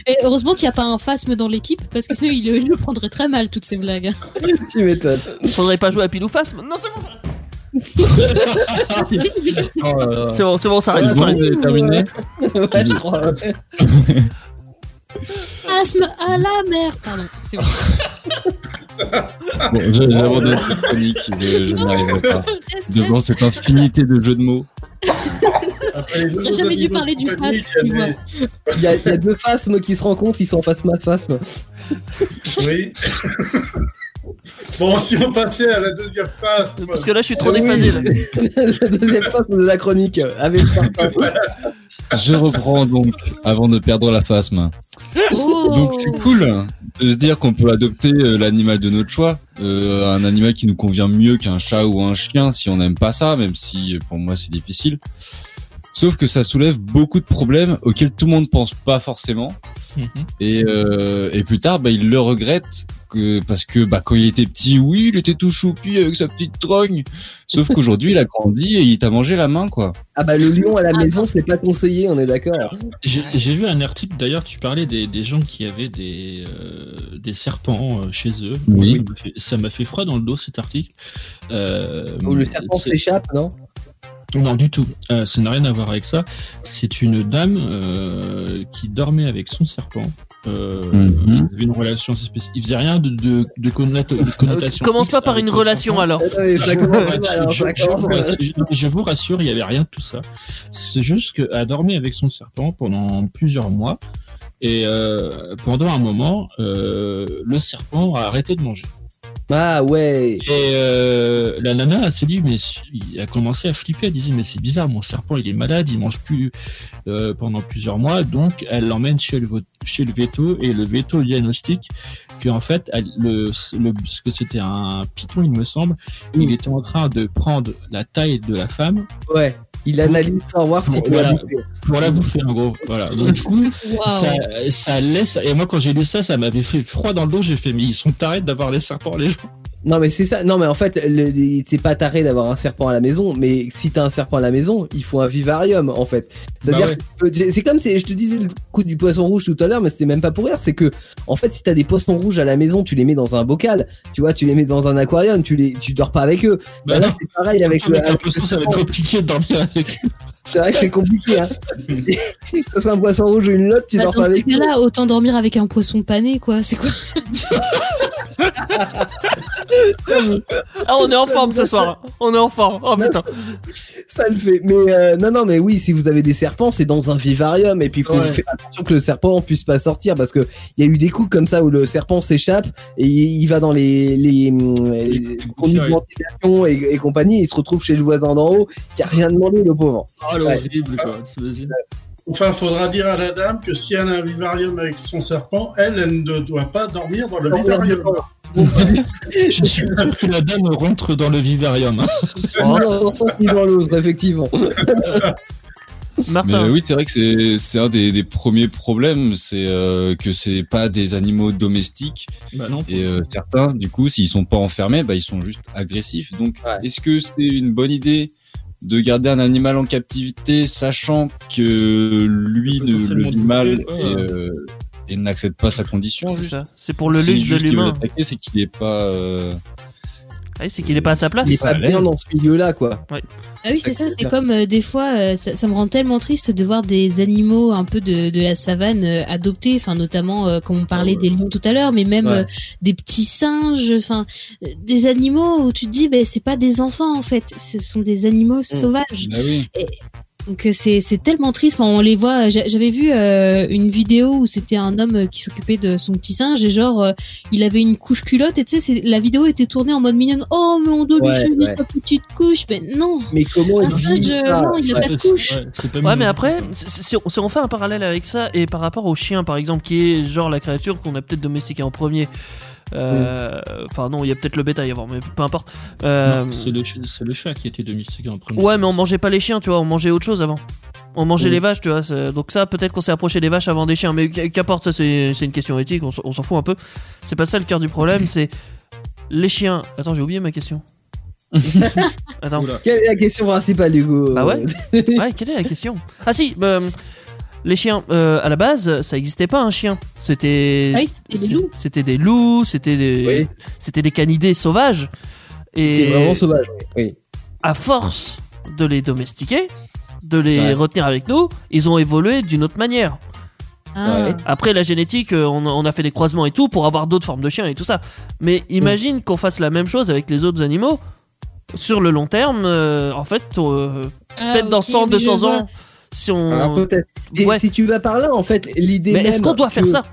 Et heureusement qu'il n'y a pas un phasme dans l'équipe, parce que sinon il, le- il le prendrait très mal, toutes ces blagues. Tu m'étonnes. Faudrait pas jouer à pile ou phasme. Non, c'est bon. Oh. C'est bon, c'est bon, ça. Bon, arrête. vous avez terminé ouais, je crois. Phasme à la mer Pardon, c'est bon. <laughs> Bon, J'abandonne cette chronique, je, je n'y arriverai pas. Devant cette infinité de jeux de mots. J'aurais jamais dû parler du phasme, il y tu a vois. des- Il y, a, il y a deux phasmes qui se rencontrent, ils sont face ma phasme. Oui. bon, si on passait à la deuxième phase. Parce que là, je suis trop Oui. déphasé. Là. <laughs> la deuxième phasme de la chronique avec. <laughs> Je reprends donc avant de perdre la phasme. Oh. Donc c'est cool de se dire qu'on peut adopter euh, l'animal de notre choix, euh, un animal qui nous convient mieux qu'un chat ou un chien si on n'aime pas ça, même si pour moi c'est difficile. Sauf que ça soulève beaucoup de problèmes auxquels tout le monde pense pas forcément. Mhm. Et, euh, et plus tard, bah, il le regrette que, parce que bah, quand il était petit, oui, il était tout choupi avec sa petite trogne. Sauf <laughs> qu'aujourd'hui, il a grandi et il t'a mangé la main, quoi. Ah bah le lion à la Ah, maison, c'est pas conseillé, on est d'accord. J'ai j'ai vu un article d'ailleurs, tu parlais des, des gens qui avaient des, euh, des serpents euh, chez eux. Oui. Ça m'a fait- fait froid dans le dos cet article. Euh, Ou le serpent s'échappe, non? Non, du tout. Euh, ça n'a rien à voir avec ça. C'est une dame euh, qui dormait avec son serpent. Euh. Ils avaient une relation assez spéciale. Ils faisaient rien de, de, de, connota- de <laughs> connotation. Euh, Commence pas par une relation alors. Je, vous rassure, il n'y avait rien de tout ça. C'est juste qu'elle a dormi avec son serpent pendant plusieurs mois. Et euh, pendant un moment, euh, le serpent a arrêté de manger. Ah ouais. Et euh, la nana elle s'est dit, mais elle a commencé à flipper. Elle disait, mais c'est bizarre, mon serpent il est malade, il mange plus euh, pendant plusieurs mois. Donc elle l'emmène chez le, chez le veto et le veto diagnostique que en fait, elle- le, le, parce que c'était un python, il me semble, il était en train de prendre la taille de la femme Ouais. Il analyse pour voir s'il peut Voilà. pour la bouffer en gros. Voilà. Donc du coup, ça laisse. Et moi, quand j'ai lu ça, ça m'avait fait froid dans le dos. J'ai fait, mais ils sont tarés d'avoir les serpents, les gens. Non mais c'est ça. Non mais en fait, c'est pas taré d'avoir un serpent à la maison, mais si t'as un serpent à la maison, il faut un vivarium en fait. C'est-à-dire, Bah ouais. c'est comme si je te disais le coup du poisson rouge tout à l'heure, mais c'était même pas pour rire. C'est que en fait, si t'as des poissons rouges à la maison, tu les mets dans un bocal, tu vois, tu les mets dans un aquarium, tu les, tu dors pas avec eux. Bah, là non. c'est pareil avec le. J'ai avec l'impression le que ça va être serpent. compliqué de dormir avec. C'est vrai que c'est compliqué. Hein. que ce soit un poisson rouge ou une lotte, tu Bah, dors dans pas ce avec eux. cas-là, autant dormir avec un poisson pané, quoi. C'est quoi? <laughs> Ah, on est en forme ce soir. On est en forme. Oh putain. Ça le fait. Mais euh, non, non, mais oui, si vous avez des serpents, c'est dans un vivarium. Et puis, il faut Ouais. faire attention que le serpent puisse pas sortir parce que il y a eu des coups comme ça où le serpent s'échappe et il, va dans les, les, hum, les conduits de ouais. ventilation et, et compagnie. Il se retrouve chez le voisin d'en haut qui a rien demandé, le pauvre. Oh, l'horrible, quoi. Enfin, faudra dire à la dame que si elle a un vivarium avec son serpent, elle, elle ne doit pas dormir dans le vivarium. Je suis sûr que la dame rentre dans le vivarium. hein. Oh, dans un sens ni dans l'autre, effectivement. Martin. oui, c'est vrai que c'est c'est un des, des premiers problèmes, c'est euh, que c'est pas des animaux domestiques Bah non. et euh, certains, du coup, s'ils sont pas enfermés, bah ils sont juste agressifs. Donc, Ouais. est-ce que c'est une bonne idée de garder un animal en captivité, sachant que lui ne le vit mal ouais. et, euh, et n'accepte pas sa condition C'est juste ça. C'est pour le luxe de l'humain. l'attaquer, c'est qu'il est pas. Ouais, c'est qu'il est pas à sa place. Il est pas bien dans ce milieu-là, quoi. Ah oui, c'est ça, C'est comme euh, des fois, euh, ça, ça me rend tellement triste de voir des animaux un peu de, de la savane euh, adoptés, enfin notamment euh, comme on parlait des lions tout à l'heure, mais même Ouais. euh, des petits singes, enfin euh, des animaux où tu te dis, ben c'est pas des enfants en fait, ce sont des animaux sauvages. Bah oui. Donc euh, c'est c'est tellement triste. Enfin, on les voit. j'a- J'avais vu euh, une vidéo où c'était un homme euh, qui s'occupait de son petit singe et genre euh, il avait une couche culotte et tu sais c'est- la vidéo était tournée en mode mignonne. Oh mais on doit lui ouais. sa petite couche. Mais non, Mais comment un singe euh, ça non il a pas de couche. Ouais, mais après, si on, si on fait un parallèle avec ça et par rapport au chien, par exemple, qui est genre la créature qu'on a peut-être domestiquée en premier. Euh, Enfin, non, il y a peut-être le bétail avant, mais peu importe. Euh, c'est le, ch- c'est le chat qui a été domestiqué en premier. ouais, mais on mangeait pas les chiens, tu vois, on mangeait autre chose avant. On mangeait les vaches, tu vois. Donc, ça, peut-être qu'on s'est approché des vaches avant des chiens, mais qu- qu'importe, ça, c'est c'est une question éthique, on, s- on s'en fout un peu. C'est pas ça le cœur du problème, c'est les chiens. Attends, j'ai oublié ma question. <laughs> Attends. Oula. Quelle est la question principale, Hugo Bah ouais. Ouais, quelle est la question? Ah si, bah, les chiens, euh, à la base, ça existait pas un chien. C'était Ah oui, c'était des loups. c'était des loups, c'était des Oui. c'était des canidés sauvages. Et vraiment sauvage. Oui. à force de les domestiquer, de les Ouais. retenir avec nous, ils ont évolué d'une autre manière. Ah. Ouais. Après la génétique, euh, on a, on a fait des croisements et tout pour avoir d'autres formes de chiens et tout ça. Mais imagine qu'on fasse la même chose avec les autres animaux. Sur le long terme, euh, en fait, euh, Ah, peut-être dans ok, 100, oui, 200 je vois. Si on... Alors peut-être. Et Ouais. si tu vas par là, en fait, l'idée Mais est-ce qu'on doit faire que- ça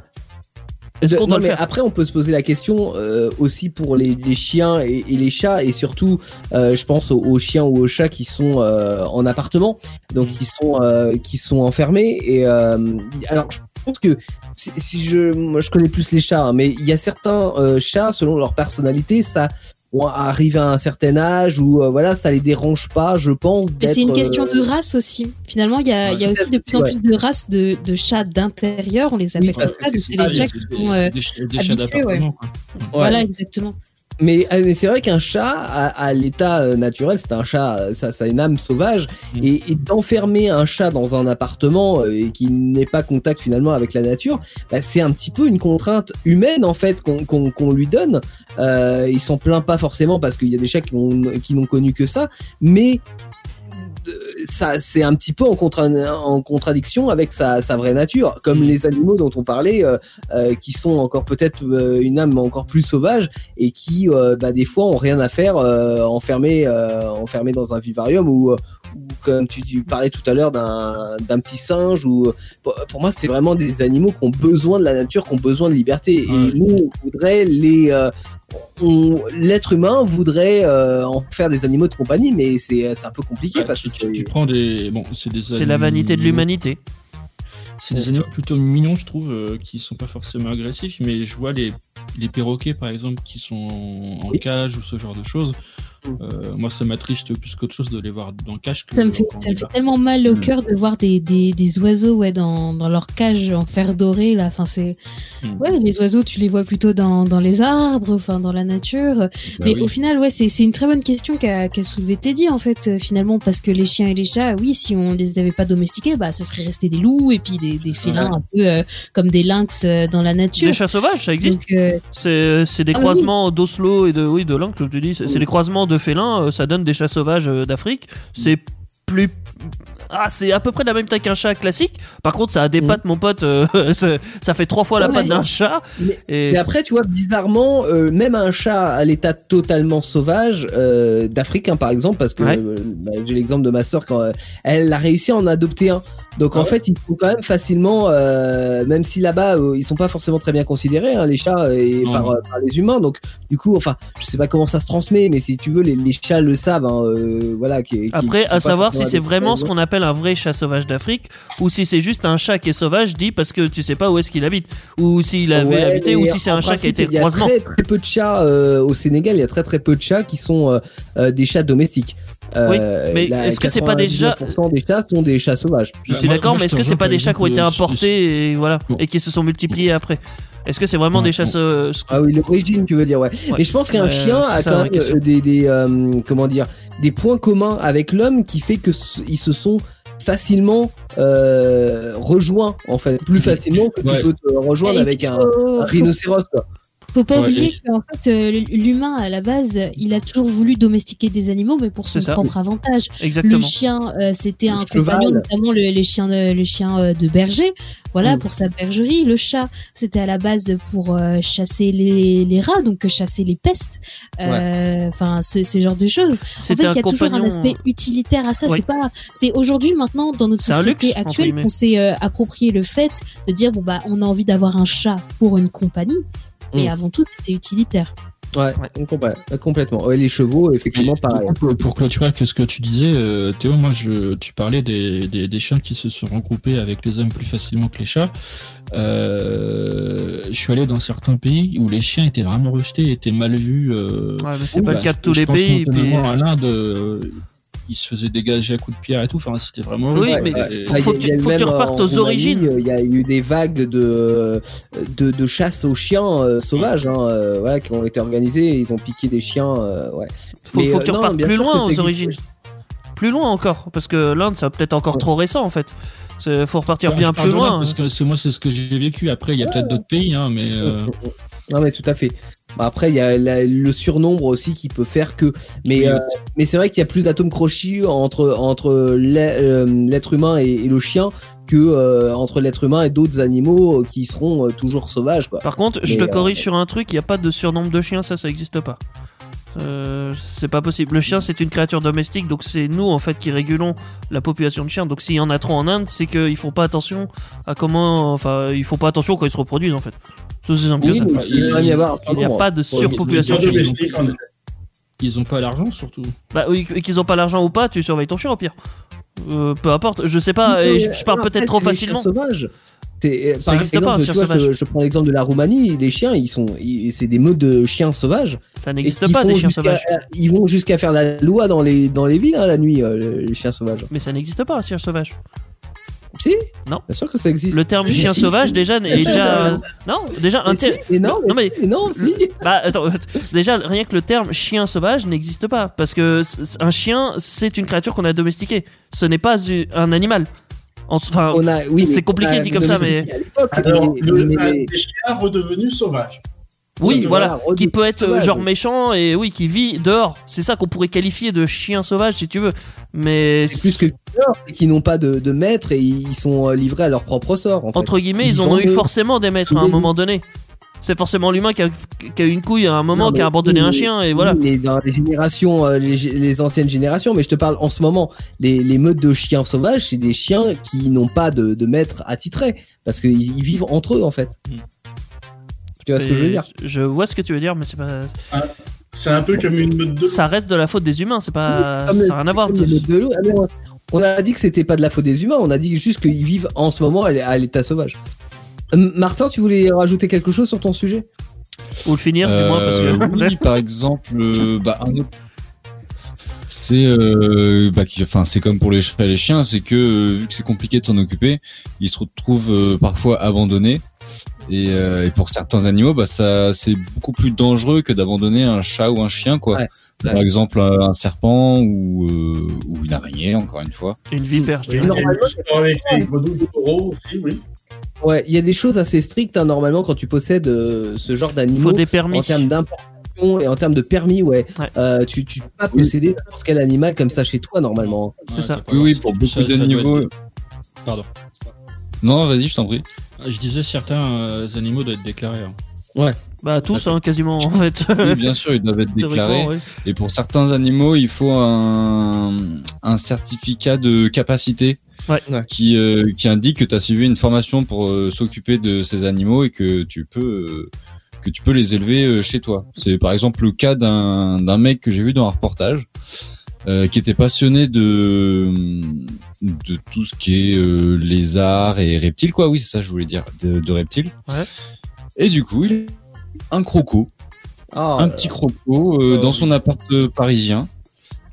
Est-ce qu'on Non, doit le mais faire Après, on peut se poser la question euh, aussi pour les, les chiens et, et les chats, et surtout, euh, je pense aux, aux chiens ou aux chats qui sont euh, en appartement, donc qui sont qui sont enfermés. Et alors, je pense que si, si je, moi, je connais plus les chats, hein, mais il y a certains chats, selon leur personnalité, ça on arrive à un certain âge où euh, voilà, ça les dérange pas, je pense. C'est une question euh, de race aussi. Finalement, il y a, il y a aussi de plus en Ouais. plus de races de, de chats d'intérieur, on les appelle comme ça, c'est donc c'est ça, des chats qui sont... euh, des, des chats habitués, ouais. Voilà, exactement. Mais, euh, mais c'est vrai qu'un chat, à, à l'état euh, naturel, c'est un chat, euh, ça, ça a une âme sauvage, Mm. et, et d'enfermer un chat dans un appartement et qui n'ait pas contact finalement avec la nature, bah, c'est un petit peu une contrainte humaine en fait qu'on lui donne. Euh, il s'en plaint pas forcément parce qu'il y a des chats qui ont- qui n'ont connu que ça, mais ça c'est un petit peu en, contra- en contradiction avec sa, sa vraie nature, comme les animaux dont on parlait, euh, euh, qui sont encore peut-être euh, une âme encore plus sauvage et qui euh, bah, des fois ont rien à faire euh, enfermés euh, enfermés dans un vivarium ou, ou comme tu, tu parlais tout à l'heure d'un d'un petit singe ou pour, pour moi c'était vraiment des animaux qui ont besoin de la nature qui ont besoin de liberté et Ouais. nous on voudrait les euh, on- l'être humain voudrait euh, en faire des animaux de compagnie mais c'est c'est un peu compliqué Ouais, parce que tu, prends des. Bon, c'est des. C'est la vanité de l'humanité. C'est des animaux plutôt mignons, je trouve, euh, qui sont pas forcément agressifs, mais je vois les, les perroquets, par exemple, qui sont en cage ou ce genre de choses. Mm. Euh, moi, ça m'attriste plus qu'autre chose de les voir dans cage. Que Ça me fait, ça me tellement mal au Mm. cœur de voir des, des, des oiseaux ouais, dans, dans leur cage en fer doré. Là. Enfin, c'est... Mm. Ouais, les oiseaux, tu les vois plutôt dans, dans les arbres, enfin, dans la nature. Bah Mais oui. au final, ouais, c'est, c'est une très bonne question qu'a, qu'a soulevé Teddy, en fait, euh, finalement, parce que les chiens et les chats, oui, si on les avait pas domestiqués, bah, ce serait resté des loups et puis des, des félins un peu euh, comme des lynx euh, dans la nature. Des chats sauvages, ça existe. Euh, C'est c'est des Ah oui. croisements d'Oslo et de oui de Lynx, comme tu dis. C'est c'est des croisements de félins. euh, Ça donne des chats sauvages euh, d'Afrique. C'est plus ah c'est à peu près de la même taille qu'un chat classique. Par contre, ça a des Mm. pattes, mon pote. euh, <laughs> ça, ça fait trois fois la Ouais. patte d'un chat. Mais- Et Et après, tu vois, bizarrement, euh, même un chat à l'état totalement sauvage, euh, d'Afrique, hein, par exemple, parce que Ouais. bah, j'ai l'exemple de ma sœur quand elle a réussi à en adopter un. Donc Ah en ouais fait, ils sont quand même facilement, euh, même si là-bas euh, ils sont pas forcément très bien considérés, hein, les chats euh, et par, euh, par les humains. Donc du coup, enfin, je sais pas comment ça se transmet, mais si tu veux, les, les chats le savent. Hein, voilà. Qui, qui- Après, qui à savoir si c'est vraiment ce qu'on appelle un vrai chat sauvage d'Afrique ou si c'est juste un chat qui est sauvage dit parce que tu sais pas où est-ce qu'il habite ou s'il avait Ouais, habité ou si c'est un chat qui a été Il y a croisement. très, très peu de chats au Sénégal. Il y a très très peu de chats qui sont des chats domestiques. Oui, Euh, mais la- est-ce que c'est pas des chats- 99% des chats sont des chats sauvages. Je Bah, suis moi- d'accord, mais est-ce que c'est pas des chats qui ont été importés et voilà et qui se sont multipliés après? Est-ce que c'est vraiment Ouais, des chats bon. sau- Ah oui, l'origine, tu veux dire, ouais. Ouais. Mais je pense qu'un chien a quand même euh, des, des euh, comment dire, des points communs avec l'homme qui fait que ils se sont facilement euh, rejoints en fait, plus facilement que Ouais. tu peux te rejoindre et avec un, un rhinocéros. Quoi. Faut pas Ouais, oublier qu'en fait, euh, l'humain, à la base, il a toujours voulu domestiquer des animaux, mais pour son propre avantage. Le Exactement. chien, euh, c'était Le un cheval. compagnon, notamment le- les chiens, de, les chiens euh, de berger. Voilà, Mm. pour sa bergerie. Le chat, c'était à la base pour euh, chasser les, les rats, donc chasser les pestes. Euh, Enfin, ce, ce genre de choses. En fait, il y a toujours un aspect utilitaire à ça. C'est pas, c'est aujourd'hui maintenant dans notre société luxe, actuelle qu'on s'est approprié le fait de dire bon bah on a envie d'avoir un chat pour une compagnie, mais Mm. avant tout c'était utilitaire. Ouais, on comprend- euh, complètement. Ouais, les chevaux, effectivement, Et, pareil. pour, pour clôturer avec ce que tu disais, euh, Théo, moi, je, tu parlais des, des, des chiens qui se sont regroupés avec les hommes plus facilement que les chats. Euh, je suis allé dans certains pays où les chiens étaient vraiment rejetés, étaient mal vus. euh, Ouais, mais c'est bah, pas le cas de tous les pays. notamment à l'Inde, euh, ils se faisaient dégager à coups de pierre et tout. Enfin, c'était vraiment. Oui, mais Et- faut- faut que tu- il y a eu faut que tu même, repartes aux origines. euh, Il y a eu des vagues de, de, de chasse aux chiens euh, sauvages hein, euh, voilà, qui ont été organisées. Ils ont piqué des chiens. euh, ouais. Faut, Mais, faut euh, que tu non, repartes bien plus loin que aux origines. Plus loin encore, parce que l'Inde, ça va peut-être encore Ouais. trop récent en fait. C'est- Faut repartir bien plus là loin. hein. Parce que c'est- moi, c'est ce que j'ai vécu. Après, il y a peut-être d'autres pays, hein, mais. euh, Non mais tout à fait. Bah, après il y a la- le surnombre aussi qui peut faire que. Mais Oui. euh, mais c'est vrai qu'il y a plus d'atomes crochus entre entre euh, l'être humain et, et le chien que euh, entre l'être humain et d'autres animaux qui seront toujours sauvages quoi. Par contre, je te corrige sur un truc, il n'y a pas de surnombre de chiens, ça, ça n'existe pas. Euh, c'est pas possible. Le chien, c'est une créature domestique, donc c'est nous en fait qui régulons la population de chiens. Donc s'il y en a trop en Inde, c'est qu'ils font pas attention à comment. Enfin, ils font pas attention quand ils se reproduisent en fait. Ça, c'est simple que Oui, ça. mais il n'y a pas de surpopulation de domestique, en. Ils ont pas l'argent surtout. Bah oui, qu'ils ont pas l'argent ou pas, tu surveilles ton chien au pire. Euh, peu importe, je sais pas, et je, je parle peut-être trop facilement. euh, par pas, exemple, chien tu vois, sauvage. Je, je prends l'exemple de la Roumanie, les chiens, ils sont, c'est des modes de chiens sauvages. Ça n'existe pas des chiens sauvages. Ils vont jusqu'à faire la loi dans les, dans les villes, hein, la nuit, euh, les chiens sauvages. Mais ça n'existe pas un chien sauvage. Si Non. Bien sûr que ça existe. Le terme chien si. sauvage déjà est déjà non déjà un terme non, non, mais, non, si. bah attends <laughs> déjà rien que le terme chien sauvage n'existe pas parce que un chien c'est une créature qu'on a domestiquée ce n'est pas un animal En- enfin oui, c'est compliqué dit comme ça, mais- à l'époque, Alors, mais- le, mais- un des chiens redevenus sauvages. Oui donc, voilà voilà, qui peut être euh, sauvage. genre méchant et oui qui vit dehors c'est ça qu'on pourrait qualifier de chien sauvage si tu veux mais c'est plus que c'est qu'ils n'ont pas de, de maître et ils sont euh, livrés à leur propre sort. En fait. entre guillemets ils Ils en ont eu forcément des maîtres à un moment donné c'est forcément l'humain qui a, qui a eu une couille à un moment Non, qui a abandonné un chien et voilà Mais dans les générations, euh, les, les anciennes générations, mais je te parle en ce moment, les, les meutes de chiens sauvages, c'est des chiens qui n'ont pas de, de maître attitré parce qu'ils ils vivent entre eux en fait. Mm. Tu vois ce que je veux dire? je vois ce que tu veux dire mais c'est pas C'est un peu comme une meute de ça reste de la faute des humains, c'est pas, Comme- ça n'a rien à voir. Ah, mais on- a dit que c'était pas de la faute des humains, on a dit juste qu'ils vivent en ce moment à l'é- à l'état sauvage. Euh, Martin, tu voulais rajouter quelque chose sur ton sujet? Ou le finir, du moins, parce Euh, que. oui, <laughs> par exemple, euh, bah, un autre. C'est euh, bah, enfin c'est comme pour les chats et les chiens, c'est que euh, vu que c'est compliqué de s'en occuper, ils se retrouvent euh, parfois abandonnés. Et, euh, et pour certains animaux, bah ça c'est beaucoup plus dangereux que d'abandonner un chat ou un chien, quoi. Ouais. Par exemple, un serpent ou, euh, ou une araignée, encore une fois. Une vipère, je Il y a dirais. Normalement, une histoire avec les grenouilles de taureau aussi, oui. Ouais, il y a des choses assez strictes hein, normalement quand tu possèdes euh, ce genre d'animaux. faut des permis. en termes d'importation et en termes de permis, ouais. Ouais. Euh, tu, tu peux pas posséder n'importe quel animal comme ça chez toi normalement. C'est ça. Oui, oui, pour beaucoup Ça- ça doit d'animaux. être- Pardon. Non, vas-y, je t'en prie. Je disais certains euh, animaux doivent être déclarés. hein. Bah, tous, hein, quasiment, en fait. Oui, bien <laughs> sûr, ils doivent être déclarés. Théoriquement. Et pour certains animaux, il faut un, un certificat de capacité Ouais. Ouais. qui, euh, qui indique que tu as suivi une formation pour euh, s'occuper de ces animaux et que tu peux euh, que tu peux les élever euh, chez toi. C'est par exemple le cas d'un d'un mec que j'ai vu dans un reportage euh, qui était passionné de de tout ce qui est euh, lézards et reptiles quoi. Oui, c'est ça je voulais dire de, de reptiles. Ouais. Et du coup, il un croco, Ah, un petit croco euh, Oh, dans oui. son appart euh, parisien.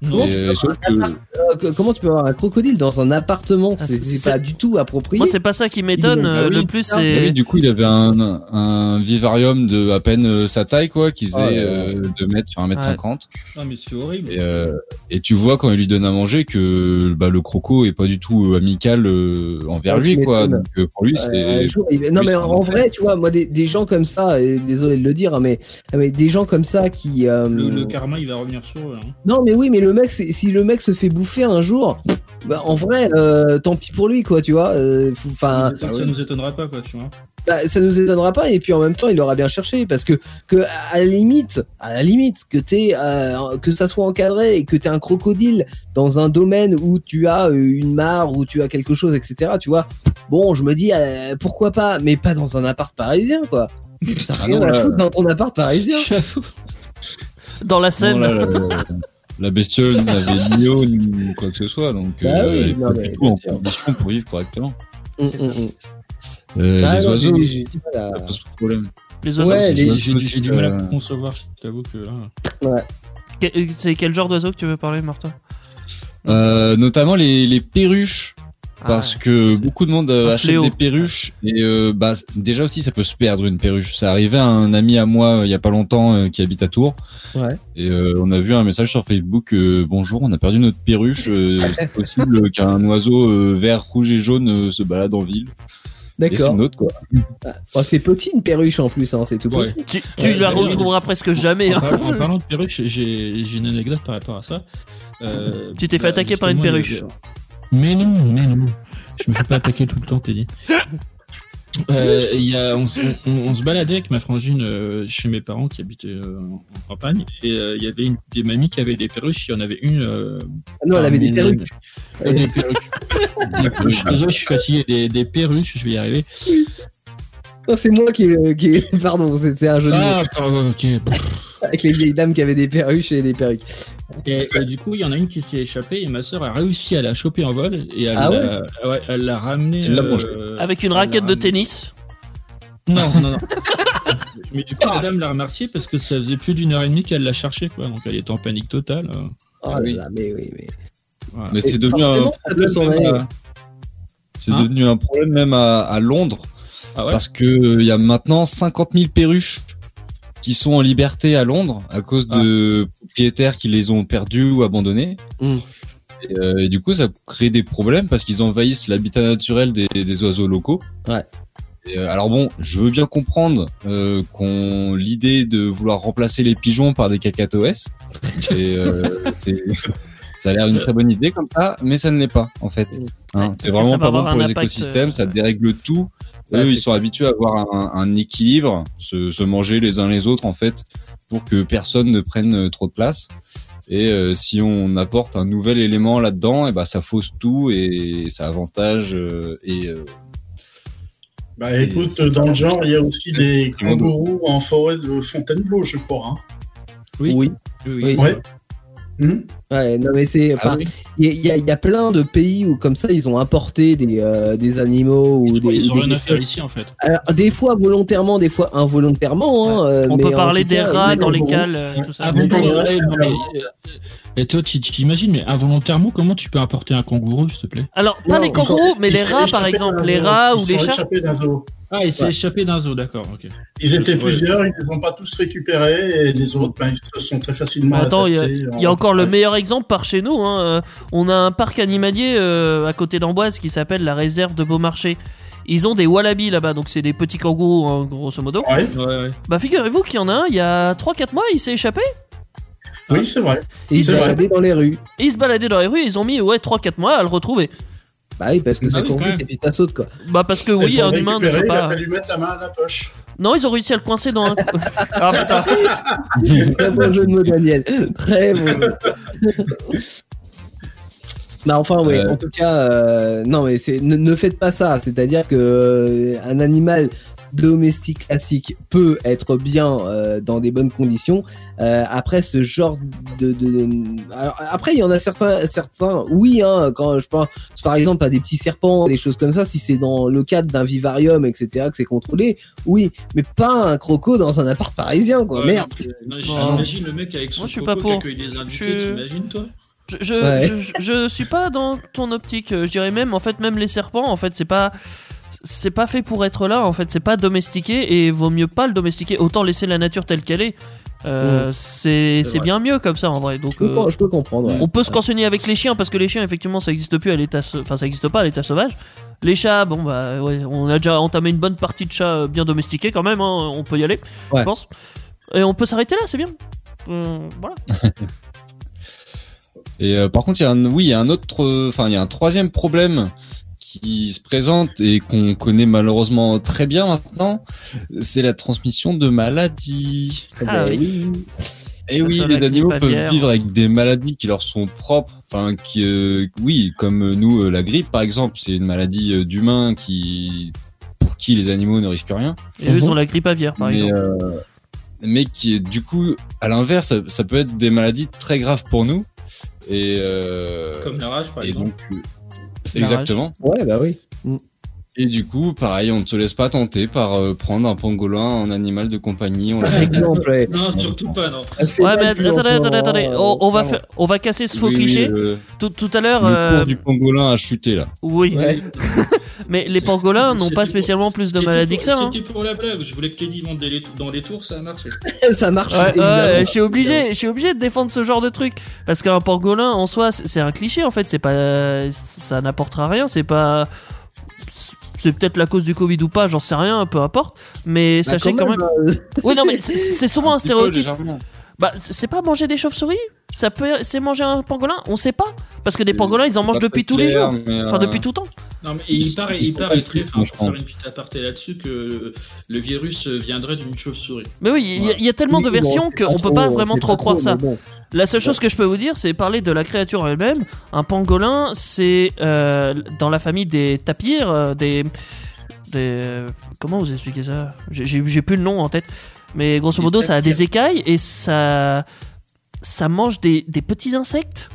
Comment tu euh, que- euh, comment tu peux avoir un crocodile dans un appartement? Ah, C'est pas du tout approprié. Moi, c'est pas ça qui m'étonne. Ont- euh, Ah le plus, ah, Ah c'est. oui, du coup, il avait un, un vivarium de à peine euh, sa taille, quoi, qui faisait euh, 2 mètres sur 1 mètre Ouais. 50. Ah, mais c'est horrible. Et, euh, et tu vois quand il lui donne à manger que bah, le croco est pas du tout amical euh, envers lui, quoi. Donc pour lui, c'est. non mais en, vrai, tu vois, moi des, des gens comme ça, et désolé de le dire, hein, mais, mais des gens comme ça qui. euh, Le, le karma, il va revenir sur eux. hein. Non mais oui, mais le mec, c'est- si le mec se fait bouffer un jour, bah, en vrai, euh, tant pis pour lui, quoi, tu vois. euh, Enfin, ça, ça nous étonnera pas, quoi, tu vois. bah, ça nous étonnera pas et puis en même temps il aura bien cherché parce que que à la limite à la limite que t'es euh, que ça soit encadré et que t'es un crocodile dans un domaine où tu as une mare où tu as quelque chose etc tu vois bon je me dis euh, pourquoi pas mais pas dans un appart parisien quoi. Ça Ah rien <laughs> à foutre dans ton appart parisien. <laughs> Dans la là, <laughs> la, bestiole n'avait ni <laughs> eau ni quoi que ce soit, donc Bah euh, oui, elle est non, pas mais du tout en condition pour vivre correctement. Mm, ça. mm, mm. Euh, Ah, les non, oiseaux, j'ai- problème. Les oiseaux. Ouais, les les- J'ai du mal à euh, concevoir, je t'avoue que là. Que- C'est quel genre d'oiseau que tu veux parler, Martin Euh, notamment les, les perruches. Parce Ah, que beaucoup de monde euh, achète fléau. des perruches et euh, bah déjà aussi ça peut se perdre une perruche. Ça arrivait à un ami à moi euh, il y a pas longtemps euh, qui habite à Tours Ouais. et euh, on a vu un message sur Facebook euh, bonjour on a perdu notre perruche euh, <laughs> c'est possible qu'un oiseau euh, vert rouge et jaune euh, se balade en ville? C'est d'accord une autre quoi. Oh, c'est petit une perruche en plus hein, c'est tout Ouais. petit Tu, tu Ouais, la bah, retrouveras presque jamais. En hein. parlant, en parlant de perruche, j'ai j'ai une anecdote par rapport à ça. Euh, Tu t'es fait bah, attaquer par une perruche. Mais non, mais non. Je me fais pas attaquer tout le temps, Teddy. <laughs> Euh, y a, on, se- on- on se baladait avec ma frangine euh, chez mes parents qui habitaient euh, en campagne et il y avait une, des mamies qui avaient des perruches. Il y en avait une. Ah non elle avait des euh, des perruches. <laughs> je suis fatigué. Des, des perruches, je vais y arriver. Non, c'est moi qui, qui... <laughs> Pardon, c'était un jeu de. Ah, pardon, ok. avec les vieilles dames qui avaient des perruches et des perruques. Et, et du coup, il y en a une qui s'est échappée et ma sœur a réussi à la choper en vol et elle Ah l'a ouais, elle l'a ramenée. Euh, Avec une raquette de tennis. Non, non, non. <laughs> Mais du coup, la dame l'a remercié parce que ça faisait plus d'une heure et demie qu'elle l'a cherché, quoi. Donc elle était en panique totale. euh. Oh Ah oui. là mais oui, mais. Voilà. Mais c'est devenu un problème. même à- C'est Hein devenu un problème même à, à Londres Ah ouais parce que euh, il y a maintenant 50 000 perruches qui sont en liberté à Londres à cause de propriétaires qui les ont perdues ou abandonnées. Mm. Et, euh, et du coup, ça crée des problèmes parce qu'ils envahissent l'habitat naturel des, des oiseaux locaux. Ouais. Et, euh, alors bon, je veux bien comprendre euh, qu'on l'idée de vouloir remplacer les pigeons par des cacatoès. <laughs> Et, euh, ça a l'air une très bonne idée comme ça, mais ça ne l'est pas en fait. Mm. Hein, Ouais, c'est vraiment pas bon pour les écosystèmes, euh, ça dérègle tout. Eux, ils sont habitués à avoir un, un équilibre, se, se manger les uns les autres en fait, pour que personne ne prenne euh, trop de place. Et euh, si on apporte un nouvel élément là-dedans, et ben ça fausse tout et ça avantage euh, et euh, Bah écoute, dans le genre, il y a aussi des kangourous en forêt de Fontainebleau, je crois. hein. Oui. Oui. Oui, Oui. Ouais. Hmm Ouais, non mais c'est. ah enfin, oui. Il y, a- il y a- il y a plein de pays où comme ça ils ont importé des, euh, des animaux ou Ils, des. ils ont des- rien à faire ici, en fait. Alors, des fois volontairement, des fois involontairement. hein, euh, On mais peut parler des cas, rats dans les cales, euh, tout ça. Et toi, tu t'imagines, mais involontairement, comment tu peux apporter un kangourou, s'il te plaît? Alors, pas Non, les kangourous, mais les rats, par exemple. Les rats ou les chats. échappés d'un zoo. Ah, il s'est Ouais. échappé d'un zoo, d'accord, ok. Ils étaient Ouais. plusieurs, ils ne les ont pas tous récupérés et les autres, ben, ils se sont très facilement attends, il y a- Il y a en- encore le meilleur exemple par chez nous. hein. Euh, On a un parc animalier euh, à côté d'Amboise qui s'appelle la réserve de Beaumarchais. Ils ont des wallabies là-bas, donc c'est des petits kangourous, hein, grosso modo. Ouais, Ouais, ouais. Bah figurez-vous qu'il y en a un, il y a 3-4 mois, il s'est échappé. oui, c'est vrai. Et ils C'est se vrai. baladaient dans les rues. Et il se baladait dans les rues, ils ont mis ouais 3-4 mois à le retrouver. Bah oui, parce que Ah ça oui, court quand vite même. et puis ça saute quoi. Bah parce que Et oui, un humain ne peut Il a pas. fallu mettre la main à la poche. Non, ils ont réussi à le coincer dans un. <laughs> ah putain. Très bon jeu de mots, Daniel. Très bon. jeu. Bah enfin oui, Euh. en tout cas, euh, non mais c'est ne, ne faites pas ça. C'est-à-dire que euh, un animal domestique classique peut être bien euh, dans des bonnes conditions. Euh, après ce genre de, de, de- alors, après il y en a certains certains oui hein, quand je pense par exemple à des petits serpents des choses comme ça si c'est dans le cadre d'un vivarium etc que c'est contrôlé oui mais pas un croco dans un appart parisien quoi Ouais, merde. J'imagine le mec avec son Moi, je suis pas pour. qui accueille les invités, Je- t'imagines, toi? Je, je, Ouais. je, je- je suis pas dans ton optique. euh, Je dirais même, en fait, même les serpents, en fait, c'est pas. C'est pas fait pour être là, en fait, c'est pas domestiqué et vaut mieux pas le domestiquer. Autant laisser la nature telle qu'elle est. Euh, C'est C'est bien mieux comme ça en vrai. Donc, je peux, euh, je peux comprendre ouais. on peut se cantonner avec les chiens parce que les chiens, effectivement, ça existe plus à l'état. Enfin, ça existe pas à l'état sauvage. Les chats, bon, bah, ouais, on a déjà entamé une bonne partie de chats euh, bien domestiqués quand même. hein, on peut y aller, je pense. Et on peut s'arrêter là, c'est bien. Euh, voilà. <laughs> Et euh, par contre, il y a un, oui, il y a un autre, enfin, il y a un troisième problème qui se présente et qu'on connaît malheureusement très bien maintenant, c'est la transmission de maladies. Ah Bah oui. Et Ça oui, soit les animaux peuvent vivre avec des maladies qui leur sont propres. Enfin, qui, euh, oui, comme nous, euh, la grippe, par exemple, c'est une maladie euh, d'humain qui, pour qui les animaux ne risquent rien. Et eux, ils ont la grippe aviaire, par mais, exemple. euh, mais qui est, du coup, à l'inverse, ça, ça peut être des maladies très graves pour nous. Et, euh, Comme la rage, par et exemple. donc, euh, exactement. ouais bah oui Et du coup, pareil, on ne se laisse pas tenter par euh, prendre un pangolin en animal de compagnie. On par l'a exemple ouais. Non, surtout pas, non. Ouais, mais attendez, attendez, attendez. euh, On, on va faire, on va casser ce faux Oui, oui, cliché. le, Tout, tout à l'heure, le euh, cours du pangolin a chuté là. oui. Ouais. <laughs> Mais les pangolins n'ont pas pour- spécialement plus de maladies pour- que ça. hein. C'était pour la blague. Je voulais que Teddy monte dans les tours, ça a marché. <laughs> ça marche Ouais, je suis obligé, je suis obligé de défendre ce genre de truc parce qu'un pangolin en soi, c'est c'est un cliché en fait. C'est pas, ça n'apportera rien. C'est pas, c'est peut-être la cause du Covid ou pas, j'en sais rien, peu importe. Mais Bah, sachez quand même. euh, Oui, non, mais c'est- souvent un stéréotype. Bah, c'est pas manger des chauves-souris Ça peut, c'est manger un pangolin On sait pas. Parce que des pangolins, ils en mangent depuis tous les jours. Enfin, euh, depuis tout temps. Non, mais il paraît, il paraît très, enfin, je pour pense. faire une petite aparté là-dessus, que le virus viendrait d'une chauve-souris. Mais oui, il y a- il y, a tellement de versions qu'on pas peut pas vraiment trop croire trop, ça. bon. La seule chose que je peux vous dire, c'est parler de la créature elle-même. Un pangolin, c'est euh, dans la famille des tapirs, euh, des Des... Comment vous expliquer ça? J'ai- plus le nom en tête. Mais grosso modo, ça a des écailles et ça, ça mange des, des petits insectes.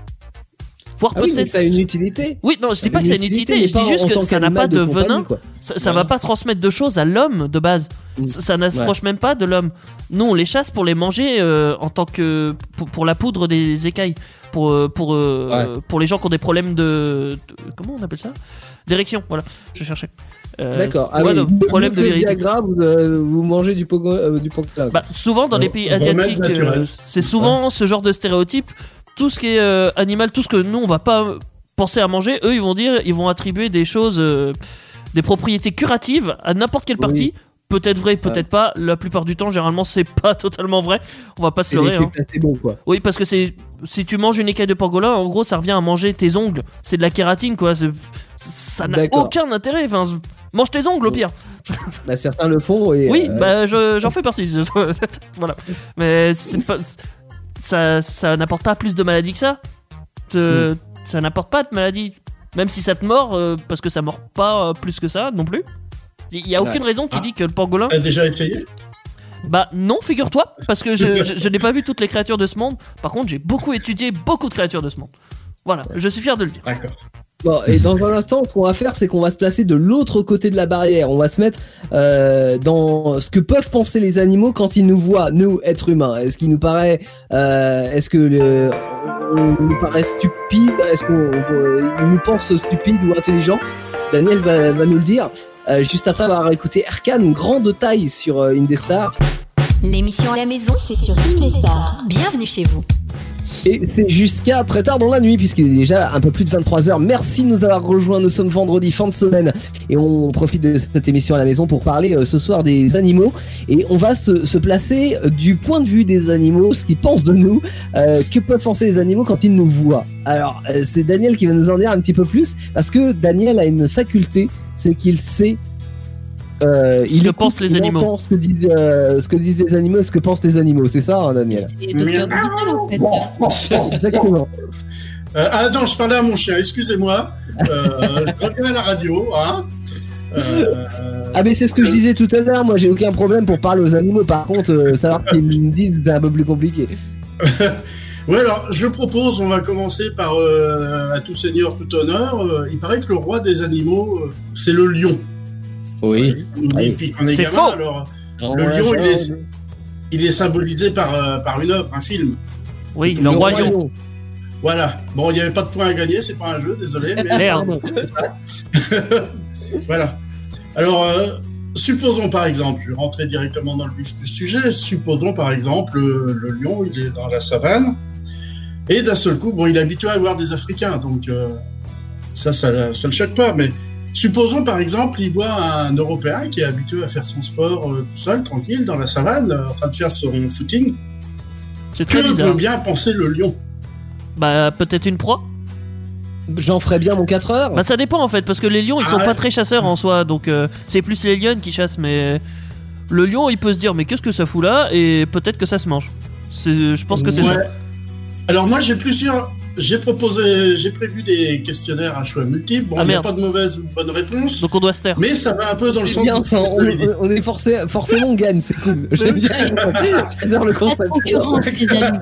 Voire Ah oui, peut-être. ça a une utilité. Oui, non, je dis pas que c'est une utilité, je dis juste que ça n'a pas de, venin. quoi. Ça, ça Ouais. va pas transmettre de choses à l'homme de base. Mm. Ça, ça n'approche même pas de l'homme. Nous, on les chasse pour les manger euh, en tant que pour, pour la poudre des écailles, pour euh, pour euh, Ouais. pour les gens qui ont des problèmes de, de- comment on appelle ça? D'érection. Voilà, je cherchais. Euh, D'accord. c'est- ouais, de vous- problème vous, de. Viagra, vous, euh, vous mangez du Tout ce qui est euh, animal, tout ce que nous on va pas penser à manger, eux ils vont dire, ils vont attribuer des choses, euh, des propriétés curatives à n'importe quelle Oui. partie. Peut-être vrai, peut-être pas. La plupart du temps, généralement, c'est <laughs> pas totalement vrai. On va pas se leurrer. hein. placebo, quoi. Oui, parce que c'est si tu manges une écaille de pangolin, en gros, ça revient à manger tes ongles. C'est de la kératine, quoi. Ça n'a aucun intérêt. Enfin, mange tes ongles au pire. <laughs> Bah, certains le font. Et, Oui, euh, bah je- j'en fais partie. <laughs> voilà. Mais c'est pas ça ça n'apporte pas plus de maladies que ça. Te- Hmm. Ça n'apporte pas de maladies. Même si ça te mord euh, parce que ça mord pas euh, plus que ça non plus. Il y a aucune raison qui Ah. dit que le pangolin T'as déjà essayé bah non, figure-toi, parce que je, <laughs> je- je n'ai pas vu toutes les créatures de ce monde. Par contre, j'ai beaucoup étudié beaucoup de créatures de ce monde. Voilà, je suis fier de le dire. D'accord. Bon, et dans un instant, ce qu'on va faire, c'est qu'on va se placer de l'autre côté de la barrière. On va se mettre euh, dans ce que peuvent penser les animaux quand ils nous voient, nous, êtres humains. Est-ce qu'il nous paraît, euh, est-ce que nous paraît stupide? Est-ce qu'on nous pense stupide ou intelligent Daniel va, nous le dire. Euh, juste après avoir écouté Erkan, grande taille sur Indestar. L'émission à la maison, c'est sur Indestar. Bienvenue chez vous. Et c'est jusqu'à très tard dans la nuit, puisqu'il est déjà un peu plus de 23h. Merci de nous avoir rejoints. Nous sommes vendredi, fin de semaine. Et on profite de cette émission à la maison pour parler euh, ce soir des animaux. Et on va se, placer euh, du point de vue des animaux, ce qu'ils pensent de nous. Euh, que peuvent penser les animaux quand ils nous voient? Alors, c'est Daniel qui va nous en dire un petit peu plus, parce que Daniel a une faculté, c'est qu'il sait. Euh, Ce il que pensent les il animaux. entend ce que, disent, euh, ce que disent les animaux, ce que pensent les animaux. C'est ça, hein, Daniel. Exactement. <laughs> Euh, ah non, je parlais à mon chien, excusez-moi. Euh, je reviens à la radio. Hein. Euh, Ah mais c'est ce que je disais tout à l'heure, moi j'ai aucun problème pour parler aux animaux, par contre euh, savoir ce qu'ils me disent c'est un peu plus compliqué. <laughs> Ouais, alors je propose, on va commencer par euh, à tout seigneur, tout honneur. Euh, il paraît que le roi des animaux, euh, c'est le lion. Oui. Qu'on est C'est gamin, faux. alors le lion, il est, il est symbolisé par, euh, par une œuvre, un film. Oui, le, roi lion. Voilà. Bon, il n'y avait pas de point à gagner, c'est pas un jeu, désolé. Mais <laughs> Merde. <laughs> <laughs> voilà. Alors, euh, supposons par exemple, je vais rentrer directement dans le vif du sujet, supposons par exemple, le, le lion, il est dans la savane, et d'un seul coup, bon, il est habitué à voir des Africains, donc euh, ça, ça, ça le choque pas, mais supposons par exemple, il voit un Européen qui est habitué à faire son sport euh, tout seul, tranquille, dans la savane, euh, en train de faire son footing. C'est très Que bizarre. peut bien penser le lion Bah peut-être une proie. J'en ferais bien mon 4 heures. Bah ça dépend en fait, parce que les lions ils Ah sont ouais. pas très chasseurs en soi, donc euh, c'est plus les lions qui chassent, mais le lion il peut se dire mais qu'est-ce que ça fout là et peut-être que ça se mange. C'est, je pense que c'est Ouais. ça. Alors moi j'ai plusieurs, j'ai proposé, j'ai prévu des questionnaires à choix multiples. Bon, Ah, il n'y a pas de mauvaise ou de bonne réponse, Donc on doit se taire. mais ça va un peu dans le sens. bien de- ça, on, on est forcé, forcément on gagne, c'est cool. J'aime bien. J'adore le La concept. concurrence, les amis.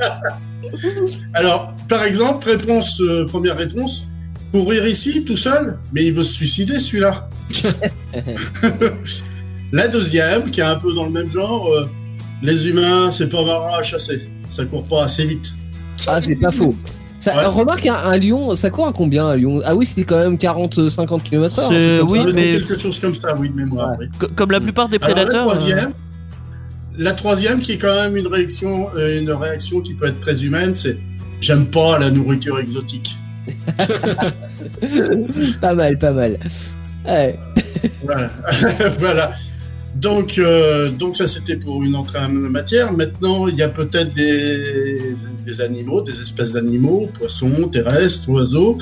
Alors, par exemple, réponse, euh, première réponse, courir ici tout seul, mais il veut se suicider celui-là. <laughs> La deuxième, qui est un peu dans le même genre, euh, les humains, c'est pas marrant à chasser, ça court pas assez vite. Ah c'est pas faux. Ça, Ouais. Remarque un, un lion, ça court à combien un lion? Ah oui c'était quand même 40-50 km heure. un C'est- oui, ça. Mais- quelque chose comme ça, oui, de mémoire. oui. Comme la plupart des Alors, prédateurs. la euh, troisième, la troisième qui est quand même une réaction, euh, une réaction qui peut être très humaine, c'est j'aime pas la nourriture exotique. <laughs> Pas mal, pas mal. Ouais. <laughs> Voilà. <laughs> voilà. Donc, euh, donc ça c'était pour une entrée en matière. Maintenant, il y a peut-être des, des animaux, des espèces d'animaux, poissons, terrestres, oiseaux,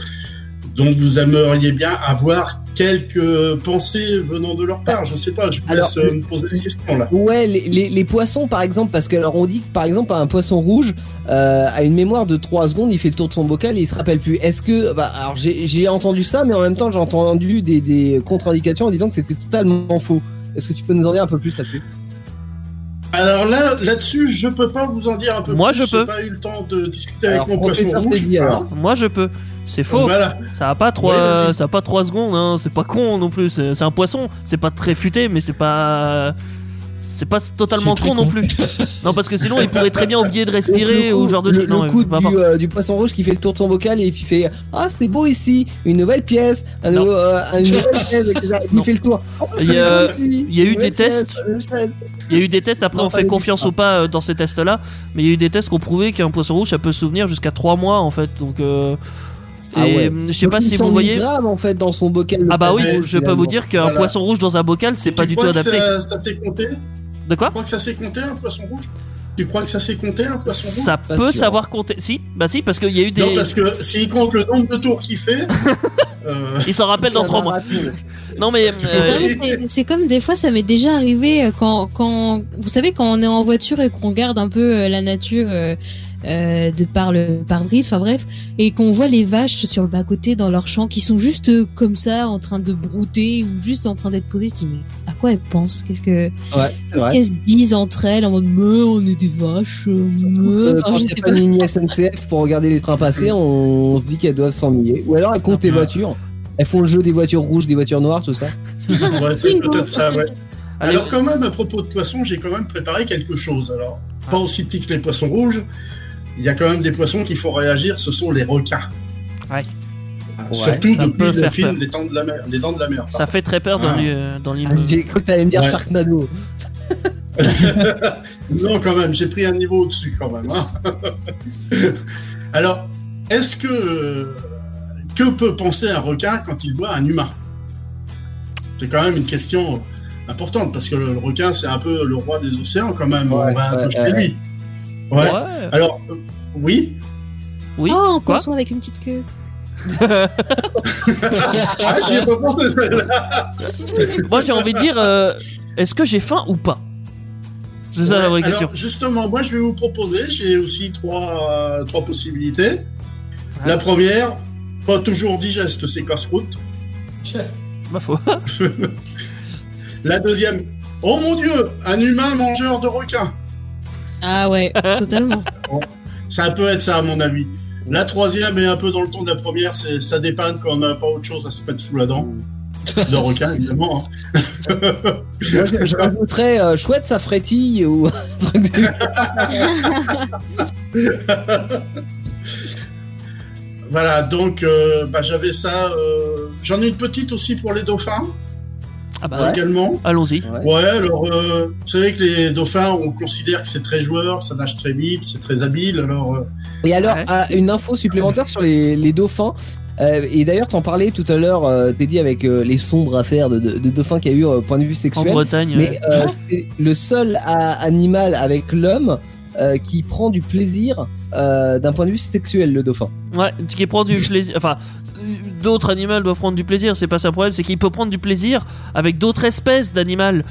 dont vous aimeriez bien avoir quelques pensées venant de leur part. Je sais pas, je vous Alors, laisse euh, me poser des questions là. Ouais, les, les, les poissons par exemple, parce que alors on dit que par exemple un poisson rouge euh, a une mémoire de 3 secondes, il fait le tour de son bocal et il se rappelle plus. Est-ce que, bah, alors j'ai j'ai entendu ça, mais en même temps j'ai entendu des, des contre-indications en disant que c'était totalement faux. Est-ce que tu peux nous en dire un peu plus là-dessus? Alors là, là-dessus, je peux pas vous en dire un peu Moi, plus. je peux. J'ai pas eu le temps de discuter Alors, avec mon poisson professeur rouge. Teddy, alors. Moi je peux. C'est faux. Voilà. Ça a pas trois, Ouais, ça a pas trois secondes. Hein. C'est pas con non plus. C'est c'est un poisson. C'est pas très futé, mais c'est pas, c'est pas totalement con, non plus. <laughs> non parce que sinon il pourrait très bien oublier de respirer coup- ou ce genre de le, truc. Non, le coup du, euh, du poisson rouge qui fait le tour de son bocal et puis fait Ah, c'est beau ici, une nouvelle pièce, un nouveau, euh, une nouvelle <laughs> pièce, etc. Il fait le tour. Oh, Il y c'est a- beau ici, il y a eu des pièce, tests. Il y a eu des tests. Après Non, on fait confiance ou pas euh, dans ces tests-là, mais il y a eu des tests qui ont prouvé qu'un poisson rouge ça peut se souvenir jusqu'à 3 mois en fait. Donc euh, Ah et, ouais. je sais pas si vous voyez. grammes, en fait dans son bocal. Ah bah oui, je peux vous dire qu'un Voilà. poisson rouge dans un bocal c'est pas du tout adapté. Ça, ça s'est compté? De quoi Tu crois que ça s'est compté un poisson rouge Tu crois que ça s'est compté un poisson rouge Ça Pas peut sûr. savoir compter. Si, bah si, parce qu'il y a eu des. Non, parce que s'il compte le nombre de tours qu'il fait. <laughs> euh, Il s'en rappelle dans 3 mois. Non mais euh, mais c'est- C'est comme des fois, ça m'est déjà arrivé euh, quand, quand, vous savez, quand on est en voiture et qu'on regarde un peu la nature euh, euh, de par le pare-brise, enfin bref, et qu'on voit les vaches sur le bas-côté dans leur champ qui sont juste euh, comme ça en train de brouter ou juste en train d'être posées. Je dis, mais à quoi elles pensent? Qu'est-ce que Ouais, vrai. qu'elles se disent entre elles en mode, mais on est des vaches, euh. Euh, Enfin, quand je sais pas. pas SNCF pour regarder les trains passer, on, on se dit qu'elles doivent s'ennuyer. Ou alors elles comptent les voitures. Elles font le jeu des voitures rouges, des voitures noires, tout ça. <laughs> ouais, c'est peut-être ça, ouais. Alors quand même, à propos de poissons, j'ai quand même préparé quelque chose. Alors, pas aussi petit que les poissons rouges. Il y a quand même des poissons qui font réagir, ce sont les requins. Ouais. Ah, Ouais, Surtout depuis le film. Les Dents de la mer. Les Dents de la mer. ça fait très peur dans Ah. l'île-. Ah, J'ai cru que t'allais me dire Ouais. Sharknado. <laughs> non, quand même, j'ai pris un niveau au-dessus quand même. hein. <laughs> Alors, est-ce que euh, que peut penser un requin quand il voit un humain? C'est quand même une question importante parce que le, requin c'est un peu le roi des océans quand même. Ouais, On va un ouais, peu chez ouais. lui. Ouais. Ouais. Alors, euh, oui. Oui. Oh, un Quoi poisson avec une petite queue. <laughs> Ah, j'y ai pas pensé celle-là. Moi j'ai envie de dire, euh, est-ce que j'ai faim ou pas? C'est ça la vraie Ouais, question. Alors, justement, moi, je vais vous proposer, j'ai aussi trois, euh, trois possibilités. La première, pas toujours digeste, c'est casse-route. Ma foi. <laughs> La deuxième, oh mon dieu, un humain mangeur de requins. Ah ouais, totalement. <laughs> Ça peut être ça, à mon avis. La troisième est un peu dans le ton de la première, c'est ça dépanne quand on n'a pas autre chose à se mettre sous la dent. De requin, évidemment. hein. <laughs> Moi, je, je rajouterais euh, chouette, ça frétille ou <laughs> un truc de- Voilà, donc euh, bah, j'avais ça. euh, J'en ai une petite aussi pour les dauphins, Ah bah également. allons-y. Ouais. Ouais, alors, euh, vous savez que les dauphins, on considère que c'est très joueur, ça nage très vite, c'est très habile. Alors, euh, Et alors, Ouais. ah, une info supplémentaire sur les, les dauphins. Euh, et d'ailleurs, t'en parlais tout à l'heure, euh, Teddy, avec euh, les sombres affaires de, de, de dauphins qu'il y a eu au point de vue En sexuel. Bretagne. Mais euh, c'est le seul animal avec l'homme euh, qui prend du plaisir euh, d'un point de vue sexuel, le dauphin. Ouais, qui prend du plaisir. Enfin, d'autres animaux doivent prendre du plaisir. C'est pas ça le problème, c'est qu'il peut prendre du plaisir avec d'autres espèces d'animaux.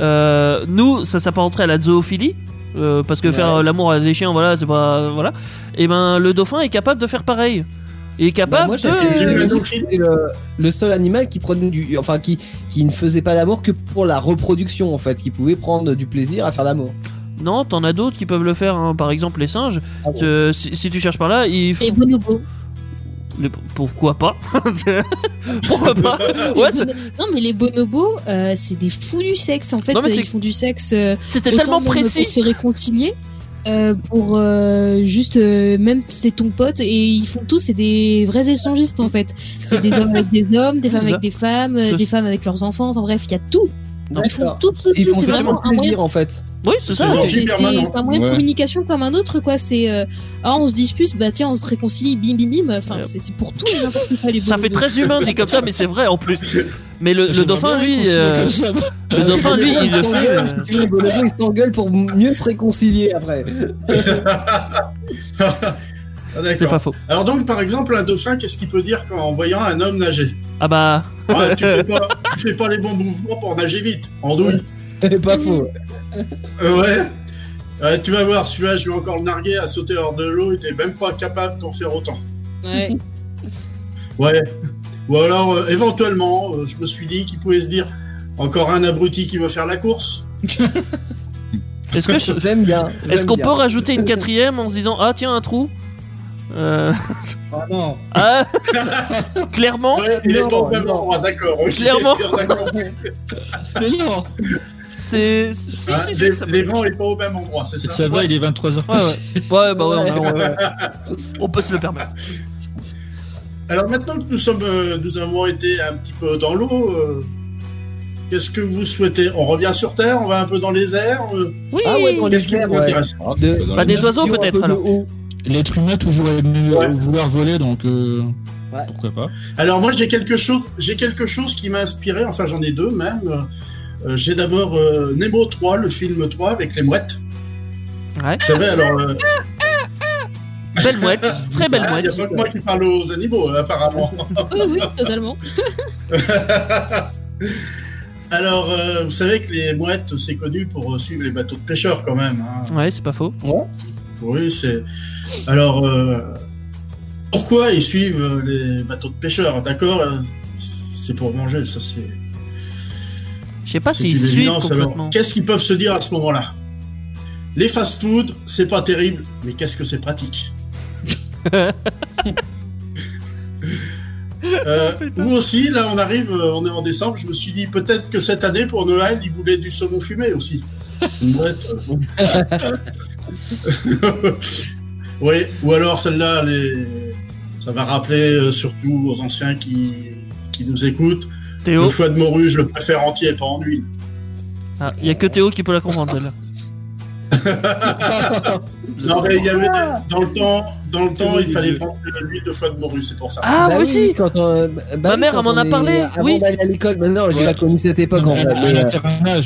Euh, nous, ça s'apparenterait à la zoophilie. euh, parce que Ouais. faire euh, l'amour à des chiens, voilà, c'est pas. Voilà. Et ben, le dauphin est capable de faire pareil. Il est Bah, capable moi, de. le, le seul animal qui prenait du, enfin qui, qui ne faisait pas l'amour que pour la reproduction en fait, qui pouvait prendre du plaisir à faire l'amour. Non, t'en as d'autres qui peuvent le faire. hein. Par exemple, les singes. Ah bon. Euh, si, si tu cherches par là, ils Les bonobos. Les- Pourquoi pas <laughs> Pourquoi pas <laughs> Ouais, Non, mais les bonobos, euh, c'est des fous du sexe. En fait, Non, ils font du sexe. euh, c'était tellement précis. Pour se réconcilier. euh, pour euh, juste euh, même c'est ton pote et ils font tous c'est des vrais échangistes en fait c'est des hommes avec des hommes des femmes avec des femmes euh, des femmes avec leurs enfants enfin bref il y a tout ils font tout tout, tout c'est vraiment un moyen plaisir en fait. Oui, c'est ça. C'est un moyen de communication comme un autre quoi c'est euh, ah on se dispute bah tiens on se réconcilie bim bim bim enfin Ouais. c'est pour tout <laughs> les Ça fait très humain dit comme ça, mais c'est vrai en plus. Mais le, le dauphin, lui, euh, le dauphin, lui, il le fait. euh, bonobos ils s'engueulent pour mieux se réconcilier après. <laughs> Ah. C'est pas faux. Alors donc, par exemple, un dauphin, qu'est-ce qu'il peut dire quand, en voyant un homme nager? Ah bah, Ouais, tu, fais pas, tu fais pas les bons mouvements pour nager vite, en douille. C'est pas faux. Euh, ouais. Tu vas voir, celui-là, je vais encore le narguer à sauter hors de l'eau, il est même pas capable d'en faire autant. Ouais. <laughs> Ouais. Ou alors, euh, éventuellement, euh, je me suis dit qu'il pouvait se dire encore un abruti qui veut faire la course. <laughs> est-ce que je- J'aime bien. est-ce qu'on bien. peut rajouter une quatrième en se disant ah tiens un trou Euh, Ah non. <laughs> Ah clairement, Ouais, il est non, pas au même non. endroit, d'accord. Clairement. d'accord. Mais non, c'est si Hein, si, si, les, les vents est pas au même endroit, c'est ça ça va, il est 23h. Ouais, ouais. Ouais, bah ouais, on, ouais. <laughs> peut se le permettre. Alors maintenant que nous sommes, euh, nous avons été un petit peu dans l'eau, euh, qu'est-ce que vous souhaitez? On revient sur Terre, on va un peu dans les airs. euh, Oui. Ah ouais, dans les airs, intéresse De- Bah, des oiseaux peut-être peu alors. L'être humain toujours aimé Ouais. vouloir voler, donc euh, Ouais. pourquoi pas. Alors moi j'ai quelque chose, j'ai quelque chose qui m'a inspiré. Enfin j'en ai deux même. Euh, j'ai d'abord euh, Nemo 3, le film 3 avec les mouettes. Ouais. Vous savez alors. euh, <laughs> Belle mouette, très belle ah, Il n'y mouette. a pas que moi qui parle aux animaux, euh, apparemment. Oui, oui, totalement. <laughs> Alors, euh, vous savez que les mouettes, c'est connu pour suivre les bateaux de pêcheurs quand même. hein. Ouais, c'est pas faux. Oui, c'est. Alors, euh, pourquoi ils suivent les bateaux de pêcheurs D'accord C'est pour manger, ça c'est. Je sais pas s'ils suivent complètement. Qu'est-ce qu'ils peuvent se dire à ce moment-là? Les fast-food, c'est pas terrible, mais qu'est-ce que c'est pratique? <laughs> Euh, ou aussi, là on arrive, euh, on est en décembre, je me suis dit peut-être que cette année pour Noël, ils voulaient du saumon fumé aussi. <laughs> Euh, <laughs> oui, ou alors celle-là, les... ça va rappeler euh, surtout aux anciens qui, qui nous écoutent. Théo, Le foie de morue, je le préfère entier, pas en huile. ah, il y a que Théo qui peut la comprendre celle-là. <laughs> Non, mais il y avait dans le temps, dans le temps, il fallait prendre de l'huile de foie de morue, c'est pour ça. Ah, Bah oui, aussi quand on- bah Ma mère, elle m'en a parlé, Avant oui. d'aller à l'école, mais non, j'ai Ouais. pas connu cette époque en Non, fait. mais mais, à euh, l'internat,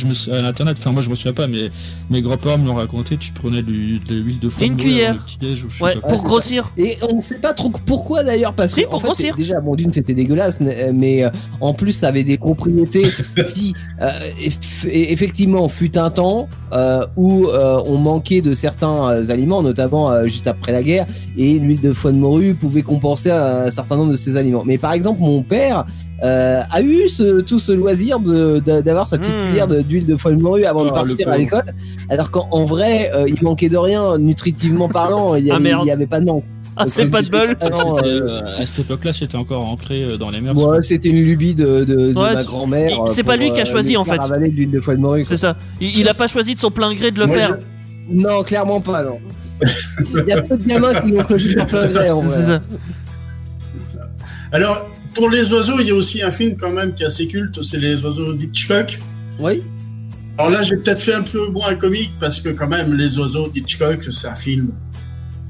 suis- enfin moi je me souviens pas, mais mes grands-parents me l'ont raconté, tu prenais de l'huile de foie Une de morue cuillère. le petit-déj ou je sais Ouais, pour grossir. Et on ne sait pas trop pourquoi d'ailleurs, parce Si, que pour en fait, grossir. déjà, bon, d'une, c'était dégueulasse, mais euh, en plus, ça avait des propriétés. <laughs> si, euh, eff- effectivement, fut un temps euh, où euh, on manquait de certains euh, aliments, notamment euh, juste après la guerre, et l'huile de foie de morue pouvait compenser un certain nombre de ces aliments. Mais par exemple, mon père euh, a eu ce, tout ce loisir de, de- d'avoir sa petite Mm. cuillère d'huile de foie de morue avant de Ah, partir à l'école, alors qu'en en vrai, euh, il manquait de rien, nutritivement parlant, il y Ah, avait, avait pas de manque. Ah, c'est pas de bol. euh, à cette époque-là, c'était encore ancré euh, dans les mers. Ouais, c'était une lubie de, de, de Ouais, ma c'est- grand-mère. il- euh, c'est pas lui qui a choisi, en fait. de l'huile de foie de morue. quoi. C'est ça. Il, il a pas choisi de son plein gré de le Moi, faire. Non, clairement pas, non. <laughs> Il y a peu de gamins qui l'ont choisi par plein gré, en C'est vrai. ça. Alors, pour les oiseaux, il y a aussi un film quand même qui est assez culte, c'est les oiseaux d'Hitchcock. Oui. Alors là, j'ai peut-être fait un peu moins comique parce que quand même, les oiseaux d'Hitchcock, c'est un film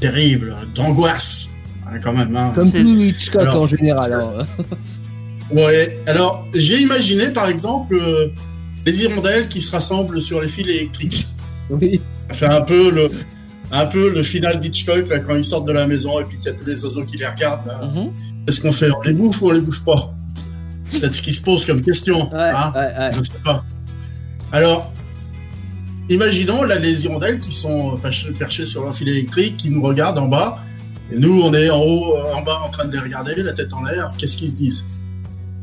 terrible, d'angoisse, hein, quand même. hein. Comme tout Hitchcock Alors- en général. hein. Ouais. Alors, j'ai imaginé, par exemple, euh, les hirondelles qui se rassemblent sur les fils électriques. Oui. Ça fait un peu le, un peu le final d'Hitchcock quand ils sortent de la maison et puis qu'il y a tous les oiseaux qui les regardent. Mhm. Qu'est-ce qu'on fait On les bouffe ou on les bouffe pas? C'est ce qui se pose comme question. Ouais, hein? ouais, ouais. Je sais pas. Alors, imaginons là les hirondelles qui sont perchées, perchées sur leur fil électrique, qui nous regardent en bas. Et nous, on est en haut, euh, en bas, en train de les regarder, la tête en l'air. Qu'est-ce qu'ils se disent?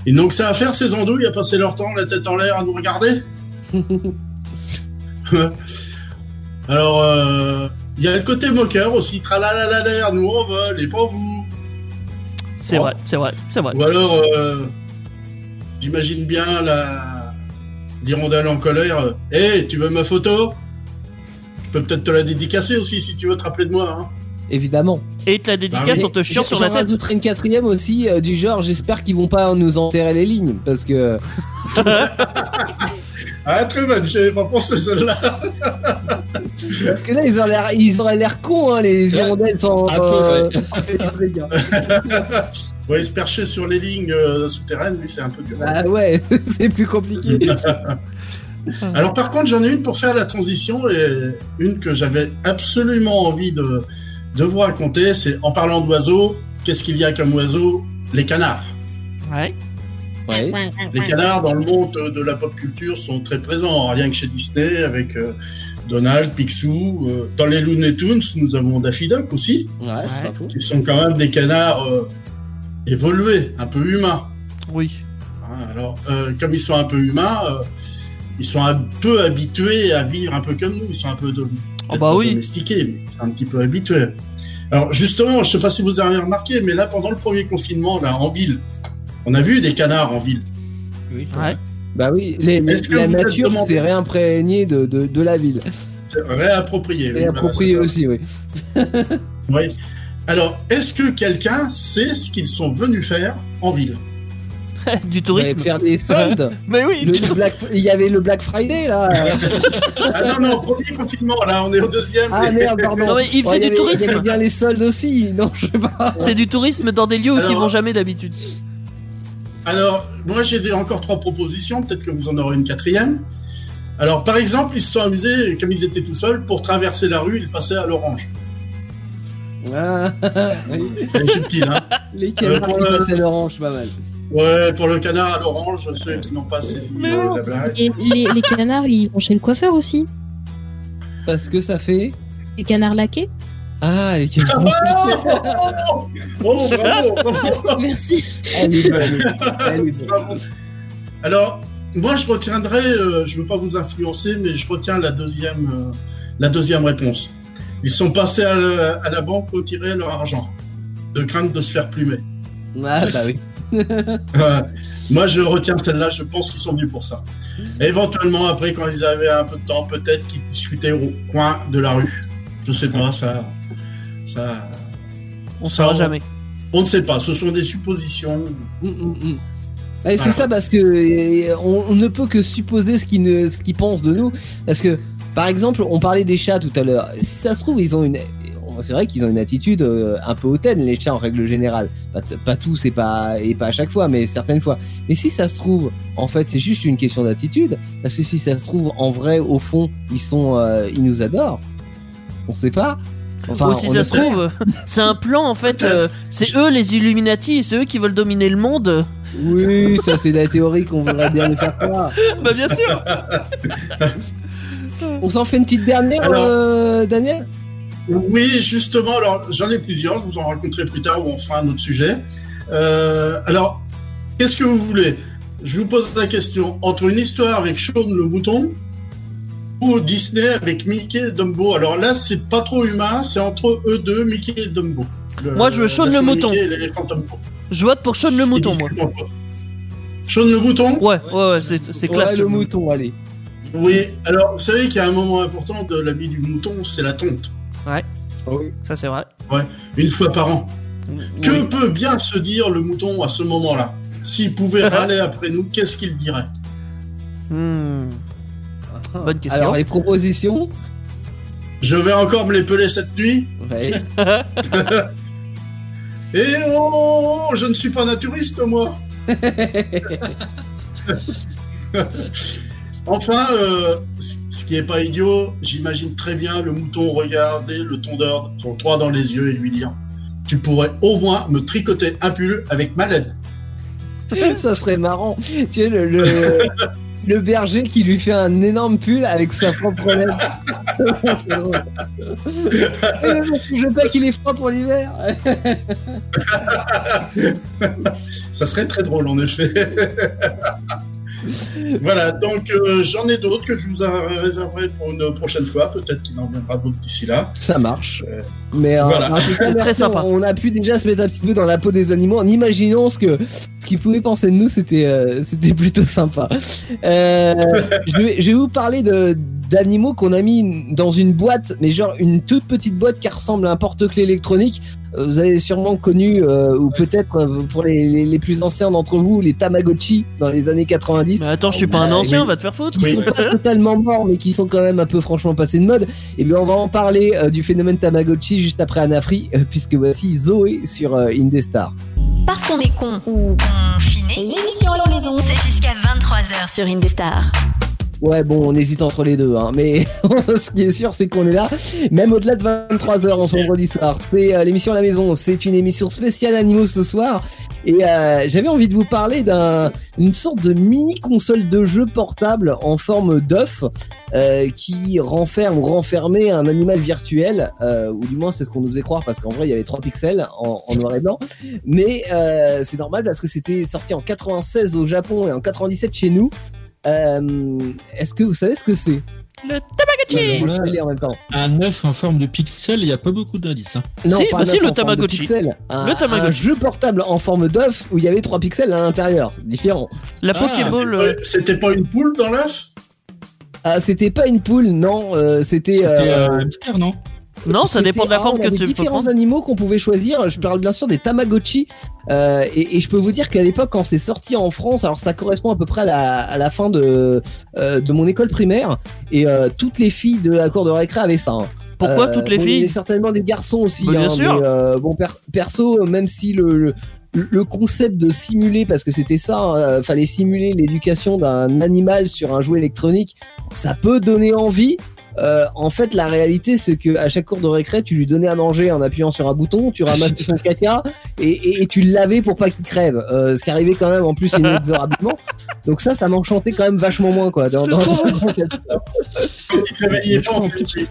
Ils n'ont que ça à faire, ces andouilles, à passer leur temps, la tête en l'air, à nous regarder <laughs> Alors, euh, il y a le côté moqueur aussi. Tralalalalaire, nous on vole, et pas vous. C'est Oh. vrai, c'est vrai, c'est vrai. Ou alors, euh, j'imagine bien la l'hirondelle en colère. Hé, tu veux ma photo? Je peux peut-être te la dédicacer aussi si tu veux te rappeler de moi. Hein. Évidemment. Et te la dédicace Bah en te chiant sur la tête. rajouterai une quatrième aussi, euh, du genre, j'espère qu'ils vont pas nous enterrer les lignes, parce que <laughs> Ah, très bonne, j'avais pas pensé celle-là. Parce que là, ils auraient l'air, ils auraient l'air cons, hein, les hirondelles sans, Un peu, euh, ouais. <laughs> Ouais, se percher sur les lignes euh, souterraines, oui, c'est un peu dur. Bah ouais, <laughs> c'est plus compliqué. <laughs> Alors par contre, j'en ai une pour faire la transition et une que j'avais absolument envie de, de vous raconter, c'est en parlant d'oiseaux, qu'est-ce qu'il y a comme oiseau? Les canards. Ouais. Ouais. Les canards dans le monde de la pop culture sont très présents, rien que chez Disney avec euh, Donald, Picsou. euh, dans les Looney Tunes, nous avons Daffy Duck aussi, Ouais, qui sont quand même des canards euh, évolués, un peu humains. Oui. Hein, alors, euh, comme ils sont un peu humains, euh, ils sont un peu habitués à vivre un peu comme nous. Ils sont un peu dom- Oh peut-être bah oui. domestiqués, mais ils sont un petit peu habitués. Alors justement, je sais pas si vous avez remarqué, mais là, pendant le premier confinement, là, en ville, on a vu des canards en ville. Ouais. Bah oui, les, la nature demandé- s'est réimprégnée de, de, de la ville. C'est réapproprié. oui, voilà, aussi, oui. Oui. Alors, est-ce que quelqu'un sait ce qu'ils sont venus faire en ville <laughs> du tourisme. faire des soldes. <laughs> Mais oui. Le- tu- le Black- il y avait le Black Friday là. <laughs> Ah non, non, premier confinement, là, on est au deuxième. Ah merde, pardon. Non, mais il faisait Ouais, du avait- tourisme. Il y avait bien les soldes aussi. Non, je sais pas. C'est du tourisme dans des lieux où ils vont jamais d'habitude. Alors, moi j'ai encore trois propositions, peut-être que vous en aurez une quatrième. Alors, par exemple, ils se sont amusés, comme ils étaient tout seuls, pour traverser la rue, ils passaient à l'orange. Ah, oui. <laughs> <laughs> Les subtils, hein. Les canards pour qui le- passaient l'orange, pas mal. Ouais, pour le canard à l'orange, ceux qui n'ont pas saisi euh, la blague. Et les, les canards, ils vont chez le coiffeur aussi. Parce que ça fait. Les canards laqués. Ah, les <laughs> canards. Oh, oh, bravo, Merci, bravo. merci. Alors, moi je retiendrai, euh, je ne veux pas vous influencer, mais je retiens la deuxième, euh, la deuxième réponse. Ils sont passés à la, à la banque retirer leur argent, de crainte de se faire plumer. Ah, bah oui. <laughs> Euh, moi, je retiens celle-là. Je pense qu'ils sont venus pour ça. Éventuellement, après, quand ils avaient un peu de temps, peut-être qu'ils discutaient au coin de la rue. Je sais pas, ça, ça, On Ça, saura on- jamais. on ne sait pas. Ce sont des suppositions. Mm, mm, mm. Ouais, c'est ça parce que euh, on, on ne peut que supposer ce qu'ils ne- ce qu'ils pensent de nous. Parce que, par exemple, on parlait des chats tout à l'heure. Si ça se trouve, ils ont une. C'est vrai qu'ils ont une attitude euh, un peu hautaine, les chats en règle générale. Pas, pas tous et pas, et pas à chaque fois, mais certaines fois. Mais si ça se trouve, en fait, c'est juste une question d'attitude. Parce que si ça se trouve, en vrai, au fond, ils sont, euh, ils nous adorent. On sait pas. Enfin, Ou si ça se trouve, <laughs> c'est un plan en fait. euh, c'est eux les Illuminati et c'est eux qui veulent dominer le monde. Oui, ça c'est la théorie qu'on voudrait bien les faire croire. <laughs> bah bien sûr. <laughs> On s'en fait une petite dernière, Alors- euh, Daniel? Oui, justement. Alors, j'en ai plusieurs. Je vous en raconterai plus tard ou on fera un autre sujet. Euh, alors, qu'est-ce que vous voulez? Je vous pose la question entre une histoire avec Shaun le mouton ou Disney avec Mickey et Dumbo? Alors là, c'est pas trop humain. C'est entre eux deux, Mickey et Dumbo. Le- Moi, je veux Shaun la le mouton. Je vote pour Sean le mouton moi. Shaun le mouton? Ouais, ouais, c'est classe. Ouais, le mouton, allez. Oui. Alors, vous savez qu'il y a un moment important de la vie du mouton, c'est la tonte. Ça c'est vrai. Une fois par an. Que peut bien se dire le mouton à ce moment-là? S'il pouvait <laughs> râler après nous, qu'est-ce qu'il dirait? Hmm. Bonne question. Alors, les propositions? Je vais encore me les peler cette nuit Ouais. <laughs> Et oh, je ne suis pas naturiste, moi <laughs> Enfin, euh, ce qui est pas idiot, j'imagine très bien le mouton regarder le tondeur son droit dans les yeux et lui dire Tu pourrais au moins me tricoter un pull avec ma laine. <laughs> Ça serait marrant. Tu sais, le, le, <laughs> le berger qui lui fait un énorme pull avec sa propre laine. <laughs> Je veux pas qu'il ait froid pour l'hiver. Ça serait très drôle en effet. Voilà, donc euh, j'en ai d'autres que je vous réserverai pour une prochaine fois. Peut-être qu'il en viendra d'autres d'ici là. Ça marche. Euh, Mais euh, voilà. en tout cas, Très sympa. On, on a pu déjà se mettre un petit peu dans la peau des animaux en imaginant ce que ce qu'ils pouvaient penser de nous. C'était euh, c'était plutôt sympa. Euh, <laughs> je, vais, je vais vous parler de d'animaux qu'on a mis dans une boîte, mais genre une toute petite boîte qui ressemble à un porte-clés électronique. Euh, Vous avez sûrement connu, euh, ou peut-être pour les, les, les plus anciens d'entre vous, les Tamagotchi dans les années 90 Mais attends, je suis pas un ancien, oui. va te faire foutre. qui Oui. sont pas <laughs> totalement morts, mais qui sont quand même un peu franchement passés de mode. Et bien, on va en parler euh, du phénomène Tamagotchi juste après Anafri, euh, puisque voici Zoé sur euh, Indestar. Parce qu'on est con ou confiné, l'émission à la maison, c'est jusqu'à 23h sur Indestar. Ouais, bon, on hésite entre les deux, hein, mais <laughs> ce qui est sûr, c'est qu'on est là, même au-delà de 23h en vendredi soir. C'est euh, l'émission à la maison, c'est une émission spéciale animaux ce soir, et euh, j'avais envie de vous parler d'un- d'une sorte de mini console de jeu portable en forme d'œuf euh, qui renferme ou renfermait un animal virtuel, euh, ou du moins c'est ce qu'on nous faisait croire parce qu'en vrai il y avait 3 pixels en, en noir et blanc, mais euh, c'est normal parce que c'était sorti en 96 au Japon et en 97 chez nous. Euh, Est-ce que vous savez ce que c'est? Le Tamagotchi en même temps. Un œuf en forme de pixel, il n'y a pas beaucoup d'indices. Hein. Non, Si, pas bah un si, le Tamagotchi. pixel, un, Le Tamagotchi. un jeu portable en forme d'œuf où il y avait 3 pixels à l'intérieur. Différent. La Ah, Pokéball. euh, C'était pas une poule dans l'œuf? Ah, c'était pas une poule, non. euh, c'était. C'était euh, un hamster, non? Non, ça dépend de la ah, forme on que avait tu différents animaux qu'on pouvait choisir. Je parle bien sûr des Tamagotchi. Euh, et, et je peux vous dire qu'à l'époque, quand c'est sorti en France, alors ça correspond à peu près à la, à la fin de, euh, de mon école primaire. Et euh, toutes les filles de la cour de récré avaient ça. hein. Pourquoi toutes les bon, Il y avait filles certainement des garçons aussi. Bah, bien hein, sûr. mais, bon, per- perso, même si le, le, le concept de simuler, parce que c'était ça, euh, fallait simuler l'éducation d'un animal sur un jouet électronique, ça peut donner envie. Euh, en fait, la réalité, c'est que à chaque cours de récré, tu lui donnais à manger en appuyant sur un bouton, tu ramassais son <laughs> caca et, et, et tu le lavais pour pas qu'il crève. Euh, ce qui arrivait quand même en plus inexorablement. <laughs> Donc ça, ça m'enchantait quand même vachement moins quoi. Dans, il pas en plus.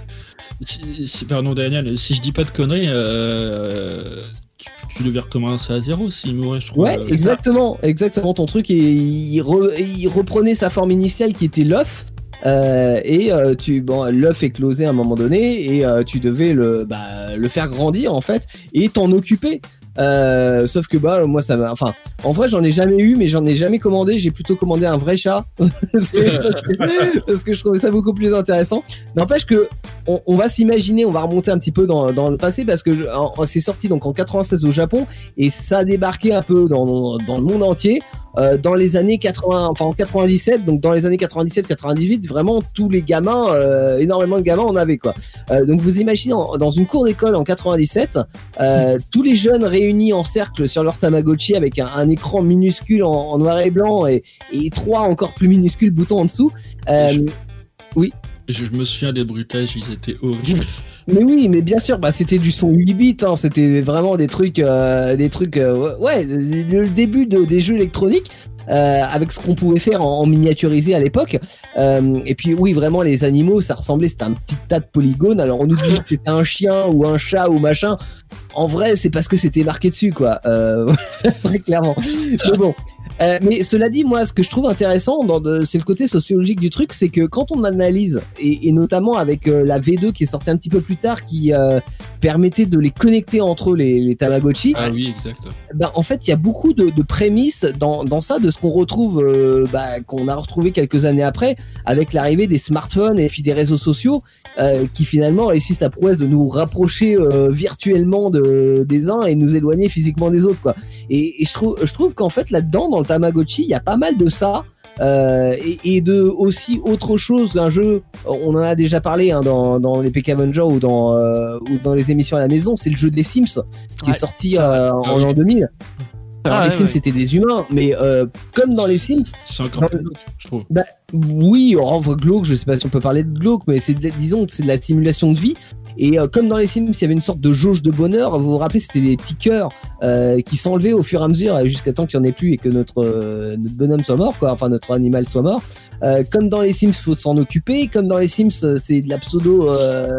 Si, pardon Daniel, si je dis pas de conneries, euh, tu, tu devais recommencer à zéro s'il mourait, je crois. Ouais, Euh, exactement, exactement ton truc. Et il, re- il reprenait sa forme initiale qui était l'œuf. Euh, et euh, tu bon l'œuf éclosait à un moment donné et euh, tu devais le bah, le faire grandir en fait et t'en occuper. Euh, sauf que bah moi ça m'a enfin en vrai j'en ai jamais eu mais j'en ai jamais commandé. J'ai plutôt commandé un vrai chat. <laughs> Parce que je trouvais ça beaucoup plus intéressant. N'empêche que on, on va s'imaginer on va remonter un petit peu dans, le passé parce que c'est sorti donc en 96 au Japon et ça a débarqué un peu dans, dans le monde entier euh, dans les années 80 enfin en 97 donc dans les années 97 98 vraiment tous les gamins euh, énormément de gamins en avaient quoi Euh, donc vous imaginez en- dans une cour d'école en 97 euh, tous les jeunes réunis en cercle sur leur Tamagotchi avec un, un écran minuscule en, en noir et blanc et, et trois encore plus minuscules boutons en dessous euh, Je, je me souviens des bruitages, ils étaient horribles. Mais oui, mais bien sûr, bah c'était du son 8 bits, hein, c'était vraiment des trucs, euh, des trucs, euh, ouais, le début de, des jeux électroniques. euh, avec ce qu'on pouvait faire en, en miniaturisé à l'époque. Euh, et puis oui, vraiment les animaux, ça ressemblait, c'était un petit tas de polygones. Alors on nous dit que c'était un chien ou un chat ou machin. En vrai, c'est parce que c'était marqué dessus, quoi. Euh, <laughs> très clairement. Mais bon. Euh, mais cela dit, moi, ce que je trouve intéressant, c'est le côté sociologique du truc, c'est que quand on analyse, et, et notamment avec euh, la V2 qui est sortie un petit peu plus tard, qui euh, permettait de les connecter entre eux, les, les Tamagotchi, Ah oui, exact. ben, en fait, il y a beaucoup de, de prémices dans, dans ça, de ce qu'on retrouve, euh, bah, qu'on a retrouvé quelques années après, avec l'arrivée des smartphones et puis des réseaux sociaux, euh, qui finalement réussissent la prouesse de nous rapprocher euh, virtuellement de, des uns et nous éloigner physiquement des autres, quoi. Et, et je trouve, je trouve qu'en fait, là-dedans, dans le Tamagotchi, il y a pas mal de ça. Euh, et, et de aussi autre chose qu'un jeu, on en a déjà parlé hein, dans, dans les PK Avenger ou dans, euh, ou dans les émissions à la maison, c'est le jeu des Sims qui Ouais, est sorti euh, en, Ah en 2000. Alors Ah, les ouais, Sims ouais. c'était des humains, mais comme dans les Sims, C'est encore plus glauque, je trouve. oui, on renvoie glauque, je sais pas si on peut parler de glauque, mais c'est disons que c'est de la simulation de vie. Et euh, comme dans les Sims, il y avait une sorte de jauge de bonheur. Vous vous rappelez, c'était des petits cœurs euh, qui s'enlevaient au fur et à mesure euh, jusqu'à temps qu'il n'y en ait plus et que notre, euh, notre bonhomme soit mort, quoi. Enfin, notre animal soit mort. Euh, comme dans les Sims, faut s'en occuper. Comme dans les Sims, euh, c'est de la pseudo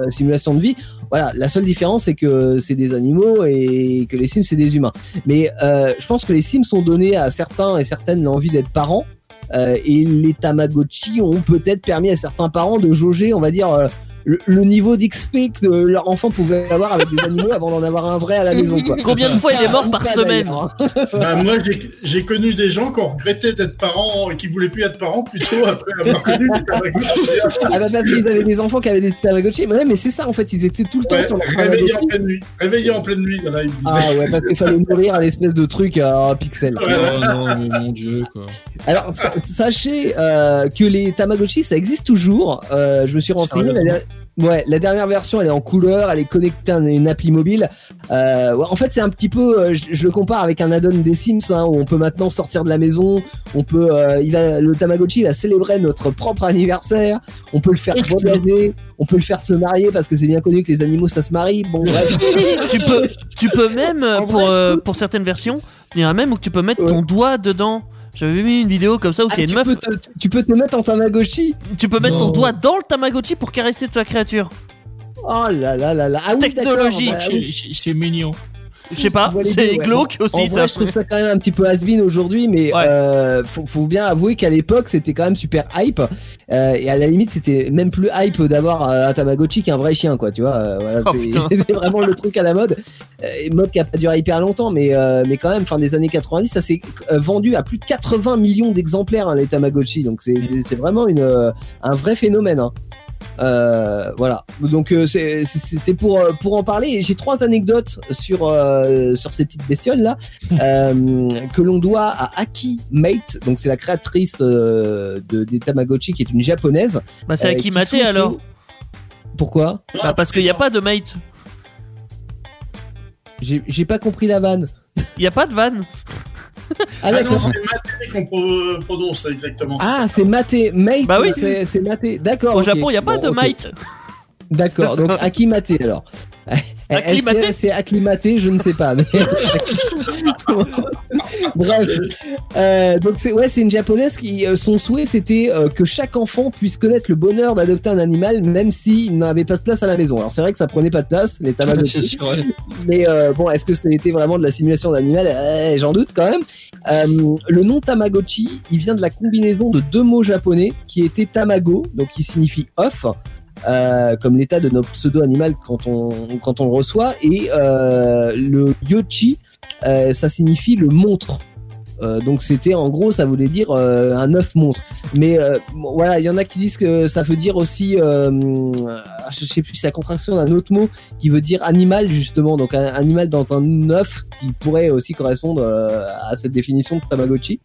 simulation de vie. Voilà, la seule différence, c'est que c'est des animaux et que les Sims, c'est des humains. Mais je pense que les Sims ont donné à certains et certaines l'envie d'être parents. Euh, et les Tamagotchi ont peut-être permis à certains parents de jauger, on va dire, euh, le, le niveau d'XP que leur enfant pouvait avoir avec des animaux avant d'en avoir un vrai à la maison. Quoi. Combien de fois il est mort par semaine. <laughs> Bah, moi, j'ai- connu des gens qui ont regretté d'être parents et qui voulaient plus être parents plutôt après avoir connu les Tamagotchi. Ah bah parce qu'ils avaient des enfants qui avaient des Tamagotchi. Mais ouais, mais c'est ça en fait, ils étaient tout le temps Ouais, sur leur réveillés en pleine nuit. Réveillés en pleine nuit, ils. Ah ouais, parce qu'il fallait nourrir un espèce de truc à un pixel. Ouais. Oh non, mais mon dieu, quoi. Alors, sa- sachez euh, que les Tamagotchi, ça existe toujours. Euh, je me suis renseigné. La- Ouais, la dernière version, elle est en couleur, elle est connectée à une appli mobile. Euh, en fait, c'est un petit peu, euh, je, je le compare avec un add-on des Sims, hein, où on peut maintenant sortir de la maison, on peut, euh, il va, le Tamagotchi va célébrer notre propre anniversaire, on peut le faire voyager, on peut le faire se marier parce que c'est bien connu que les animaux ça se marie. Bon, bref. <laughs> tu peux, tu peux même pour vrai, euh, pour certaines versions, il y en a même où tu peux mettre Ouais. ton doigt dedans. J'avais vu une vidéo comme ça où Ah, il y a tu, une meuf, peux te, tu peux te mettre en Tamagotchi. tu peux mettre ton doigt dans le Tamagotchi pour caresser ta créature. Oh là là là là. Ah oui, Technologie. bah oui. C'est mignon. Je sais pas, c'est ouais. glauque En aussi vrai, ça. je trouve ça quand même un petit peu has-been aujourd'hui, mais Ouais. euh, faut, faut bien avouer qu'à l'époque, c'était quand même super hype. Euh, et à la limite, c'était même plus hype d'avoir euh, un Tamagotchi qu'un vrai chien, quoi. Tu vois, euh, voilà, Oh, c'était <laughs> vraiment le truc à la mode. Mode qui a pas duré hyper longtemps, mais mais quand même, fin des années 90, ça s'est vendu à plus de 80 millions d'exemplaires hein, les Tamagotchi. Donc c'est vraiment une un vrai phénomène. Hein. Euh, voilà. Donc euh, c'était pour euh, pour en parler. J'ai trois anecdotes sur euh, sur ces petites bestioles là <laughs> que l'on doit à Aki Mate. Donc c'est la créatrice de des Tamagotchi qui est une japonaise. Bah c'est qui souhaitait- alors. Pourquoi? Bah parce qu'il y a pas de mate. J'ai pas compris la vanne. Il y a pas de van. <laughs> Ah Ah non, c'est Maté qu'on pro- prononce exactement. Ah c'est maté Mate. Bah oui. C'est maté. D'accord. Au. Japon, il y a pas Bon, de mate. D'accord, <laughs> donc acclimaté alors. <laughs> Acclimaté C'est acclimaté, je ne sais pas. mais- <laughs> Bref, euh, donc c'est ouais, c'est une japonaise qui euh, son souhait c'était euh, que chaque enfant puisse connaître le bonheur d'adopter un animal, même s'il n'avait pas de place à la maison. Alors c'est vrai que ça prenait pas de place les ouais. mais bon, est-ce que c'était vraiment de la simulation d'animal? J'en doute quand même. Le nom Tamagotchi, il vient de la combinaison de deux mots japonais qui étaient Tamago, donc qui signifie œuf, euh, comme l'état de notre pseudo-animal quand on, quand on le reçoit, et euh, le Yochi, euh, ça signifie le montre. Euh, donc c'était en gros ça voulait dire euh, un œuf montre mais euh, bon, voilà il y en a qui disent que ça veut dire aussi euh, je sais plus c'est la contraction d'un autre mot qui veut dire animal justement, donc un animal dans un œuf qui pourrait aussi correspondre euh, à cette définition de Tamagotchi.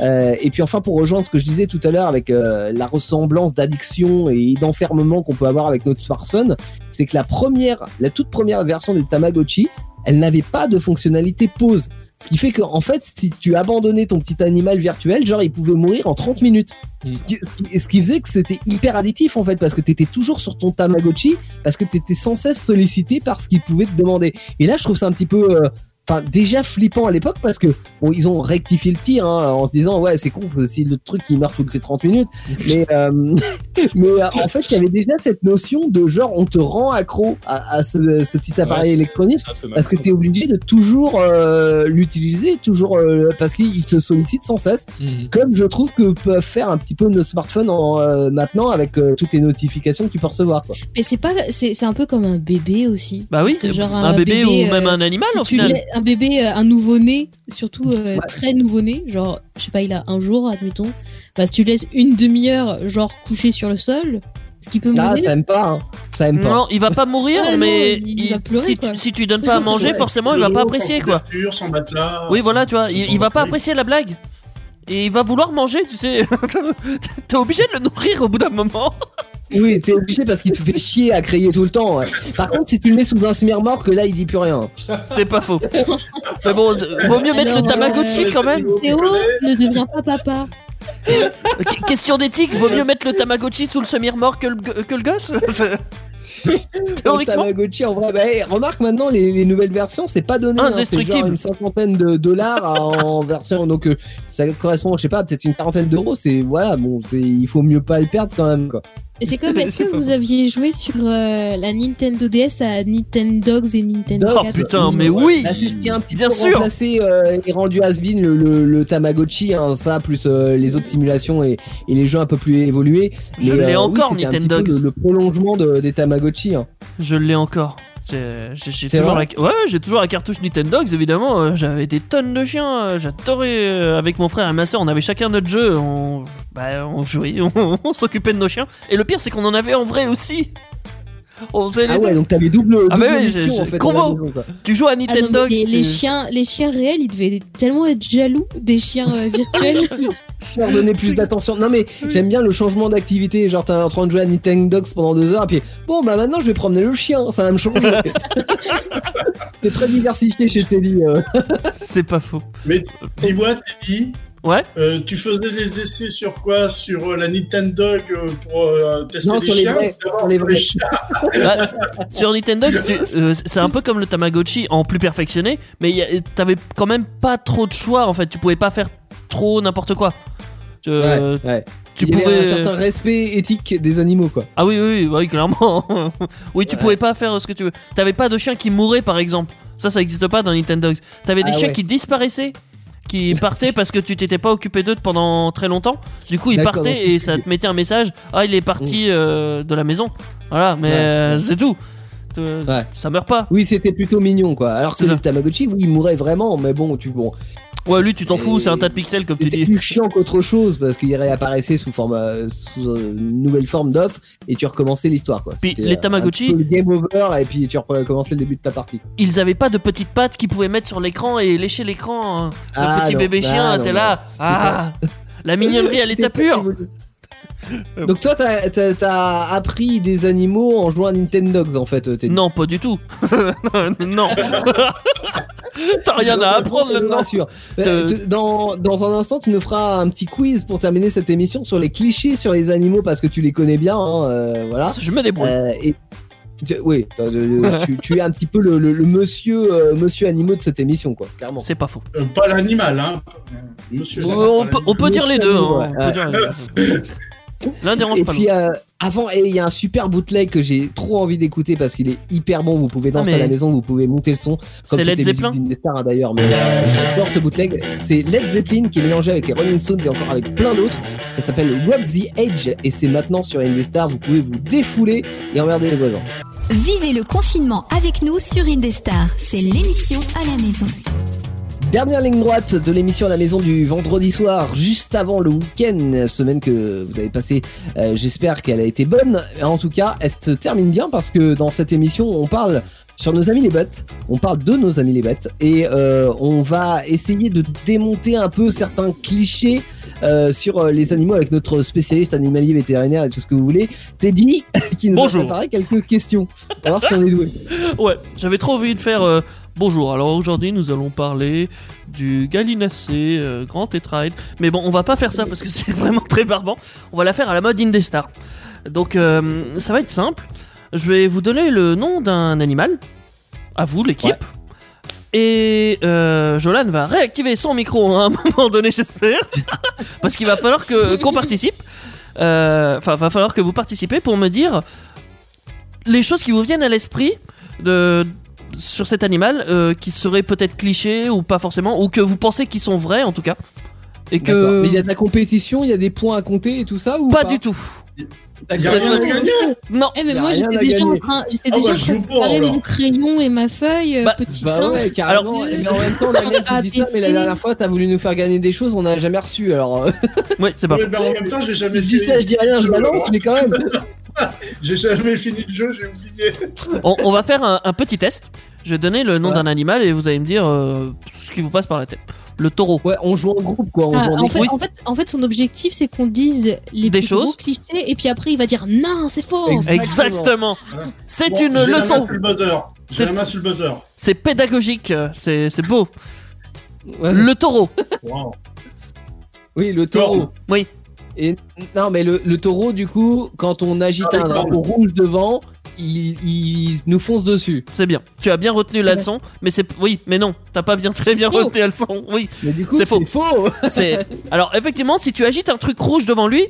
Et puis enfin pour rejoindre ce que je disais tout à l'heure avec euh, la ressemblance d'addiction et d'enfermement qu'on peut avoir avec notre smartphone, c'est que la première, la toute première version des Tamagotchi, elle n'avait pas de fonctionnalité pause. Ce qui fait qu'en fait, si tu abandonnais ton petit animal virtuel, genre il pouvait mourir en 30 minutes. Mm. Ce qui- Ce qui faisait que c'était hyper addictif en fait, parce que t'étais toujours sur ton Tamagotchi, parce que t'étais sans cesse sollicité par ce qu'il pouvait te demander. Et là, je trouve ça un petit peu, euh, enfin déjà flippant à l'époque, parce que bon, ils ont rectifié le tir hein, en se disant ouais c'est con, si le truc il meurt toutes les 30 minutes, <laughs> mais euh, <laughs> mais euh, en fait il y avait déjà cette notion de genre on te rend accro à, à ce, ce petit appareil Ouais, électronique. Parce que tu es obligé de toujours euh, l'utiliser, toujours euh, parce qu'il te sollicite sans cesse, Mhm. comme je trouve que peuvent faire un petit peu nos smartphones en, euh, maintenant avec euh, toutes les notifications que tu peux recevoir. Quoi. Mais c'est pas, c'est c'est un peu comme un bébé aussi. Bah oui, genre un, un bébé, bébé, ou même un animal Si tu final. Un bébé, euh, un nouveau-né, surtout euh, Ouais. très nouveau-né, genre, je sais pas, il a un jour, admettons. Bah, si tu laisses une demi-heure, genre, couché sur le sol, est-ce qu'il peut Ah, mourir ça aime pas, hein. ça aime pas. Non, il va pas mourir, Ouais, mais non, il va pleurer, si, tu, si tu donnes pas à manger, Ouais, forcément, il va pas apprécier quoi. Sans matelas. Oui, voilà, tu vois, il, il va pas apprécier la blague. Et il va vouloir manger, tu sais. <laughs> T'es obligé de le nourrir au bout d'un moment. <laughs> Oui, t'es obligé parce qu'il te fait chier à crier tout le temps. ouais. Par contre, si tu le mets sous un semi-remorque, là, il dit plus rien. C'est pas faux. Mais bon, vaut mieux mettre le Alors, Tamagotchi euh, quand même. Théo ne devient pas papa. Qu- Question d'éthique, vaut mieux mettre le Tamagotchi sous le semi-remorque que le, que le gosse? <laughs> Le Théoriquement. Tamagotchi, en vrai, bah, hey, remarque maintenant les, les nouvelles versions, c'est pas donné. hein, c'est Indestructible. genre une cinquantaine de dollars en <laughs> version, donc euh, ça correspond, je sais pas, peut-être une quarantaine d'euros. C'est voilà, bon, c'est il faut mieux pas le perdre quand même quoi. Et c'est comme, <laughs> est-ce C'est que vous aviez joué sur euh, la Nintendo DS à Nintendogs et Nintendo Dogs. Oh 4 putain, mais oui Là, c'est ce qui est un petit Bien peu sûr. remplacé euh, et rendu has-been le, le, le Tamagotchi, hein, ça plus euh, les autres simulations et, et les jeux un peu plus évolués. Je Mais, l'ai euh, encore, oui, c'était un Nintendo petit peu Dogs. Le, le prolongement de, des Tamagotchi. Hein. Je l'ai encore. J'ai toujours la... ouais, j'ai toujours la cartouche Nintendogs évidemment. euh, J'avais des tonnes de chiens. euh, J'adorais euh, avec mon frère et ma soeur. On avait chacun notre jeu. On, bah, on jouait, <laughs> on, on s'occupait de nos chiens. Et le pire, c'est qu'on en avait en vrai aussi. On faisait les Ah deux. ouais, donc t'avais double, double Ah bah ouais, mission, j'ai- en fait. combo. maison. Tu joues à Ah Nintendogs. les, les chiens, les chiens réels, ils devaient tellement être jaloux des chiens euh, virtuels. <laughs> leur donner plus d'attention. Non mais j'aime bien le changement d'activité. Genre t'es en train de jouer à Nintendo Dogs pendant deux heures, et puis bon bah maintenant je vais promener le chien, ça va me changer. <laughs> c'est très diversifié chez Teddy. euh. C'est pas faux. Mais dis-moi, Teddy, Ouais. euh, tu faisais les essais sur quoi? Sur euh, la Nintendo euh, pour euh, tester Non, les sur les chiens? vrais, les vrais. chiens <laughs> Bah, sur Nintendo, euh, c'est un peu comme le Tamagotchi en plus perfectionné, mais t'avais quand même pas trop de choix en fait. Tu pouvais pas faire trop n'importe quoi. Euh, ouais, ouais. Tu Il y avait pouvais. un certain respect éthique des animaux quoi. Ah oui, oui, oui, oui, clairement. <laughs> oui, tu Ouais. pouvais pas faire ce que tu veux. T'avais pas de chien qui mourait par exemple. Ça, ça existe pas dans Nintendo. T'avais des Ah chiens ouais. qui disparaissaient. Qui partaient parce que tu t'étais pas occupé d'eux pendant très longtemps. Du coup, ils partaient donc et ça te mettait un message. Ah, il est parti euh, de la maison. Voilà, mais Ouais. euh, c'est tout. Euh, Ouais. Ça meurt pas. Oui, c'était plutôt mignon quoi. Alors que le Tamagotchi, oui, il mourait vraiment, mais bon, tu bon, Ouais, lui, tu t'en fous, c'est un tas de pixels comme tu dis. plus chiant qu'autre chose parce qu'il réapparaissait sous forme, euh, sous euh, une nouvelle forme d'offre et tu recommençais l'histoire quoi. Puis les euh, Tamagotchi- le game over et puis tu recommençais le début de ta partie. Ils avaient pas de petites pattes qu'ils pouvaient mettre sur l'écran et lécher l'écran. hein. Le Ah, petit non. bébé Ah, chien, t'es là. Ah, la mignonnerie à l'état pur. Possible. Donc toi, t'as- t'as t'as appris des animaux en jouant à Nintendo en fait. euh, t'es- Non, pas du tout. <laughs> non. <laughs> T'as rien à apprendre là-dedans. Te- Euh, Dans, dans un instant, tu nous feras un petit quiz pour terminer cette émission sur les clichés sur les animaux parce que tu les connais bien. hein, euh, voilà. Je me débrouille. Euh, et oui, euh, tu, tu es un petit peu le, le- le monsieur, euh, monsieur animaux de cette émission, quoi, clairement. C'est pas faux. Euh, Pas l'animal, hein. Monsieur. on, peut, on peut dire les deux. hein, Ouais, on peut dire les deux. <laughs> L'un dérange Et pas puis euh, avant, et il y a un super bootleg que j'ai trop envie d'écouter parce qu'il est hyper bon. Vous pouvez danser Ah, mais- à la maison, vous pouvez monter le son. C'est Led Zeppelin d'Indestar, hein, d'ailleurs, mais euh, j'adore ce bootleg. C'est Led Zeppelin qui est mélangé avec les Rolling Stones et encore avec plein d'autres. Ça s'appelle Rock the Edge et c'est maintenant sur Indestar. Vous pouvez vous défouler et emmerder les voisins. Vivez le confinement avec nous sur Indestar. C'est l'émission à la maison. Dernière ligne droite de l'émission à la maison du vendredi soir, juste avant le week-end, semaine que vous avez passée. Euh, J'espère qu'elle a été bonne. En tout cas, elle se termine bien parce que dans cette émission, on parle sur nos amis les bêtes. On parle de nos amis les bêtes et euh, on va essayer de démonter un peu certains clichés euh, sur euh, les animaux avec notre spécialiste animalier vétérinaire et tout ce que vous voulez. Teddy, <laughs> qui nous Bonjour. a préparé quelques questions. On va voir si on est doué. <laughs> Ouais, j'avais trop envie de faire. euh, bonjour, alors aujourd'hui nous allons parler du gallinacé euh, grand tétraide. Mais bon, on va pas faire ça parce que <laughs> c'est vraiment très barbant. On va la faire à la mode Indestar. Donc ça va être simple. Je vais vous donner le nom d'un animal. À vous, l'équipe. Et euh, Jolan va réactiver son micro à un <laughs> moment donné, j'espère. <laughs> parce qu'il va falloir que qu'on participe. Euh, Enfin, va falloir que vous participez pour me dire les choses qui vous viennent à l'esprit de sur cet animal euh, qui seraient peut-être clichés ou pas forcément ou que vous pensez qu'ils sont vrais en tout cas et que Mais il y a de la compétition, il y a des points à compter et tout ça ou pas pas, du tout T'as rien à gagner non Eh a moi j'étais déjà en train, j'étais Ah déjà bah, en train de préparer mon crayon et ma feuille, euh, Bah, petit Bah ouais, carrément. Alors, mais en même temps, Daniel, tu Ah, dis ça, mais la dernière fois, t'as voulu nous faire gagner des choses, on n'a jamais reçu. Alors, euh, ouais c'est pas Ouais, ben, En même temps, j'ai jamais je dis fini. ça, je dis rien, je balance, mais quand même. <laughs> J'ai jamais fini le jeu, j'ai oublié. on, on va faire un, un petit test je vais donner le nom Ouais. d'un animal et vous allez me dire euh, ce qui vous passe par la tête le taureau Ouais, on joue en groupe, quoi. On Ah, joue en fait, Oui. en, fait, en fait, son objectif, c'est qu'on dise les Des plus choses. gros clichés, et puis après, il va dire non, c'est faux. Exact. exactement c'est Bon, une leçon C'est- la main sur le buzzer. c'est pédagogique c'est c'est beau Ouais. le taureau Wow. Oui, le taureau. Oui. Et non, mais le, le taureau, du coup, quand on agite Ah, un drapeau rouge devant, il, nous fonce dessus. c'est bien tu as bien retenu la leçon mais c'est oui mais non t'as pas bien très bien faux. retenu la leçon oui Mais du coup, C'est faux. faux. <laughs> Alors effectivement si tu agites un truc rouge devant lui,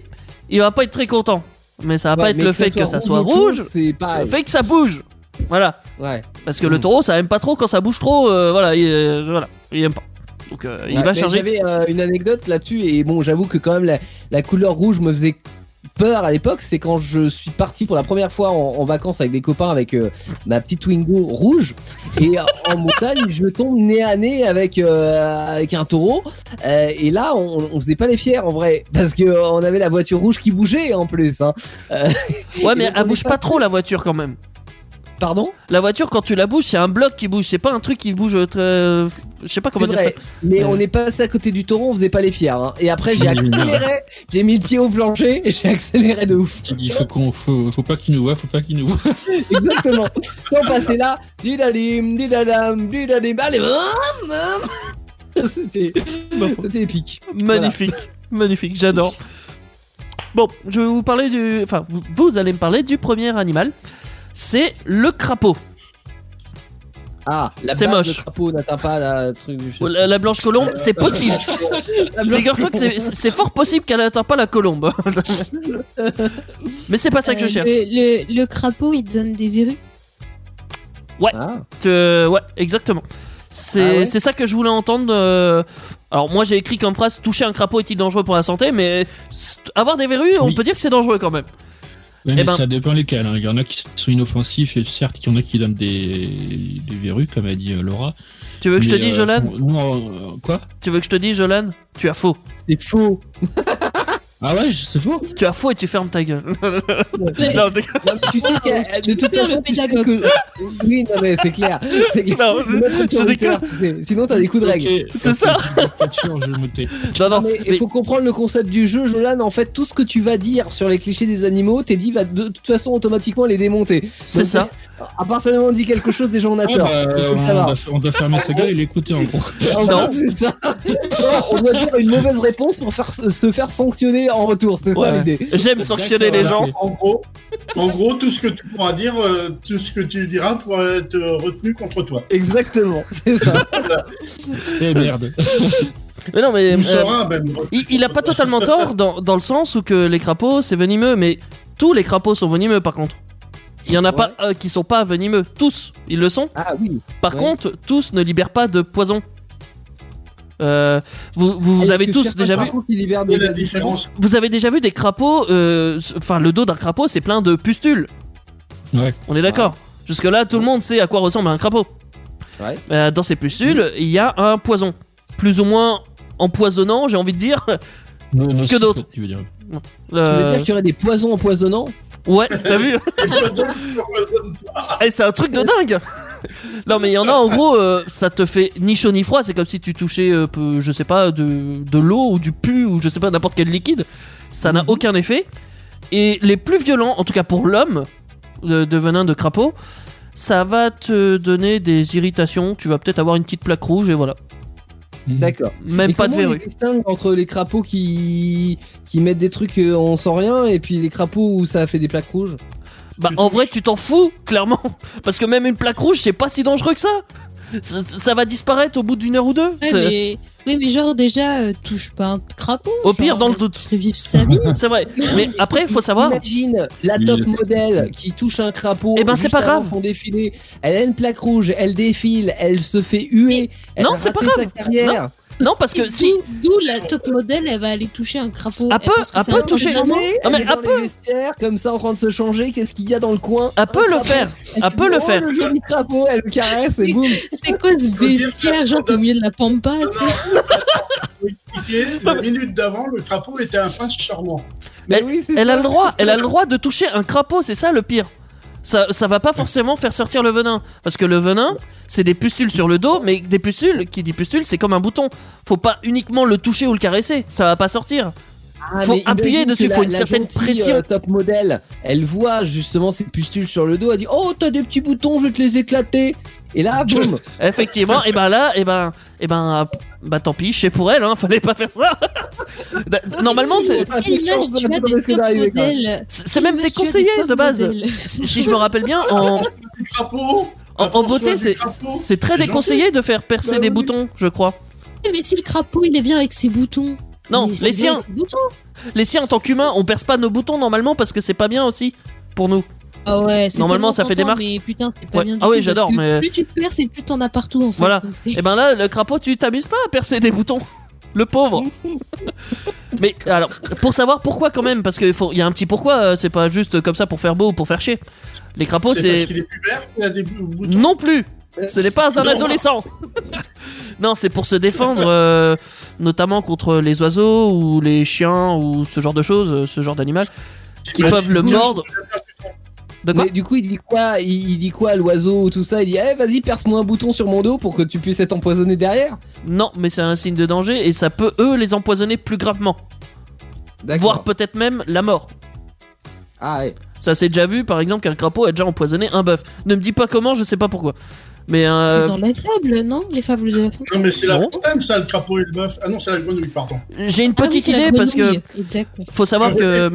il va pas être très content. Mais ça va pas être le fait que ça soit rouge, C'est le fait que ça bouge. Voilà, Ouais. parce que le taureau ça aime pas trop quand ça bouge trop. euh, voilà, il, euh, voilà, il aime pas. Donc euh, il Ouais, va changer. J'avais euh, une anecdote là-dessus et bon, j'avoue que quand même la, la couleur rouge me faisait peur à l'époque. C'est quand je suis parti pour la première fois en, en vacances avec des copains avec euh, ma petite Twingo rouge et en montagne, je tombe nez à nez avec euh, avec un taureau Euh, et là, on, on faisait pas les fiers en vrai parce que on avait la voiture rouge qui bougeait en plus. Hein. Ouais, <laughs> mais elle bouge pas- trop la voiture quand même. Pardon La voiture, quand tu la bouges, c'est un bloc qui bouge, c'est pas un truc qui bouge très. Je sais pas comment dire vrai, mais Euh. on est passé à côté du taureau, on faisait pas les fiers. hein. Et après, j'ai oui. accéléré, j'ai mis le pied au plancher et j'ai accéléré de ouf. Dit, faut qu'on, faut, faut pas qu'il nous voit, faut pas qu'il nous voit. <laughs> Exactement. On passait là, didadim, didadam, didadim, allez. <laughs> C'était c'était épique. ça. Magnifique, magnifique, j'adore. Bon, je vais vous parler du. Enfin, vous, vous allez me parler du premier animal. C'est le crapaud. Ah, la C'est moche. crapaud n'atteint pas la truc du La, la blanche colombe, c'est possible. <laughs> Figure-toi que c'est- c'est fort possible qu'elle n'atteint pas la colombe. Mais c'est pas ça que je Euh, cherche. Le, le, le crapaud, il donne des verrues? Ah, Euh, ouais, exactement. C'est Ah ouais c'est ça que je voulais entendre. euh. Alors moi j'ai écrit comme phrase toucher un crapaud est-il dangereux pour la santé, mais avoir des verrues, on peut dire que c'est dangereux quand même. Ouais, Eh mais ben- ça dépend lesquels. hein. Il y en a qui sont inoffensifs et certes, il y en a qui donnent des, des verrues, comme a dit euh, Laura. Tu veux que je te dise, euh, Jolan? font- non, euh, quoi? Tu veux que je te dise, Jolan? Tu as faux. c'est faux. <laughs> Ah ouais, c'est faux Tu as faux et tu fermes ta gueule. <laughs> non, Non, tu sais que de toute façon, tu sais pédagogue. que. <laughs> Oui, non, mais c'est clair. C'est. Non, je tu sais. Sinon, t'as des coups de règle. C'est ça. sûr, je non, non, mais il mais- faut comprendre le concept du jeu, Jolan. En fait, tout ce que tu vas dire sur les clichés des animaux, Teddy va de toute façon automatiquement les démonter. c'est ça. <laughs> À partir du moment où on dit quelque chose, déjà on a Ah, tort. bah, on, doit, on doit fermer ce gars et l'écouter en gros. Non. gros, c'est ça. Non, on doit dire une mauvaise réponse pour faire, se faire sanctionner en retour. C'est Ouais. ça l'idée. J'aime sanctionner les gens. En gros, en gros, tout ce que tu pourras dire, euh, tout ce que tu diras pourra être retenu contre toi. Exactement, c'est ça. <laughs> Eh merde. Mais non, mais euh, sera même. il, il a pas totalement tort dans, dans le sens où que les crapauds c'est venimeux, mais tous les crapauds sont venimeux par contre. Il y en a pas euh, qui sont pas venimeux, tous ils le sont. Ah oui. Par Ouais. contre, tous ne libèrent pas de poison. Euh, vous vous, vous Et avez tous déjà vu des est la différence vous avez déjà vu des crapauds euh, enfin le dos d'un crapaud c'est plein de pustules. Ouais. On est d'accord. Jusque là tout le monde sait à quoi ressemble un crapaud. Ouais. Euh, dans ces pustules, il y a un poison plus ou moins empoisonnant, j'ai envie de dire. Que d'autres Tu veux dire. Euh, qu'il y aurait des poisons empoisonnants? Ouais, t'as vu? <laughs> Eh, c'est un truc de dingue <laughs> Non mais il y en a en gros, euh, ça te fait ni chaud ni froid, c'est comme si tu touchais, euh, peu- je sais pas, de, de l'eau ou du pu ou je sais pas, n'importe quel liquide. Ça n'a aucun effet. Et les plus violents, en tout cas pour l'homme, de, de venin de crapaud, ça va te donner des irritations, tu vas peut-être avoir une petite plaque rouge et voilà. Mhm. D'accord. Même pas de verrue. distingue entre les crapauds qui qui mettent des trucs euh, on sent rien et puis les crapauds où ça fait des plaques rouges? Bah en vrai tu t'en fous, clairement. <laughs> Parce que même une plaque rouge c'est pas si dangereux que ça. Ça, ça va disparaître au bout d'une heure ou deux. Ouais, C'est- mais... Oui, mais genre, déjà, euh, touche pas un crapaud. Au pire, genre, dans le doute. Tu ferais vivre sa vie. <laughs> C'est vrai. Mais <laughs> après, il faut savoir. Imagine la Oui. top modèle qui touche un crapaud. Eh ben, c'est pas grave. Son défilé, elle a une plaque rouge, elle défile, elle se fait huer. Elle Non, c'est pas grave. sa carrière. Non, parce que si. D'où la top modèle, elle va aller toucher un crapaud? Elle peut- elle peut un toucher- Non, mais elle peut. comme ça en train de se changer. Qu'est-ce qu'il y a dans le coin? Elle peut le faire. Elle peut le Oh, faire. Le joli crapaud, elle le caresse et boum. C'est quoi ce vestiaire, genre au milieu de la pampa, tu sais? Expliquer, la minute d'avant, le crapaud était un prince charmant. Mais Elle- oui, c'est Elle ça. a le droit. Elle a le droit de toucher un crapaud. C'est ça le pire. Ça, ça va pas forcément faire sortir le venin. Parce que le venin, c'est des pustules sur le dos, mais des pustules, qui dit pustules, c'est comme un bouton. Faut pas uniquement le toucher ou le caresser. Ça va pas sortir. Ah, Faut appuyer dessus, faut une la certaine gentille, pression. euh, top modèle, elle voit justement ces pustules sur le dos, elle dit Oh, t'as des petits boutons, je vais te les éclater. Et là, <laughs> boum Effectivement, et ben là, et ben, et ben, bah tant pis, c'est pour elle, hein, fallait pas faire ça. Normalement, c'est, c'est même déconseillé de base. Si, je me rappelle bien, en, <laughs> en, beauté, c'est, très déconseillé de faire percer Bah des oui. boutons, je crois. Mais si le crapaud, il est bien avec ses boutons. Non, les siens. Les siens en tant qu'humains, on perce pas nos boutons normalement parce que c'est pas bien aussi pour nous. Ah ouais, c'est Normalement, ça fait des marques. Mais putain, c'est pas Ouais. bien du Ah oui, j'adore, mais- Plus tu perces et plus t'en as partout, en fait. Voilà. Et ben là, le crapaud, tu t'amuses pas à percer des boutons. <laughs> Le pauvre. <laughs> Mais alors, pour savoir pourquoi quand même, parce qu'il faut, y a un petit pourquoi. euh, C'est pas juste comme ça pour faire beau ou pour faire chier. Les crapauds, C'est parce qu'il est pubère qu'il a des bou- boutons. non plus. Ce n'est pas un Non. adolescent. <laughs> non, c'est pour se défendre, euh, notamment contre les oiseaux ou les chiens ou ce genre de choses, euh, ce genre d'animal qui Ah, peuvent le mordre. De quoi Mais du coup, il dit quoi il, dit quoi l'oiseau ou tout ça Il dit eh, vas-y, perce-moi un bouton sur mon dos pour que tu puisses être empoisonné derrière. Non, mais c'est un signe de danger et ça peut eux les empoisonner plus gravement, D'accord. voire peut-être même la mort. Ah ouais. Ça s'est déjà vu, par exemple, qu'un crapaud a déjà empoisonné un bœuf. Ne me dis pas comment, je sais pas pourquoi. Mais euh, C'est dans les fables, non Les fables de la fontaine. Non, mais c'est la Non. fontaine, ça, le crapaud et le bœuf. Ah non, c'est la grenouille, pardon. j'ai une Ah oui, petite la idée parce que Exact. faut savoir que euh,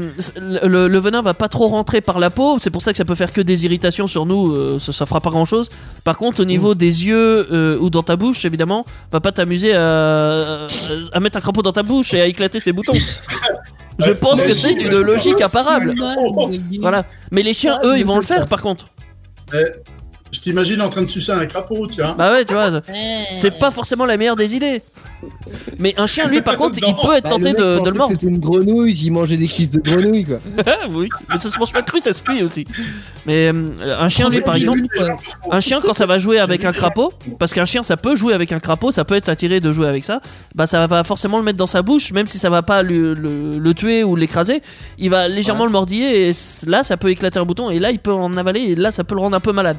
le, le venin va pas trop rentrer par la peau, c'est pour ça que ça peut faire que des irritations sur nous, euh, ça, ça fera pas grand chose. Par contre, au niveau des yeux euh, ou dans ta bouche, évidemment, va pas t'amuser à, à mettre un crapaud dans ta bouche et à éclater ses boutons. <laughs> Je pense que c'est une logique imparable. Voilà. Mais les chiens, eux, ils vont le faire par contre. Je t'imagine en train de sucer un crapaud, tiens. Bah ouais, tu vois, c'est pas forcément la meilleure des idées. Mais un chien, lui, par <laughs> contre, il peut être Bah, tenté le mec de, le mordre. C'était une grenouille qui mangeait des cuisses de grenouille quoi. <laughs> oui, mais ça se mange pas cru, ça se cuit aussi. Mais euh, un chien, lui, par exemple, un chien, quand ça va jouer avec un crapaud, parce qu'un chien, ça peut jouer avec un crapaud, ça peut être attiré de jouer avec ça, bah ça va forcément le mettre dans sa bouche, même si ça va pas le, le- le tuer ou l'écraser, il va légèrement le mordiller et là, ça peut éclater un bouton et là, il peut en avaler et là, ça peut le rendre un peu malade.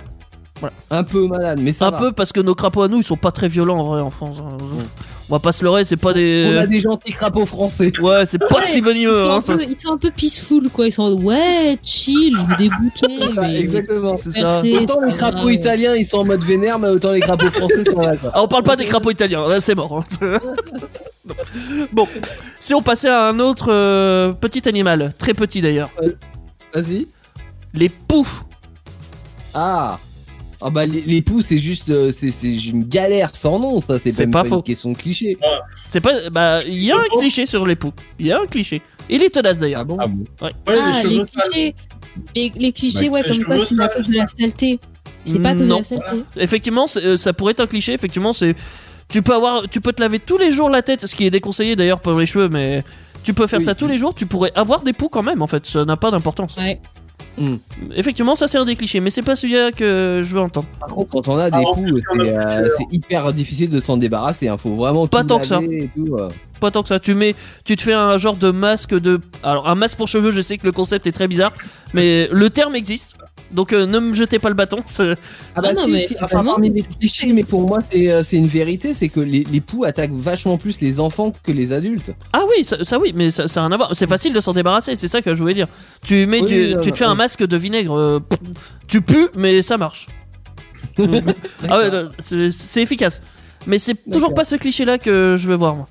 Un peu malade, mais ça un va. peu parce que nos crapauds à nous, ils sont pas très violents en vrai en France. On va pas se leurrer, c'est pas des. On a des gentils crapauds français. <laughs> Ouais, c'est pas si Ils venimeux. sont, hein, un ça. peu, ils sont un peu peaceful, quoi. Ils sont en mode, ouais, chill, je <laughs> mais- exactement. C'est ça. Autant les crapauds italiens ils sont en mode vénère, mais autant les crapauds français ça va quoi. Ah, on parle pas des crapauds italiens, là c'est mort. hein. Non. <laughs> bon, si on passait à un autre euh, petit animal, très petit d'ailleurs, Vas-y. les poux. Ah. Ah bah les, les poux c'est juste euh, c'est c'est une galère sans nom ça c'est pas pas, faux. une question de cliché. C'est pas. Bah, il y a un cliché sur les poux. Il y a un cliché. Il est tenace d'ailleurs. Ah bon Ah bon Ouais, Ah, les sales. clichés. Les, les clichés, Bah, ouais, comme quoi c'est à cause de la saleté. C'est pas à cause Non. de la saleté. Effectivement, euh, ça pourrait être un cliché. Effectivement, c'est. Tu peux avoir, tu peux te laver tous les jours la tête, ce qui est déconseillé d'ailleurs pour les cheveux, mais tu peux faire Oui. ça tous les jours. Tu pourrais avoir des poux quand même. En fait, ça n'a pas d'importance. Ouais. Effectivement, ça un des clichés, mais c'est pas celui-là que je veux entendre. Par contre quand on a des Alors, poux on a c'est euh, c'est hyper difficile de s'en débarrasser. Hein. Faut vraiment Pas tout tant que ça. tout, euh. Pas tant que ça. Tu mets, tu te fais un genre de masque de. Alors un masque pour cheveux, je sais que le concept est très bizarre, mais le terme existe. Donc euh, ne me jetez pas le bâton. c'est- Ah bah Ah non, si, mais si, enfin, parmi les clichés, mais pour moi c'est euh, une vérité, c'est que les, les poux attaquent vachement plus les enfants que les adultes. Ah oui, ça, ça oui, mais ça, ça a rien à voir. C'est facile de s'en débarrasser. C'est ça que je voulais dire. Tu mets, Oui, tu, non, tu non, te fais un masque de vinaigre. euh, pff, tu pues, mais ça marche. <laughs> ah ouais, c'est c'est efficace. Mais c'est toujours pas ce cliché-là que je veux voir. moi.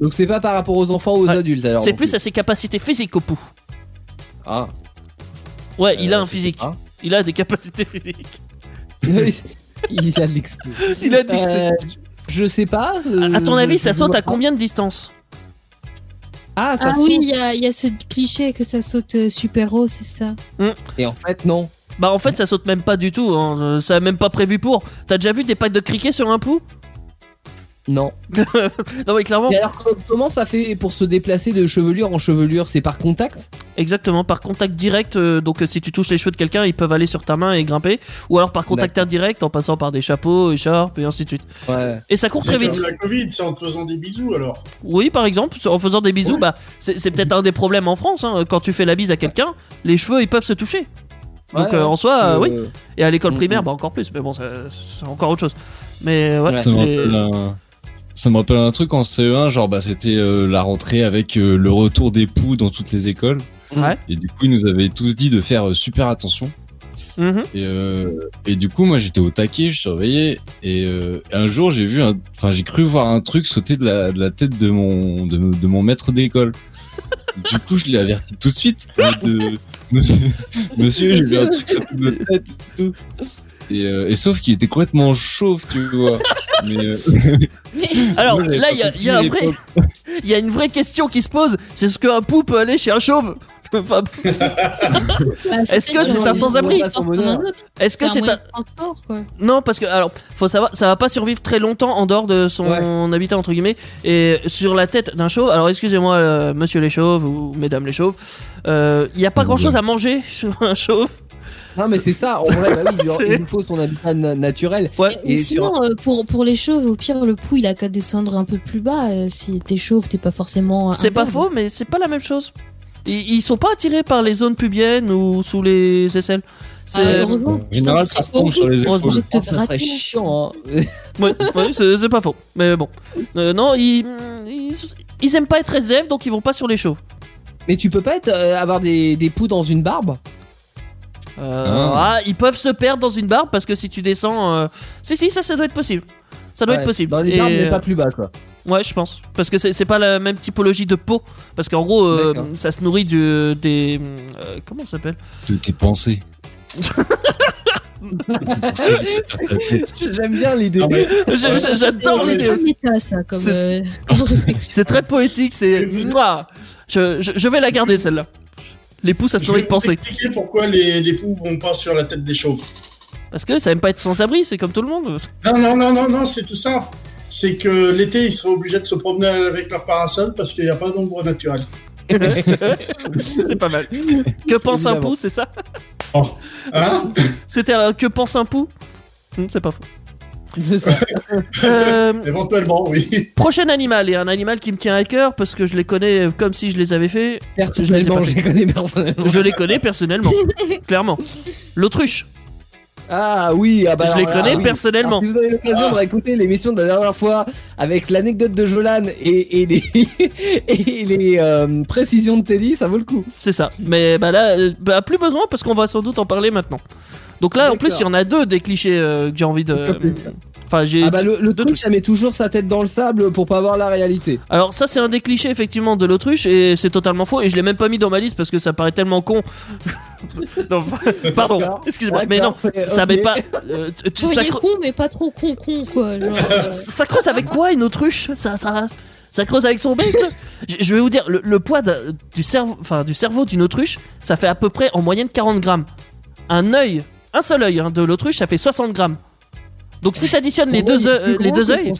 Donc c'est pas par rapport aux enfants ou aux Ouais. adultes alors. C'est plus à ses capacités physiques au pou. Ah. Ouais, il a un physique. pas. Il a des capacités physiques. <laughs> il a de l'expérience. <laughs> Il a de l'expérience. Euh, je sais pas. euh, À ton avis, je ça saute à combien de distance Ah, ça Ah saute. oui, il y a, il y a ce cliché que ça saute euh, super haut, c'est ça. Et en fait, non. Bah en fait ça saute même pas du tout, hein. Euh, ça a même pas prévu pour. T'as déjà vu des pattes de criquet sur un pou Non. <laughs> Non mais clairement, Et alors, co- comment ça fait pour se déplacer de chevelure en chevelure? C'est par contact? Exactement par contact direct, euh, donc euh, si tu touches les cheveux de quelqu'un ils peuvent aller sur ta main et grimper, ou alors par contact indirect en passant par des chapeaux, écharpes et ainsi de suite. Ouais. Et ça court très vite. comme la Covid, c'est en te faisant des bisous alors. Oui par exemple, en faisant des bisous, Ouais. bah c'est peut-être un des problèmes en France, hein. quand tu fais la bise à quelqu'un, les cheveux ils peuvent se toucher. Donc Ouais, euh, en soi, euh, euh, oui. Et à l'école Mm, primaire, mm. bah encore plus, mais bon c'est encore autre chose. Mais ouais, ça me rappelle un truc en CE1, genre bah c'était euh, la rentrée avec euh, le retour des poux dans toutes les écoles. Ouais. Et du coup, ils nous avaient tous dit de faire euh, super attention. Mhm. Et, et du coup, moi, j'étais au taquet, je surveillais. Et un jour, j'ai vu, enfin, j'ai cru voir un truc sauter de la, de la tête de mon, de, de mon maître d'école. <laughs> du coup, je l'ai averti tout de suite. De... Monsieur, <laughs> monsieur j'ai vu un truc sauter de votre tête et tout. Et, et sauf qu'il était complètement chauve, tu vois. Mais euh, <laughs> <laughs> Alors moi, là, il y a, compris il y a un à vrai, l'époque. <laughs> il y a une vraie question qui se pose. C'est ce qu'un pou peut aller chez un chauve Enfin, Bah, Est-ce que c'est un sans-abri un autre. Est-ce que C'est un un non parce que alors faut savoir ça va pas survivre très longtemps en dehors de son habitat entre guillemets et sur la tête d'un chauve alors excusez-moi euh, monsieur les chauves ou mesdames les chauves euh, il y a pas grand chose à manger sur un chauve Non, mais c'est ça. En vrai, bah oui, il nous <laughs> faut son habitat na- naturel. ouais Et Et sinon, euh, pour, pour les chauves, au pire, le pou, il a qu'à descendre un peu plus bas. euh, si t'es chauve, t'es pas forcément. c'est pas faux mais c'est pas la même chose Ils, ils sont pas attirés par les zones pubiennes ou sous les aisselles. C'est Ah, heureusement. En général, ça se tombe sur les épaules. Te Oh, ça serait gratte. chiant. hein. <laughs> ouais, ouais, c'est c'est pas faux. Mais bon, Euh, non, ils, ils ils aiment pas être SDF donc ils vont pas sur les chauves. Mais tu peux pas être, euh, avoir des, des poux dans une barbe? Euh, Ah. ah, ils peuvent se perdre dans une barbe parce que si tu descends, euh, si si ça ça doit être possible. Ça doit Ouais, être possible. Dans les Et, barbes, mais euh, pas plus bas, quoi. Ouais, je pense. Parce que c'est pas la même typologie de peau. Parce qu'en gros, euh, ça se nourrit du, des. euh, comment ça s'appelle? De tes pensées. <laughs> J'aime bien l'idée. J'adore l'idée C'est- euh, très poétique, c'est. Je, je, je vais la garder celle-là. Les pouces, ça se nourrit de pensée. expliquer pourquoi les, les poux vont pas sur la tête des chauves. Parce que ça aime pas être sans abri, c'est comme tout le monde. Non, non, non, non, non, c'est tout ça. C'est que l'été, ils seraient obligés de se promener avec leur parasol parce qu'il n'y a pas d'ombre naturelle. <laughs> c'est pas mal. Que pense un pou, c'est ça? Hein? C'était un que pense un pou? Hmm, C'est pas faux. C'est ça. <laughs> Euh, Éventuellement, oui. prochain animal, et un animal qui me tient à cœur parce que je les connais comme si je les avais fait. Personnellement, je les connais personnellement. Je les connais personnellement, <laughs> clairement. L'autruche, Ah oui, ah bah je alors les connais oui. personnellement. Alors, si vous avez l'occasion Ah. de réécouter l'émission de la dernière fois avec l'anecdote de Jolan et, et les, <laughs> et les euh, précisions de Teddy, ça vaut le coup. C'est ça. Mais bah là, euh, bah, plus besoin parce qu'on va sans doute en parler maintenant. Donc là, en plus, il y en a deux des clichés euh, que j'ai envie de. Complètement. Enfin, j'ai. Ah bah le, le truc, ça met toujours sa tête dans le sable pour pas voir la réalité. Alors ça, c'est un des clichés effectivement de l'autruche et c'est totalement faux. Et je l'ai même pas mis dans ma liste parce que ça paraît tellement con. <laughs> non, <laughs> pardon. Excusez-moi, mais non, ça met pas. euh, tu- ça, il est cre- con, mais pas trop con, con, quoi. Genre, <laughs> euh, ça creuse avec quoi une autruche? Ça, ça, ça creuse avec son bec. je, vais vous dire, le, le poids du cerveau, enfin du cerveau d'une autruche, ça fait à peu près en moyenne 40 grammes. Un œil, un seul œil hein, de l'autruche, ça fait 60 grammes. Donc si t'additionnes les deux, euh, les deux œils,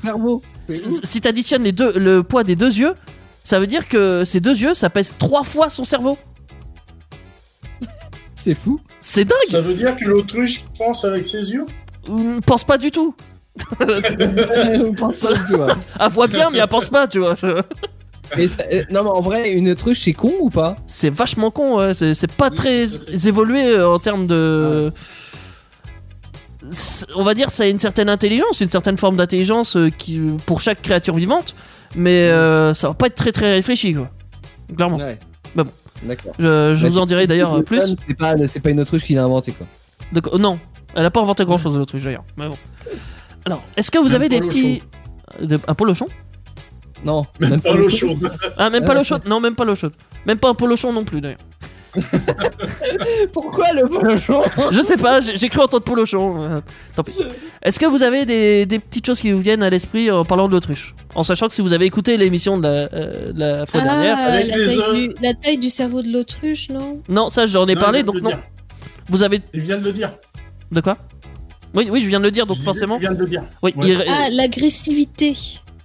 si- t'additionnes les deux, le poids des deux yeux, ça veut dire que ces deux yeux, ça pèse trois fois son cerveau. C'est fou. C'est dingue. Ça veut dire que l'autruche pense avec ses yeux? Hum, Pense pas du tout. <laughs> On pense pas du tout, hein. <laughs> Elle voit bien, mais elle pense pas, tu vois. Ça- euh, non mais en vrai, une autruche c'est con ou pas? C'est vachement con, ouais. c'est c'est pas très évolué euh, en termes de. C'est- On va dire ça a une certaine intelligence, une certaine forme d'intelligence euh, qui pour chaque créature vivante, mais euh, ça va pas être très très réfléchi quoi. Clairement. Ouais. Bah bon. D'accord. Je, je Bah, vous en dirai d'ailleurs euh, plus. C'est pas, c'est pas une autruche qui l'a inventé quoi. Donc, euh, non, elle a pas inventé grand chose l'autruche d'ailleurs. Mais bon. Alors, est-ce que vous Un avez des polochon. petits. De- Un polochon? Non, Même pas l'eau chaude. Ah, même pas l'eau chaude <laughs> Non, même pas l'eau chaude. Même pas un polochon non plus d'ailleurs. <laughs> Pourquoi le polochon Je sais pas, j'ai cru entendre polochon. euh, tant pis. Est-ce que vous avez des, des petites choses qui vous viennent à l'esprit en parlant de l'autruche? En sachant que si vous avez écouté l'émission de la, euh, la fois dernière. Ah, Avec la taille, du, la taille du cerveau de l'autruche, non? Non, ça j'en ai Non, parlé il donc non. dire. Vous avez. Il vient de le dire. De quoi? Oui, oui, je viens de le dire donc Je forcément. qu'il vient de le dire. Oui, Ouais. il- Ah, l'agressivité.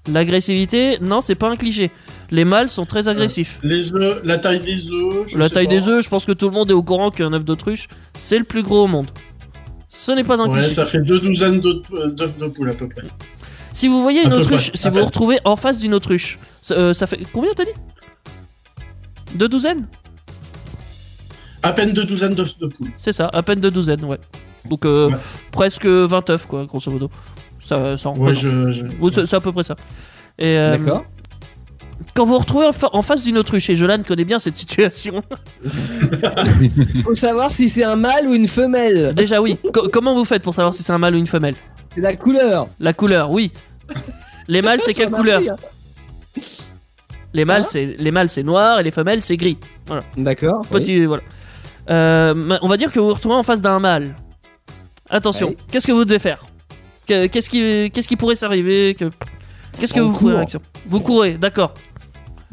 L'agressivité, non, c'est pas un cliché. Les mâles sont très agressifs. Les œufs, la taille des œufs. je La taille pas. des œufs, je pense que tout le monde est au courant qu'un œuf d'autruche, c'est le plus gros au monde. Ce n'est pas un Ouais, cliché. ça fait deux douzaines d'œufs de poule à peu près. Si vous voyez une autruche, près, si à vous vous retrouvez en face d'une autruche, ça, euh, ça fait combien t'as dit? Deux douzaines? À peine deux douzaines d'œufs de poule. C'est ça, à peine deux douzaines, ouais. Donc euh, Ouais. presque 20 œufs, quoi, grosso modo. Ça, ça en Ouais, représente. je, je- Oui, c'est à peu près ça. Et euh, D'accord. quand vous vous retrouvez en, fa- en face d'une autruche, et Jolan connaît bien cette situation. <laughs> Faut savoir si c'est un mâle ou une femelle. Déjà, oui. Co- comment vous faites pour savoir si c'est un mâle ou une femelle? C'est la couleur. La couleur, oui. Les mâles, c'est quelle couleur? hein. Les mâles, c'est les mâles, c'est noir et les femelles, c'est gris. D'accord. oui. Voilà. Euh, ma- on va dire que vous vous retrouvez en face d'un mâle. Attention, Ouais. qu'est-ce que vous devez faire? Qu'est-ce qui, qu'est-ce qui pourrait s'arriver que... Qu'est-ce que On vous pouvez court. réaction? Vous courez, d'accord.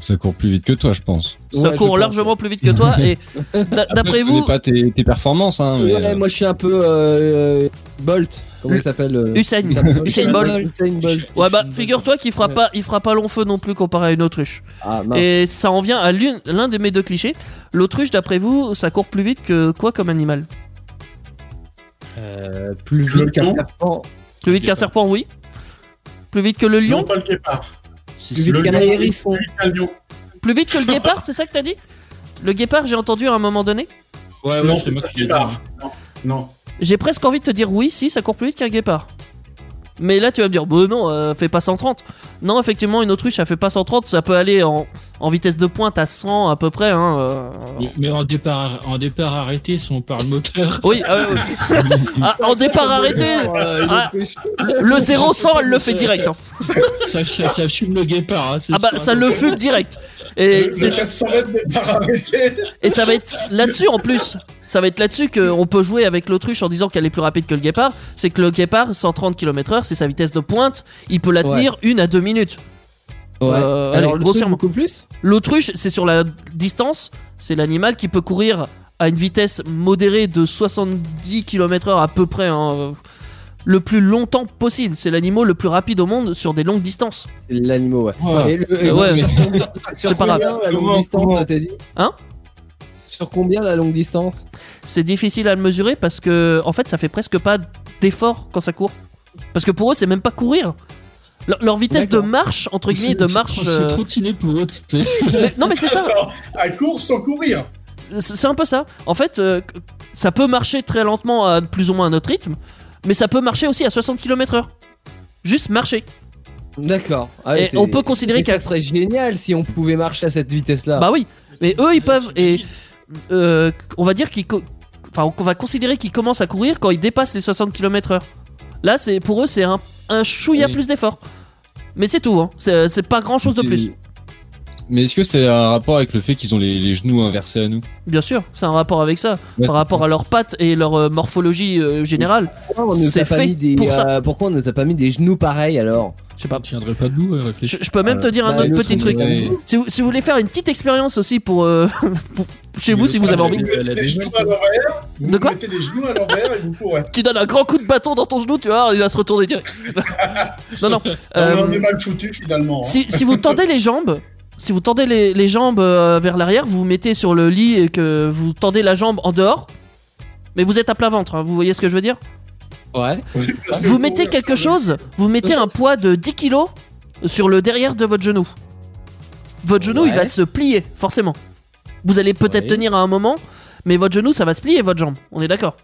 Ça court plus vite que toi, je pense. Ça Ouais, je court pense, largement plus vite que toi et <laughs> d'a- d'après je vous, connais pas tes, tes performances, hein, mais Ouais, euh, moi je suis un peu euh, Bolt. Comment il s'appelle euh, Usain, Usain Bolt. Usain Bolt. Ouais bah figure-toi qu'il fera pas, il fera pas long feu non plus comparé à une autruche. Ah. Et ça en vient à l'une- l'un de mes deux clichés. L'autruche, d'après vous, ça court plus vite que quoi comme animal? Euh, plus vite qu'un serpent. Plus vite qu'un serpent, oui. Plus vite que le lion Non, pas le guépard. Si, Plus vite Le qu'un lion, hérisson. plus vite qu'un lion. Plus vite que le <laughs> guépard, c'est ça que t'as dit? Le guépard, j'ai entendu à un moment donné? Ouais, Non, ouais, c'est moi qui l'ai dit. guépard. Non, non. J'ai presque envie de te dire oui, si, ça court plus vite qu'un guépard. Mais là, tu vas me dire, bah non, euh, fait pas 130. Non, effectivement, une autruche, elle fait pas 130, ça peut aller en, en vitesse de pointe à 100 à peu près. Hein, euh. Mais- Mais en départ, en départ arrêté, si on parle moteur. Oui, ah ouais, ouais. <laughs> Ah, en départ arrêté, Euh, Ah. le 0-100, elle le fait direct. hein. ça, ça, ça fume le guépard. Hein, Ah bah, ça le fume direct. Et, Le c'est- 400 mètres n'est pas arrêté. et ça va être là-dessus en plus. Ça va être là-dessus qu'on peut jouer avec l'autruche en disant qu'elle est plus rapide que le guépard. C'est que le guépard, 130 km/h, c'est sa vitesse de pointe. Il peut la Ouais. tenir une à deux minutes. Ouais. Euh, Alors, grossièrement. beaucoup plus L'autruche, c'est sur la distance. C'est l'animal qui peut courir à une vitesse modérée de 70 km/h à peu près. hein, le plus longtemps possible. C'est l'animal le plus rapide au monde sur des longues distances. C'est l'animal, ouais. Ouais. Et Ouais. sur combien- C'est pas grave. la longue Comment- distance, comment- t'as dit? Hein? Sur combien la longue distance? C'est difficile à le mesurer parce que en fait ça fait presque pas d'effort quand ça court. Parce que pour eux c'est même pas courir. Leur, leur vitesse de marche entre guillemets de marche. C'est euh, trottiné pour eux. mais- non mais c'est ça. Attends, à court sans courir. C'est un peu ça. En fait euh, ça peut marcher très lentement à plus ou moins un autre rythme, mais ça peut marcher aussi à 60 km/h. Juste marcher. D'accord. Ah ouais, on peut considérer qu'à ça serait génial si on pouvait marcher à cette vitesse-là. Bah oui, mais eux ils peuvent et euh, on va dire enfin on va considérer qu'ils commencent à courir quand ils dépassent les 60 km/h. Là c'est pour eux c'est un un chouïa Oui. plus d'effort. Mais c'est tout hein. C'est c'est pas grand chose de plus. Mais est-ce que c'est un rapport avec le fait qu'ils ont les, les genoux inversés à nous? Bien sûr, c'est un rapport avec ça, Ouais. par rapport à leurs pattes et leur euh, morphologie euh, générale. pourquoi on nous c'est a pas fait mis des, pour ça. euh, pourquoi on nous a pas mis des genoux pareils alors? Je sais pas. Tiendrait pas debout, Je, je peux même te dire un Bah, autre petit truc Ouais. Si vous, si vous voulez faire une petite expérience aussi pour, euh, <laughs> pour- chez vous, si vous avez envie, les genoux à l'envers. De quoi? mettez les genoux à l'envers et vous courez. tu donnes un grand coup de bâton dans ton genou, tu vois, il va se retourner direct. <laughs> non, non. Non, euh, on est mal foutu finalement. hein. si, si vous tendez les jambes, si vous tendez les, les jambes euh, vers l'arrière, vous vous mettez sur le lit et que vous tendez la jambe en dehors, mais vous êtes à plat ventre, hein, vous voyez ce que je veux dire? Ouais. Vous mettez quelque chose, vous mettez un poids de 10 kg sur le derrière de votre genou. Votre genou, il va se plier, forcément. Vous allez peut-être Ouais. tenir à un moment, mais votre genou, ça va se plier, votre jambe. On est d'accord?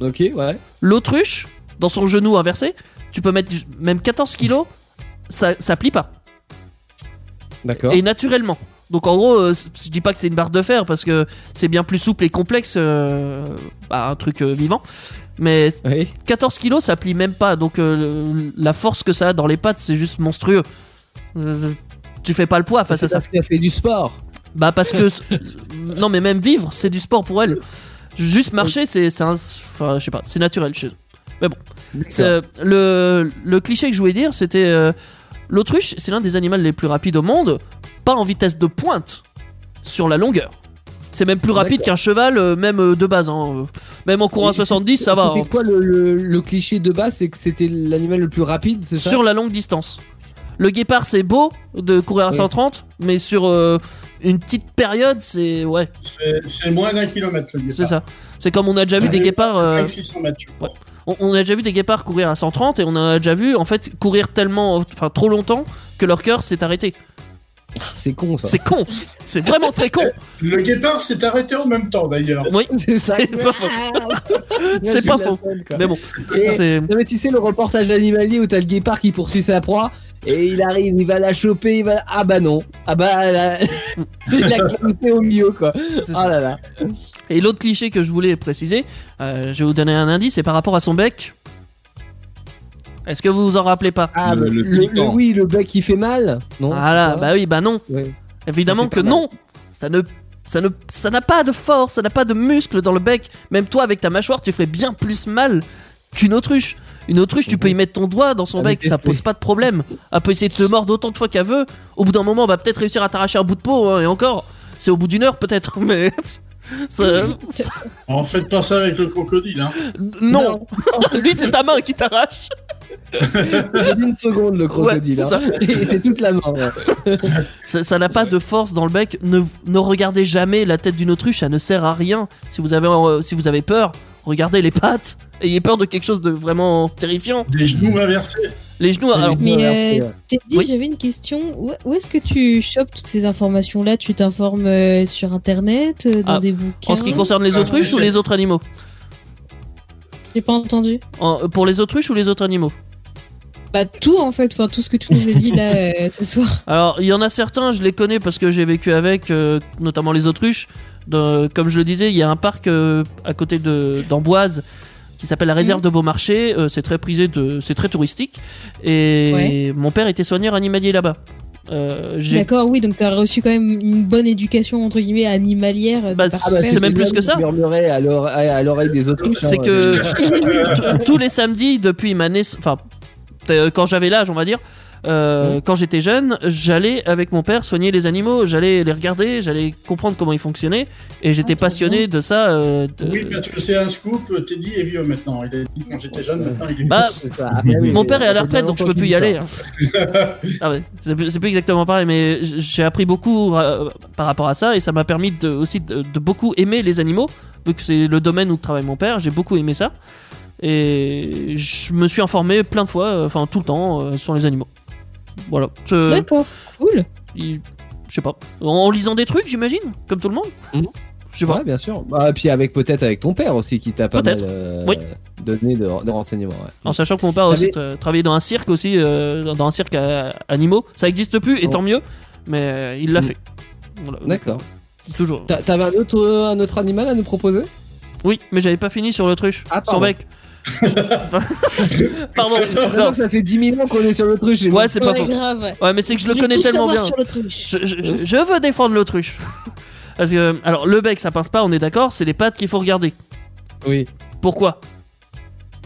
Ok, ouais. L'autruche, dans son genou inversé, tu peux mettre même 14 kg, ça, ça plie pas. D'accord. Et naturellement. Donc en gros, euh, je dis pas que c'est une barre de fer parce que c'est bien plus souple et complexe, euh, bah, un truc euh, vivant. Mais Oui. 14 kilos, ça plie même pas. Donc la force que ça a dans les pattes, c'est juste monstrueux. Tu fais pas le poids face à ça. parce qu'il a fait du sport. Bah parce que <laughs> non, mais même vivre, c'est du sport pour elle. Juste marcher, c'est c'est un, enfin, je sais pas, c'est naturel chez eux. C'est, euh, le, le cliché que je voulais dire, c'était l'autruche, c'est l'un des animaux les plus rapides au monde, pas en vitesse de pointe, sur la longueur. C'est même plus rapide qu'un cheval, euh, même euh, de base. hein. Même en courant à Et 70, ça va. C'était hein. quoi le, le- le cliché de base C'est que c'était l'animal le plus rapide, c'est ça? Sur la longue distance. Le guépard, c'est beau de courir à Oui. 130, mais sur euh, une petite période, c'est. Ouais, C'est- moins d'un kilomètre le guépard. c'est ça. C'est comme on a déjà vu des guépards. euh, 500 mètres, je crois. On, a déjà vu des guépards courir à 130 et on a déjà vu en fait courir tellement, enfin trop longtemps que leur cœur s'est arrêté. <laughs> C'est con ça. C'est con, c'est vraiment très con. <laughs> Le guépard s'est arrêté en même temps d'ailleurs. Oui, <laughs> C'est ça. c'est pas faux. C'est pas faux. Mais bon, Et- c'est. Non mais tu sais le reportage animalier où t'as le guépard qui poursuit sa proie et il arrive, il va la choper, il va ah bah non, ah bah la... il a clamsé au milieu quoi. c'est Oh ça. là là. Et l'autre cliché que je voulais préciser, euh, je vais vous donner un indice, c'est par rapport à son bec. Est-ce que vous vous en rappelez pas Ah Le- le, le le- piquant. oui le bec qui fait mal non Voilà, c'est bah oui, bah non. Ouais. Évidemment que non. Ça ne, ça ne, ça n'a pas de force, ça n'a pas de muscle dans le bec. Même toi, avec ta mâchoire, tu ferais bien plus mal qu'une autruche. Une autruche, tu peux y mettre ton doigt dans son Avec bec, ça pose pas de problème. Elle peut essayer de te mordre autant de fois qu'elle veut. Au bout d'un moment, on va peut-être réussir à t'arracher un bout de peau, hein, et encore. C'est au bout d'une heure peut-être, <laughs> mais ça- ça- En fait pas ça avec le crocodile. Hein. non. <laughs> Lui, c'est ta main qui t'arrache. Une seconde le crocodile. Ouais, c'est hein. Toute la main. ouais. <laughs> Ça ça n'a pas de force dans le bec. Ne, ne regardez jamais la tête d'une autruche, ça ne sert à rien. Si vous avez, euh, si vous avez peur, regardez les pattes. Ayez peur de quelque chose de vraiment terrifiant. Des genoux inversés. Les genoux, alors, Oui. Mais euh, Teddy, Oui. j'avais une question. Où, est-ce que tu chopes toutes ces informations-là? Tu t'informes euh, sur Internet, euh, dans Ah, des bouquins? en ce qui concerne les Ah, autruches ou les autres animaux? J'ai pas entendu. En- Pour les autruches ou les autres animaux? Bah tout en fait, enfin tout ce que tu nous as dit là <laughs> euh, ce soir. Alors, il y en a certains, je les connais parce que j'ai vécu avec, euh, notamment les autruches. De- comme je le disais, il y a un parc euh, à côté de d'Amboise qui s'appelle la réserve Mhm. de Beaumarchais. Euh, c'est très prisé, de, c'est très touristique. Et mon père était soigneur animalier là-bas. Euh, D'accord, oui, donc t'as reçu quand même une bonne éducation entre guillemets animalière. Bah, Ah bah, c'est même plus que ça. murmurait à l'oreille à l'oreille des autruches. c'est hein, que <laughs> t- tous les samedis depuis ma naissance, enfin euh, quand j'avais l'âge, on va dire. Euh, Quand j'étais jeune, j'allais avec mon père soigner les animaux, j'allais les regarder, j'allais comprendre comment ils fonctionnaient, et j'étais Ah, passionné de ça. euh, de- Oui, parce que c'est un scoop. Teddy est vieux maintenant. Il a dit quand j'étais jeune, maintenant il est Bah. Ah, bah oui, Mon père est à la retraite, donc je peux plus y aller. hein. ah ouais, c'est plus c'est plus exactement pareil, mais j'ai appris beaucoup euh, par rapport à ça et ça m'a permis de, aussi de, de beaucoup aimer les animaux, vu que c'est le domaine où travaille mon père. J'ai beaucoup aimé ça et je me suis informé plein de fois, euh, enfin tout le temps, euh, sur les animaux. Voilà. D'accord, cool. il- Je sais pas. En lisant des trucs, j'imagine, comme tout le monde. Mhm. Je sais pas. Ouais, bien sûr. Bah, puis avec peut-être avec ton père aussi qui t'a pas mal Peut-être. euh, Oui. donné de, de renseignements. ouais. En sachant que mon père a aussi T'avais- tra- travaillé dans un cirque aussi, euh, dans- un cirque à animaux. Ça existe plus, et Oh. tant mieux, mais euh, il l'a Mm. fait. Voilà. D'accord. Toujours. T'a- T'avais un autre, un autre animal à nous proposer? Oui, mais j'avais pas fini sur l'autruche. Ah, Sans bec. <laughs> Pardon. Non. ça fait 10 000 ans qu'on est sur l'autruche. Ouais, c'est pas Ouais, faux. grave. ouais. Ouais, mais c'est que je le connais tellement bien. Je, je- je- je veux défendre l'autruche. <laughs> Parce que, alors, le bec, ça pince pas, on est d'accord, c'est les pattes qu'il faut regarder. Oui. Pourquoi?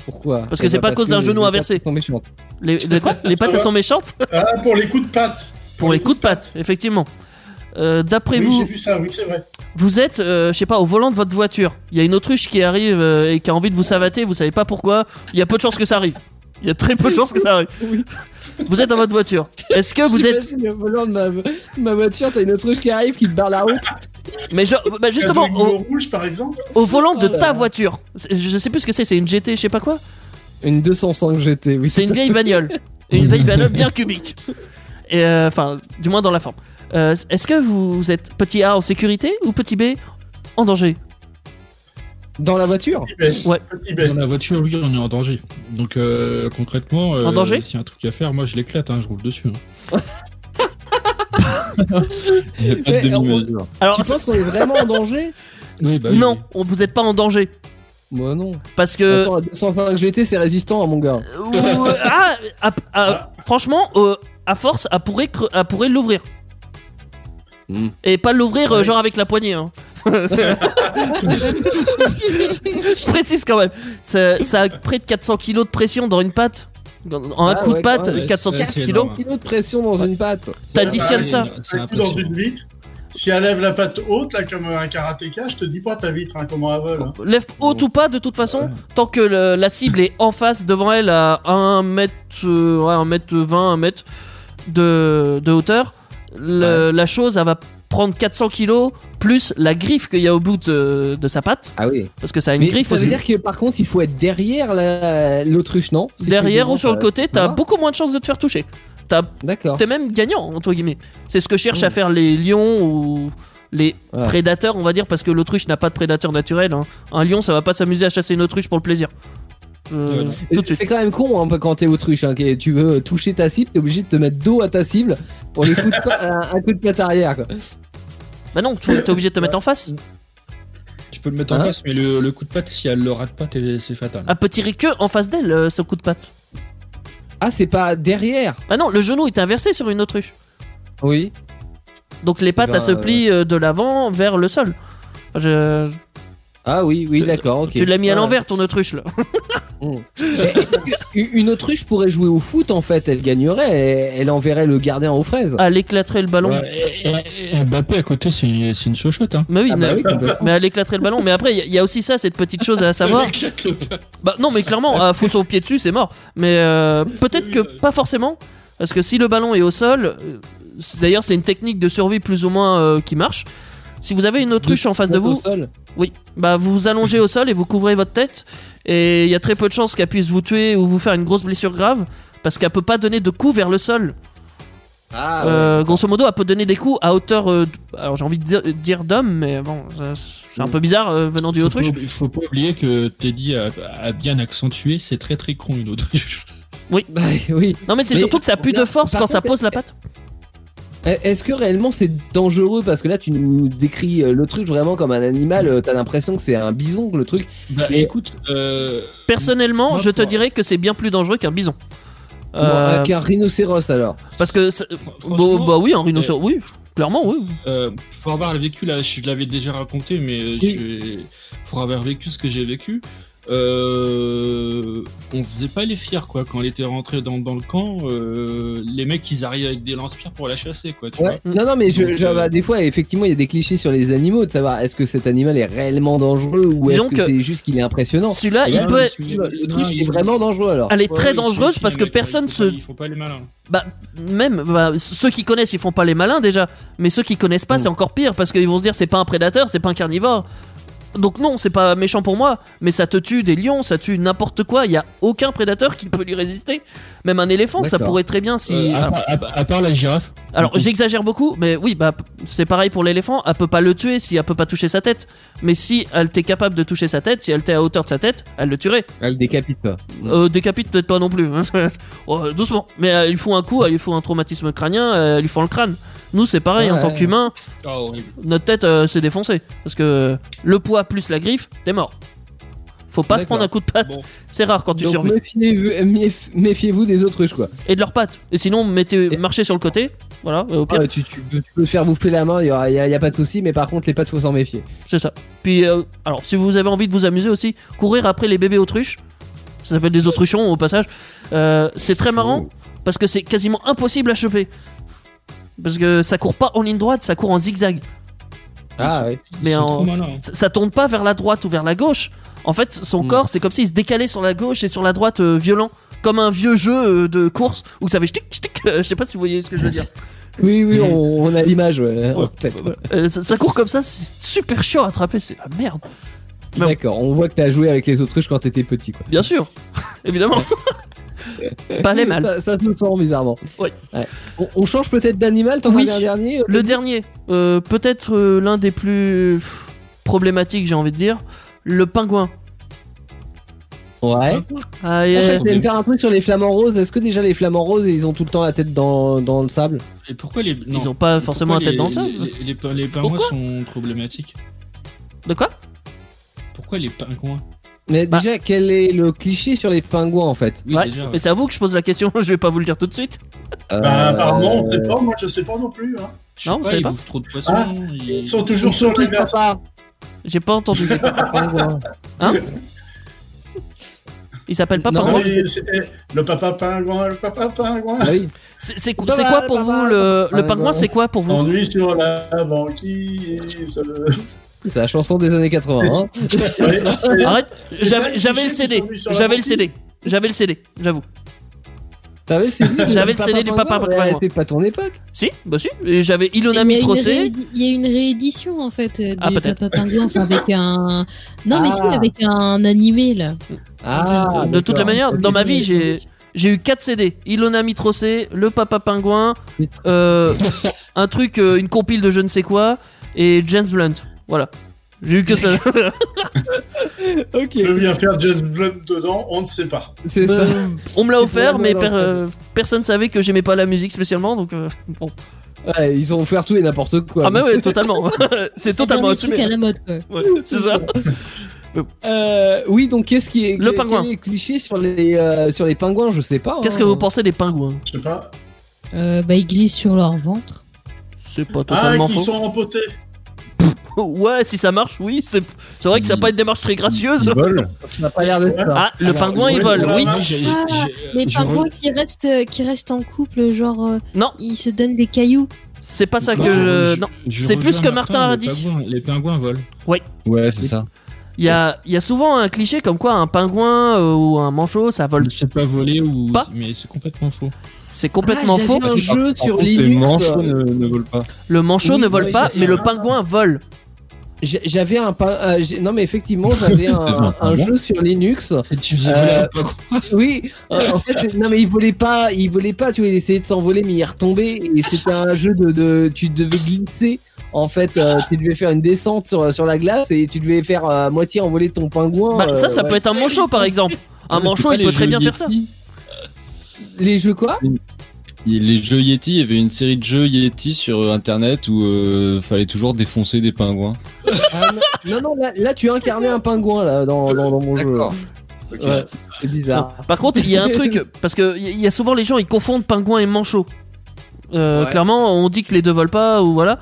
Pourquoi? Parce que Eh c'est ben, pas à cause d'un genou inversé. sont méchantes. les, les, <laughs> quoi les pattes, elles sont méchantes? Ah, pour les coups de patte. Pour les coups de patte, effectivement. Euh, D'après Oui, vous, vu ça, oui, c'est vrai. vous êtes, euh, je sais pas, au volant de votre voiture. Il y a une autruche qui arrive euh, et qui a envie de vous savater, vous savez pas pourquoi. Il y a peu de chances que ça arrive. Il y a très peu de chances que ça arrive. <laughs> Vous êtes dans votre voiture. Est-ce que vous êtes. Le volant de ma, voiture, t'as une autruche qui arrive, qui te barre la route. Mais je- bah, justement, au, rouge, par exemple. au volant de ta voiture. Je sais plus ce que c'est, c'est une GT, je sais pas quoi. Une 205 GT, oui. C'est une vieille bagnole. <laughs> Une vieille bagnole bien cubique. Et euh, enfin, du moins dans la forme. Euh, Est-ce que vous êtes petit A en sécurité ou petit B en danger Dans la voiture Petit B. Ouais. Dans la voiture, oui, on est en danger. Donc euh, concrètement, euh, En danger s'il y a un truc à faire, moi je l'éclate, hein, je roule dessus. hein. <laughs> Il n'y a pas de demi-mesure. Alors, Tu penses qu'on est vraiment en danger <laughs> Oui, bah oui, non, oui. on- vous n'êtes pas en danger. Moi non. Parce que. Attends, la 205 GT, c'est résistant, hein, mon gars. Euh, ah, <laughs> franchement, euh, à force, elle pourrait, pourrait l'ouvrir. Et pas l'ouvrir euh, Ouais. genre avec la poignée. hein. <laughs> Je précise quand même. Ça, ça a près de 400 kilos de pression dans une patte. En un Ah coup de ouais, patte, même, 400 ouais, c'est kilos. énorme. Kilo de pression dans une patte. T'additionnes ça. C'est Un coup dans une vitre. Si elle lève la patte haute, là, comme un karatéka, je te dis pas ta vitre, hein, comment elle vole. hein. Lève haute ou pas, de toute façon, tant que le- la cible est en face devant elle à 1 mètre, euh, ouais, 1 mètre 20, 1 mètre de, de hauteur, le- la chose, elle va prendre 400 kilos plus la griffe qu'il y a au bout de, de sa patte, Ah oui. parce que ça a une Mais griffe ça veut aussi. dire que par contre, il faut être derrière la- l'autruche, non Derrière ou sur le côté, t'as beaucoup moins de chances de te faire toucher. T'es même gagnant, entre guillemets. C'est ce que cherchent à faire les lions ou les Ouais. prédateurs, on va dire, parce que l'autruche n'a pas de prédateur naturel. hein. Un lion, ça va pas s'amuser à chasser une autruche pour le plaisir. Euh, suite. C'est quand même con hein, quand t'es autruche. Hein, que tu veux toucher ta cible, t'es obligé de te mettre dos à ta cible pour les foutre <laughs> un, un coup de patte arrière. Quoi. Bah non, tu- t'es obligé de te mettre en face. Tu peux le mettre en Hein face, mais le, le coup de patte, si elle le rate pas, t'es- c'est fatal. Un petit que en face d'elle, euh, ce coup de patte. Ah, c'est pas derrière. Bah non, le genou est inversé sur une autruche. Oui. Donc les pattes, ben, elles se plient euh, de l'avant vers le sol. Je- Ah oui, oui, d'accord. Tu l'as mis à Voilà. l'envers, ton autruche, là. <laughs> Mm. Une- une autruche pourrait jouer au foot en fait, elle gagnerait, elle, elle enverrait le gardien aux fraises. Elle éclaterait le ballon. Ouais, et, et- et Mbappé à côté, c'est c'est une chochotte. Hein. Mais oui, Ah bah mais- oui, complètement. mais elle éclaterait le ballon. Mais après, il y a- il y, a aussi ça, cette petite chose à savoir. <laughs> Bah non, mais clairement, à foutre au pied dessus, c'est mort. Mais euh, peut-être que pas forcément, parce que si le ballon est au sol, euh, d'ailleurs c'est une technique de survie plus ou moins euh, qui marche. Si vous avez une autruche en face de vous, oui, bah vous vous allongez au sol et vous couvrez votre tête, et il y a très peu de chances qu'elle puisse vous tuer ou vous faire une grosse blessure grave, parce qu'elle peut pas donner de coups vers le sol. Ah, ouais. Euh, grosso modo, elle peut donner des coups à hauteur. euh, alors j'ai envie de dire, dire d'homme, mais bon, c'est un peu bizarre euh, venant d'une autruche. pas, faut pas oublier que Teddy a, a bien accentué, c'est très très con une autruche. Bah, oui. Non, mais c'est surtout que ça pue de force quand ça pose la patte. Eh, Est-ce que réellement c'est dangereux Parce que là, tu nous décris euh, le truc vraiment comme un animal. euh, T'as l'impression que c'est un bison, le truc. Bah Et- écoute, euh, Personnellement, moi, je te dirais que c'est bien plus dangereux qu'un bison. Bon, Euh, avec un rhinocéros alors. parce que. bah, bah oui, un rhinocéros, oui, clairement, oui. euh, pour avoir vécu là, je l'avais déjà raconté, mais je pour avoir vécu ce que j'ai vécu, euh, on faisait pas les fiers quoi. Quand elle était rentrée dans, dans le camp, euh, les mecs ils arrivaient avec des lance-pierres pour la chasser quoi. Tu Ouais. Non, non, mais je, Donc, je- euh, bah, des fois, effectivement, il y a des clichés sur les animaux de savoir est-ce que cet animal est réellement dangereux ou est-ce que, que c'est juste qu'il est impressionnant? Celui-là, il là, peut être. L'autruche il est vraiment dangereux alors. Elle est Ouais, très dangereuse parce que personne se. Ils font pas les malins. Bah, même, bah, ceux qui connaissent, ils font pas les malins déjà. Mais ceux qui connaissent pas, Mm. c'est encore pire parce qu'ils vont se dire c'est pas un prédateur, c'est pas un carnivore. Donc non, c'est pas méchant pour moi, mais ça te tue des lions, ça tue n'importe quoi. Il y a aucun prédateur qui peut lui résister. Même un éléphant, ça pourrait très bien si. Euh, à, part, à- à part la girafe. alors, j'exagère beaucoup, mais oui, bah c'est pareil pour l'éléphant. Elle peut pas le tuer si elle peut pas toucher sa tête. Mais si elle était capable de toucher sa tête, si elle était à hauteur de sa tête, elle le tuerait. Elle décapite quoi. Euh, décapite peut-être pas non plus. <laughs> Oh, doucement. Mais elle lui fout un coup, elle lui fout un traumatisme crânien, elle lui fend le crâne. Nous, c'est pareil, en Ouais. tant qu'humain, Ah, notre tête euh, s'est défoncée. Parce que le poids plus la griffe, t'es mort. Faut pas se prendre un coup de patte. Bon. C'est rare quand tu Donc survis. méfiez-vous méf- méfiez-vous des autruches quoi. Et de leurs pattes. Et sinon, mettez, Et- marchez sur le côté. Voilà, au pire, Ah, tu, tu peux, tu peux faire bouffer la main, il y, aura- y a, pas de souci, mais par contre les pattes faut s'en méfier. c'est ça. Puis, euh, alors, si vous avez envie de vous amuser aussi, courir après les bébés autruches. Ça s'appelle des autruchons au passage. Euh, c'est très marrant parce que c'est quasiment impossible à choper. Parce que ça court pas en ligne droite, ça court en zigzag. Ah ouais. Mais en- malins. ça, ça tourne pas vers la droite ou vers la gauche. En fait, son Mm. corps, c'est comme s'il se décalait sur la gauche et sur la droite euh, violent. Comme un vieux jeu euh, de course où ça fait ch'tic ch'tic. Euh, je sais pas si vous voyez ce que je veux dire. <laughs> Oui, oui, on, on a l'image, ouais. en tête. Euh, ça, ça court comme ça, c'est super chiant à attraper, c'est la merde. D'accord, on voit que t'as joué avec les autruches quand t'étais petit, quoi. Bien sûr, <laughs> évidemment. <laughs> <laughs> pas les mal. Ça, ça se sent bizarrement. Oui. Ouais. On, on change peut-être d'animal, t'en Oui. un dernier euh, Le dernier, euh, peut-être euh, l'un des plus problématiques, j'ai envie de dire, le pingouin. Ouais. Ah, et, En fait, euh, t'allais me faire un truc sur les flamants roses. Est-ce que déjà les flamants roses, ils ont tout le temps la tête dans, dans le sable Et pourquoi les. non. ils ont pas forcément la tête dans ça. les, les, les, les- les pingouins Pourquoi sont problématiques. De quoi Pourquoi les pingouins Mais Bah. déjà, quel est le cliché sur les pingouins en fait Oui, Ouais, déjà. mais c'est à vous que je pose la question, <laughs> je vais pas vous le dire tout de suite. Euh, Bah, apparemment, on sait pas, moi je sais pas non plus. Hein. Je Non, vous pas, savez ils pas bouffent trop de poissons. Ah, ils... Ils sont toujours sur les glaces. papa. J'ai pas entendu. <laughs> Pingouin. <laughs> Il s'appelle pas pingouin Oui, c'était le papa pingouin, le papa pingouin. Ah oui. C'est quoi, pour vous le, le pingouin. C'est quoi pour vous? Ennui sur la banquise. C'est la chanson des années 80. Hein. <laughs> Arrête, j'avais le CD, j'avais le. CD, j'avais le CD, j'avoue. T'avais le CD du J'avais le Papa CD du Papa. Ouais, C'était pas ton époque. Si, bah si, j'avais Ilona Mais il y a une Mitrocé. Il y a une réédition en fait euh, du Ah, peut-être. Papa Pingouin, avec un. Non mais Ah. si, avec un animé là. Ah, de toute la manière, dans ma vie, j'ai j'ai eu 4 CD. Ilona Mitrocé, Le Papa Pingouin, euh, un truc, euh, une compile de je ne sais quoi, et James Blunt. Voilà. J'ai eu que ça. <laughs> Ok, Je viens faire Jazz Blood dedans, on ne sait pas. c'est ça. Euh, On me l'a C'est offert, mais per- euh, personne savait que j'aimais pas la musique spécialement, donc euh, bon. Ouais, ils ont offert tout et n'importe quoi. Ah, mais ouais, totalement. <laughs> C'est totalement assumé. à la mode quoi. Ouais, c'est ça. Euh, oui, donc qu'est-ce qui est Le quel- pingouin. est cliché sur les euh, sur les pingouins Je sais pas. Qu'est-ce hein. que vous pensez des pingouins? Je sais pas. Euh, bah ils glissent sur leur ventre. C'est pas Ah, totalement qui faux. sont empotés. <laughs> Ouais, si ça marche, oui. C'est c'est vrai que ça n'a pas une démarche très gracieuse. Ils volent. Ça n'a pas l'air d'être ça. Ah, le Alors, pingouin il vole, oui. Ah, Les pingouins qui restent euh, qui restent en couple, genre euh, Non, ils se donnent des cailloux. c'est pas ça que je. je- Non, je c'est plus que Martin a dit. Les pingouins volent. Ouais, c'est ça. Il y a, il y a souvent un cliché comme quoi un pingouin euh, ou un manchot ça vole. C'est pas voler ou. Pas. Mais c'est complètement faux. C'est complètement Ah, faux. un jeu sur contre, les Linux. manchots ne, ne volent pas. Le manchot Oui, ne vole oui, pas, mais le pingouin vole. J'avais un euh, non mais effectivement j'avais un, <laughs> un jeu sur Linux. Et tu faisais Euh, un pingouin. <laughs> Oui, euh, en fait, non mais il volait pas, il volait pas, tu vois, il essayait de s'envoler mais il retombait et c'était un jeu de, de, tu devais glisser. En fait, euh, tu devais faire une descente sur, sur la glace et tu devais faire euh, à moitié envoler ton pingouin. Bah, ça, euh, ça ouais. peut être un manchot par exemple. Un manchot, pas il peut très bien faire ça. Les jeux quoi? Les jeux Yeti, il y avait une série de jeux Yeti sur euh, internet où euh, fallait toujours défoncer des pingouins. Ah, non, non, là, là, tu incarnais un pingouin là dans, dans, dans mon jeu. Ouais, c'est bizarre. Par contre, il y a un truc, parce que il y a souvent les gens, ils confondent pingouin et manchot. Euh, Ouais. Clairement, on dit que les deux volent pas, ou voilà.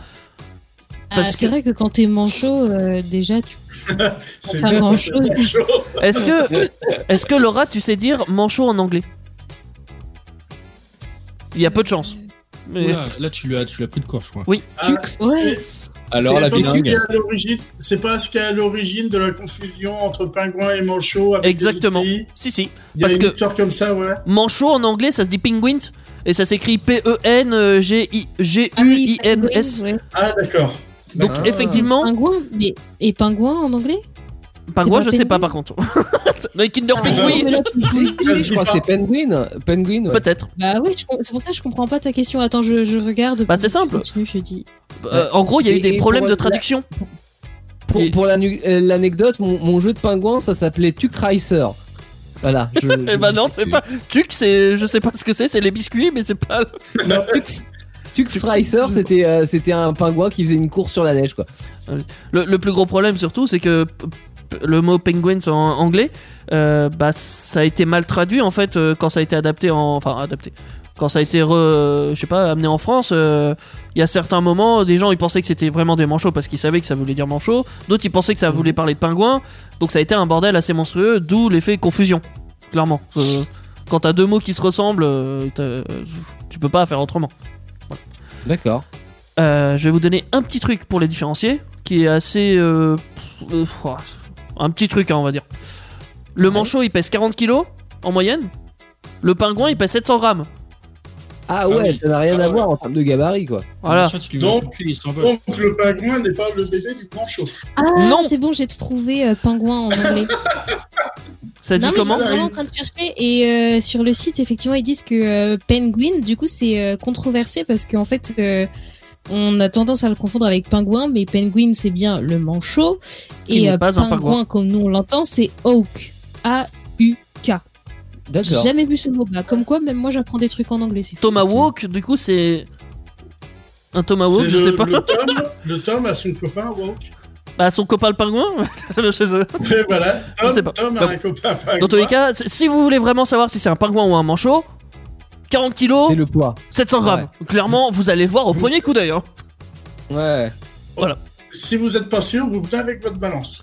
Ah, Parce c'est que- vrai que quand t'es manchot, euh, déjà, tu <laughs> C'est faire c'est chaud. Est-ce que, est-ce que Laura, tu sais dire manchot en anglais? Il y a peu de chance. Mais... Oula, là, tu l'as, tu l'as pris de court, je crois. Ah, Tux. Ouais. c'est- Alors c'est la pas ce qui bilingue. est à l'origine- C'est pas ce qui est à l'origine de la confusion entre pingouin et manchot. avec Exactement. Si, si. Il y a Parce une que histoire comme ça, ouais. manchot en anglais, ça se dit penguins, et ça s'écrit Ah oui, P-E-N-G-U-I-N-S. Ah, d'accord. Donc, Ah. effectivement, Pingouin, mais et pingouin en anglais? Pingouin, je sais pas par contre. <laughs> Non, Kinder Ah, Penguin, je crois que c'est Penguin. Penguin. ouais. peut-être. Bah oui, c'est pour ça que je comprends pas ta question. Attends, je, je regarde. Bah, c'est Je simple. continue, je dis. Euh, en gros, il y a eu des problèmes de traduction. Pour, pour la nu- euh, l'anecdote, mon, mon jeu de pingouin, ça s'appelait Tuck Racer. Voilà. Je, <laughs> Eh je bah non, c'est pas. Tuc, c'est. Je sais pas ce que c'est, c'est les biscuits, mais c'est pas. Non, Tux, Tux Racer, c'était euh, c'était un pingouin qui faisait une course sur la neige, quoi. Le, le plus gros problème surtout, c'est que le mot penguins en anglais, euh, bah ça a été mal traduit en fait euh, quand ça a été adapté en. Enfin, adapté. Quand ça a été, re- je sais pas, amené en France, euh, il y a certains moments, des gens ils pensaient que c'était vraiment des manchots parce qu'ils savaient que ça voulait dire manchot. D'autres ils pensaient que ça voulait parler de pingouin. Donc ça a été un bordel assez monstrueux, d'où l'effet confusion. Clairement. Quand t'as deux mots qui se ressemblent, tu peux pas faire autrement. D'accord. Euh, je vais vous donner un petit truc pour les différencier, qui est assez... euh, pff, euh, un petit truc, hein, on va dire. Le manchot, il pèse 40 kilos en moyenne. Le pingouin, il pèse 700 grammes. Ah ouais, oui. ça n'a rien Ah à ouais. voir en termes de gabarit, quoi. Voilà. Donc- le pingouin n'est pas le bébé du manchot. Ah, Non. c'est bon, j'ai trouvé euh, pingouin en anglais. <laughs> Ça dit non, mais comment j'étais vraiment en train de chercher et euh, sur le site, effectivement, ils disent que euh, penguin, du coup, c'est euh, controversé parce qu'en fait, euh, on a tendance à le confondre avec pingouin, mais penguin, c'est bien le manchot. Qui et euh, pas un pingouin. comme nous on l'entend, c'est hawk. A-U-K. J'ai D'accord. jamais vu ce mot. Bah, comme quoi, même moi, j'apprends des trucs en anglais. fou. Tomahawk, du coup, c'est... Un tomahawk, C'est je le, sais pas. Le Tom, le Tom a son copain Walk. Bah, son copain le pingouin <laughs> Je sais pas. Et voilà. Je Tom, sais pas. Tom a Donc, un copain pingouin. Dans tous les cas, si vous voulez vraiment savoir si c'est un pingouin ou un manchot, 40 kilos, C'est le poids. 700 grammes. Clairement, vous allez voir au premier coup d'œil. hein. Ouais. Si vous n'êtes pas sûr, vous venez avec votre balance.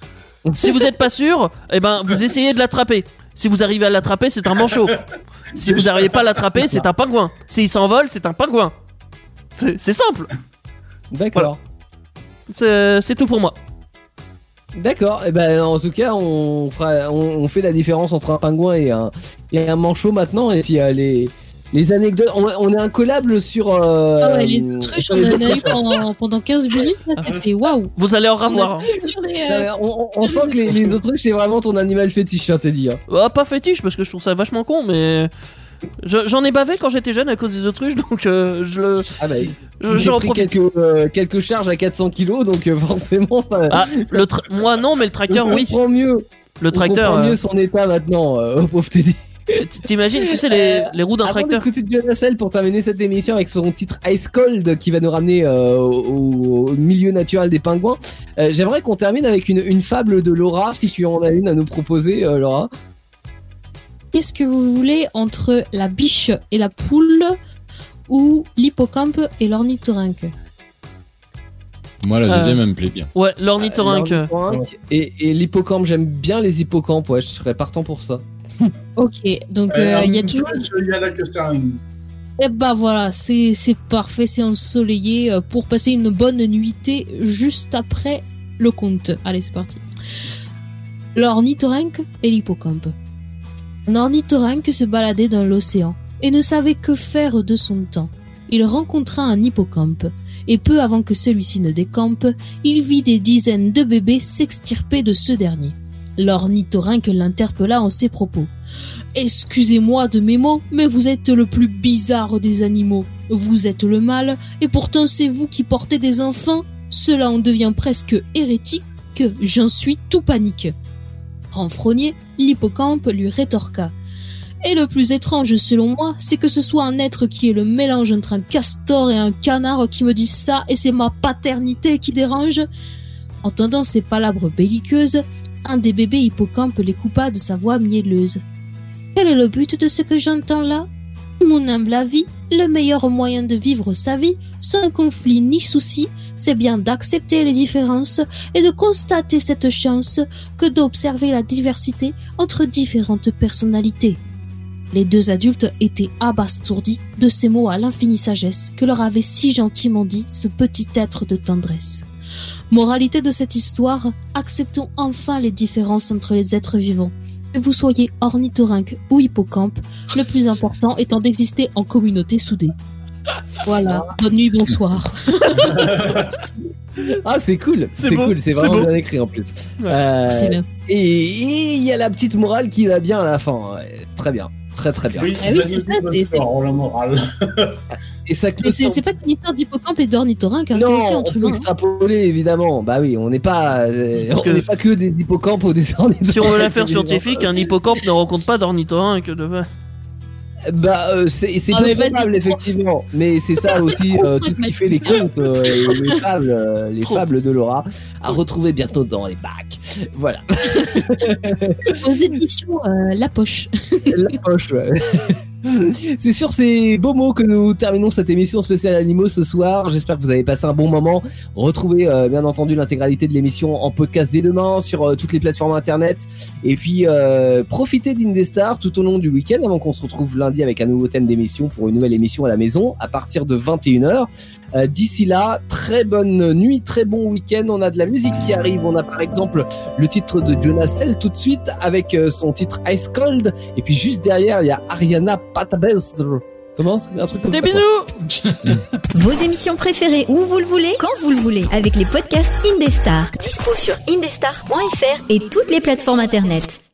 Si vous êtes pas sûr, eh ben vous <laughs> essayez de l'attraper. Si vous arrivez à l'attraper, c'est un manchot. Si vous n'arrivez pas à l'attraper, c'est un pingouin. S'il s'envole, c'est un pingouin. C'est simple. D'accord. C'est c'est tout pour moi. D'accord. Et ben en tout cas, on fera, on, on fait la différence entre un pingouin et un et un manchot maintenant. Et puis euh, les les anecdotes. On, on est incollable sur. euh, Ah ouais, les euh, sur on <laughs> les en a eu pendant, pendant 15 minutes. Là, c'était waouh. Vous allez en On revoir. hein. euh, Euh, on, on- on sent que les, les autruches c'est vraiment ton animal fétiche, hein, Teddy. hein. Ah, pas fétiche parce que je trouve ça vachement con, mais je- j'en ai bavé quand j'étais jeune à cause des autruches, donc euh, je le. Ah bah, je- j'ai pris quelques euh, quelques charges à 400 kilos, donc euh, <laughs> forcément. euh, Ah, le tra- moi non, mais le tracteur on oui. mieux. Le on tracteur. comprend euh, mieux son état maintenant, euh, <laughs> au pauvre Teddy. T'imagines, tu sais les, les roues d'un Avant tracteur. d'écouter John Hassel pour terminer cette émission avec son titre Ice Cold qui va nous ramener euh, au, au milieu naturel des pingouins, euh, j'aimerais qu'on termine avec une, une fable de Laura, si tu en as une à nous proposer, euh, Laura. Qu'est-ce que vous voulez entre la biche et la poule ou l'hippocampe et l'ornithorynque? Moi, la Euh, deuxième, elle me plaît bien. Ouais, l'ornithorynque. Euh, l'ornithorynque Et, et l'hippocampe, j'aime bien les hippocampes, ouais, je serais partant pour ça. Ok, donc Euh, euh, il y a toujours. Il y a ça. Et bah voilà, c'est c'est parfait, c'est ensoleillé euh, pour passer une bonne nuitée juste après le conte. Allez, c'est parti. L'ornithorynque et l'hippocampe. Un ornithorynque se baladait dans l'océan et ne savait que faire de son temps. Il rencontra un hippocampe et peu avant que celui-ci ne décampe, il vit des dizaines de bébés s'extirper de ce dernier. L'ornithorynque l'interpella en ces propos. Excusez-moi de mes mots, mais vous êtes le plus bizarre des animaux. Vous êtes le mâle, et pourtant c'est vous qui portez des enfants. Cela en devient presque hérétique, j'en suis tout panique. Renfrogné, l'hippocampe lui rétorqua. Et le plus étrange selon moi, c'est que ce soit un être qui est le mélange entre un castor et un canard qui me dise ça et c'est ma paternité qui dérange. Entendant ces palabres belliqueuses, un des bébés hippocampes les coupa de sa voix mielleuse. Quel est le but de ce que j'entends là? Mon humble avis, le meilleur moyen de vivre sa vie, sans conflit ni souci, c'est bien d'accepter les différences et de constater cette chance que d'observer la diversité entre différentes personnalités. Les deux adultes étaient abasourdis de ces mots à l'infinie sagesse que leur avait si gentiment dit ce petit être de tendresse. Moralité de cette histoire, acceptons enfin les différences entre les êtres vivants. Que vous soyez ornithorynque ou hippocampe, le plus important étant d'exister en communauté soudée. Voilà, bonne nuit, bonsoir. <laughs> Ah, c'est cool, C'est cool, c'est vraiment beau. bien écrit en plus. Euh, C'est bien. et il y a la petite morale qui va bien à la fin. ouais. Très bien, très très bien. Oui, Ah oui, c'est ça, c'est- la morale. <laughs> Et ça Mais c'est c'est pas qu'une histoire d'hippocampe et d'ornithorynque, hein, c'est Non, aussi on entre peut humains. extrapoler évidemment. Bah oui, on n'est pas, euh, Parce on que- n'est pas que des hippocampes ou des <laughs> ornithorynques. Si on veut la faire scientifique, un hippocampe ne rencontre pas d'ornithorynque. De... Bah euh, c'est c'est Ah, probable effectivement, mais c'est ça <laughs> aussi euh, tout ce qui fait les contes, euh, <laughs> et les fables, euh, les fables de Laura à retrouver bientôt dans les bacs. Voilà, Aux éditions euh, La Poche. la poche. ouais. C'est sur ces beaux mots que nous terminons cette émission spéciale animaux ce soir. J'espère que vous avez passé un bon moment. Retrouvez euh, bien entendu l'intégralité de l'émission en podcast dès demain sur euh, toutes les plateformes internet. Et puis euh, profitez d'Indestar tout au long du week-end avant qu'on se retrouve lundi avec un nouveau thème d'émission pour une nouvelle émission à la maison à partir de 21h. Euh, D'ici là, très bonne nuit, très bon week-end. On a de la musique qui arrive. On a par exemple le titre de Jonas L tout de suite avec euh, son titre Ice Cold. Et puis juste derrière, il y a Ariana Patabezr. Comment Un truc comme Des ça, bisous <laughs> Vos émissions préférées où vous le voulez, quand vous le voulez, avec les podcasts Indestar. Dispo sur indestar.fr et toutes les plateformes internet.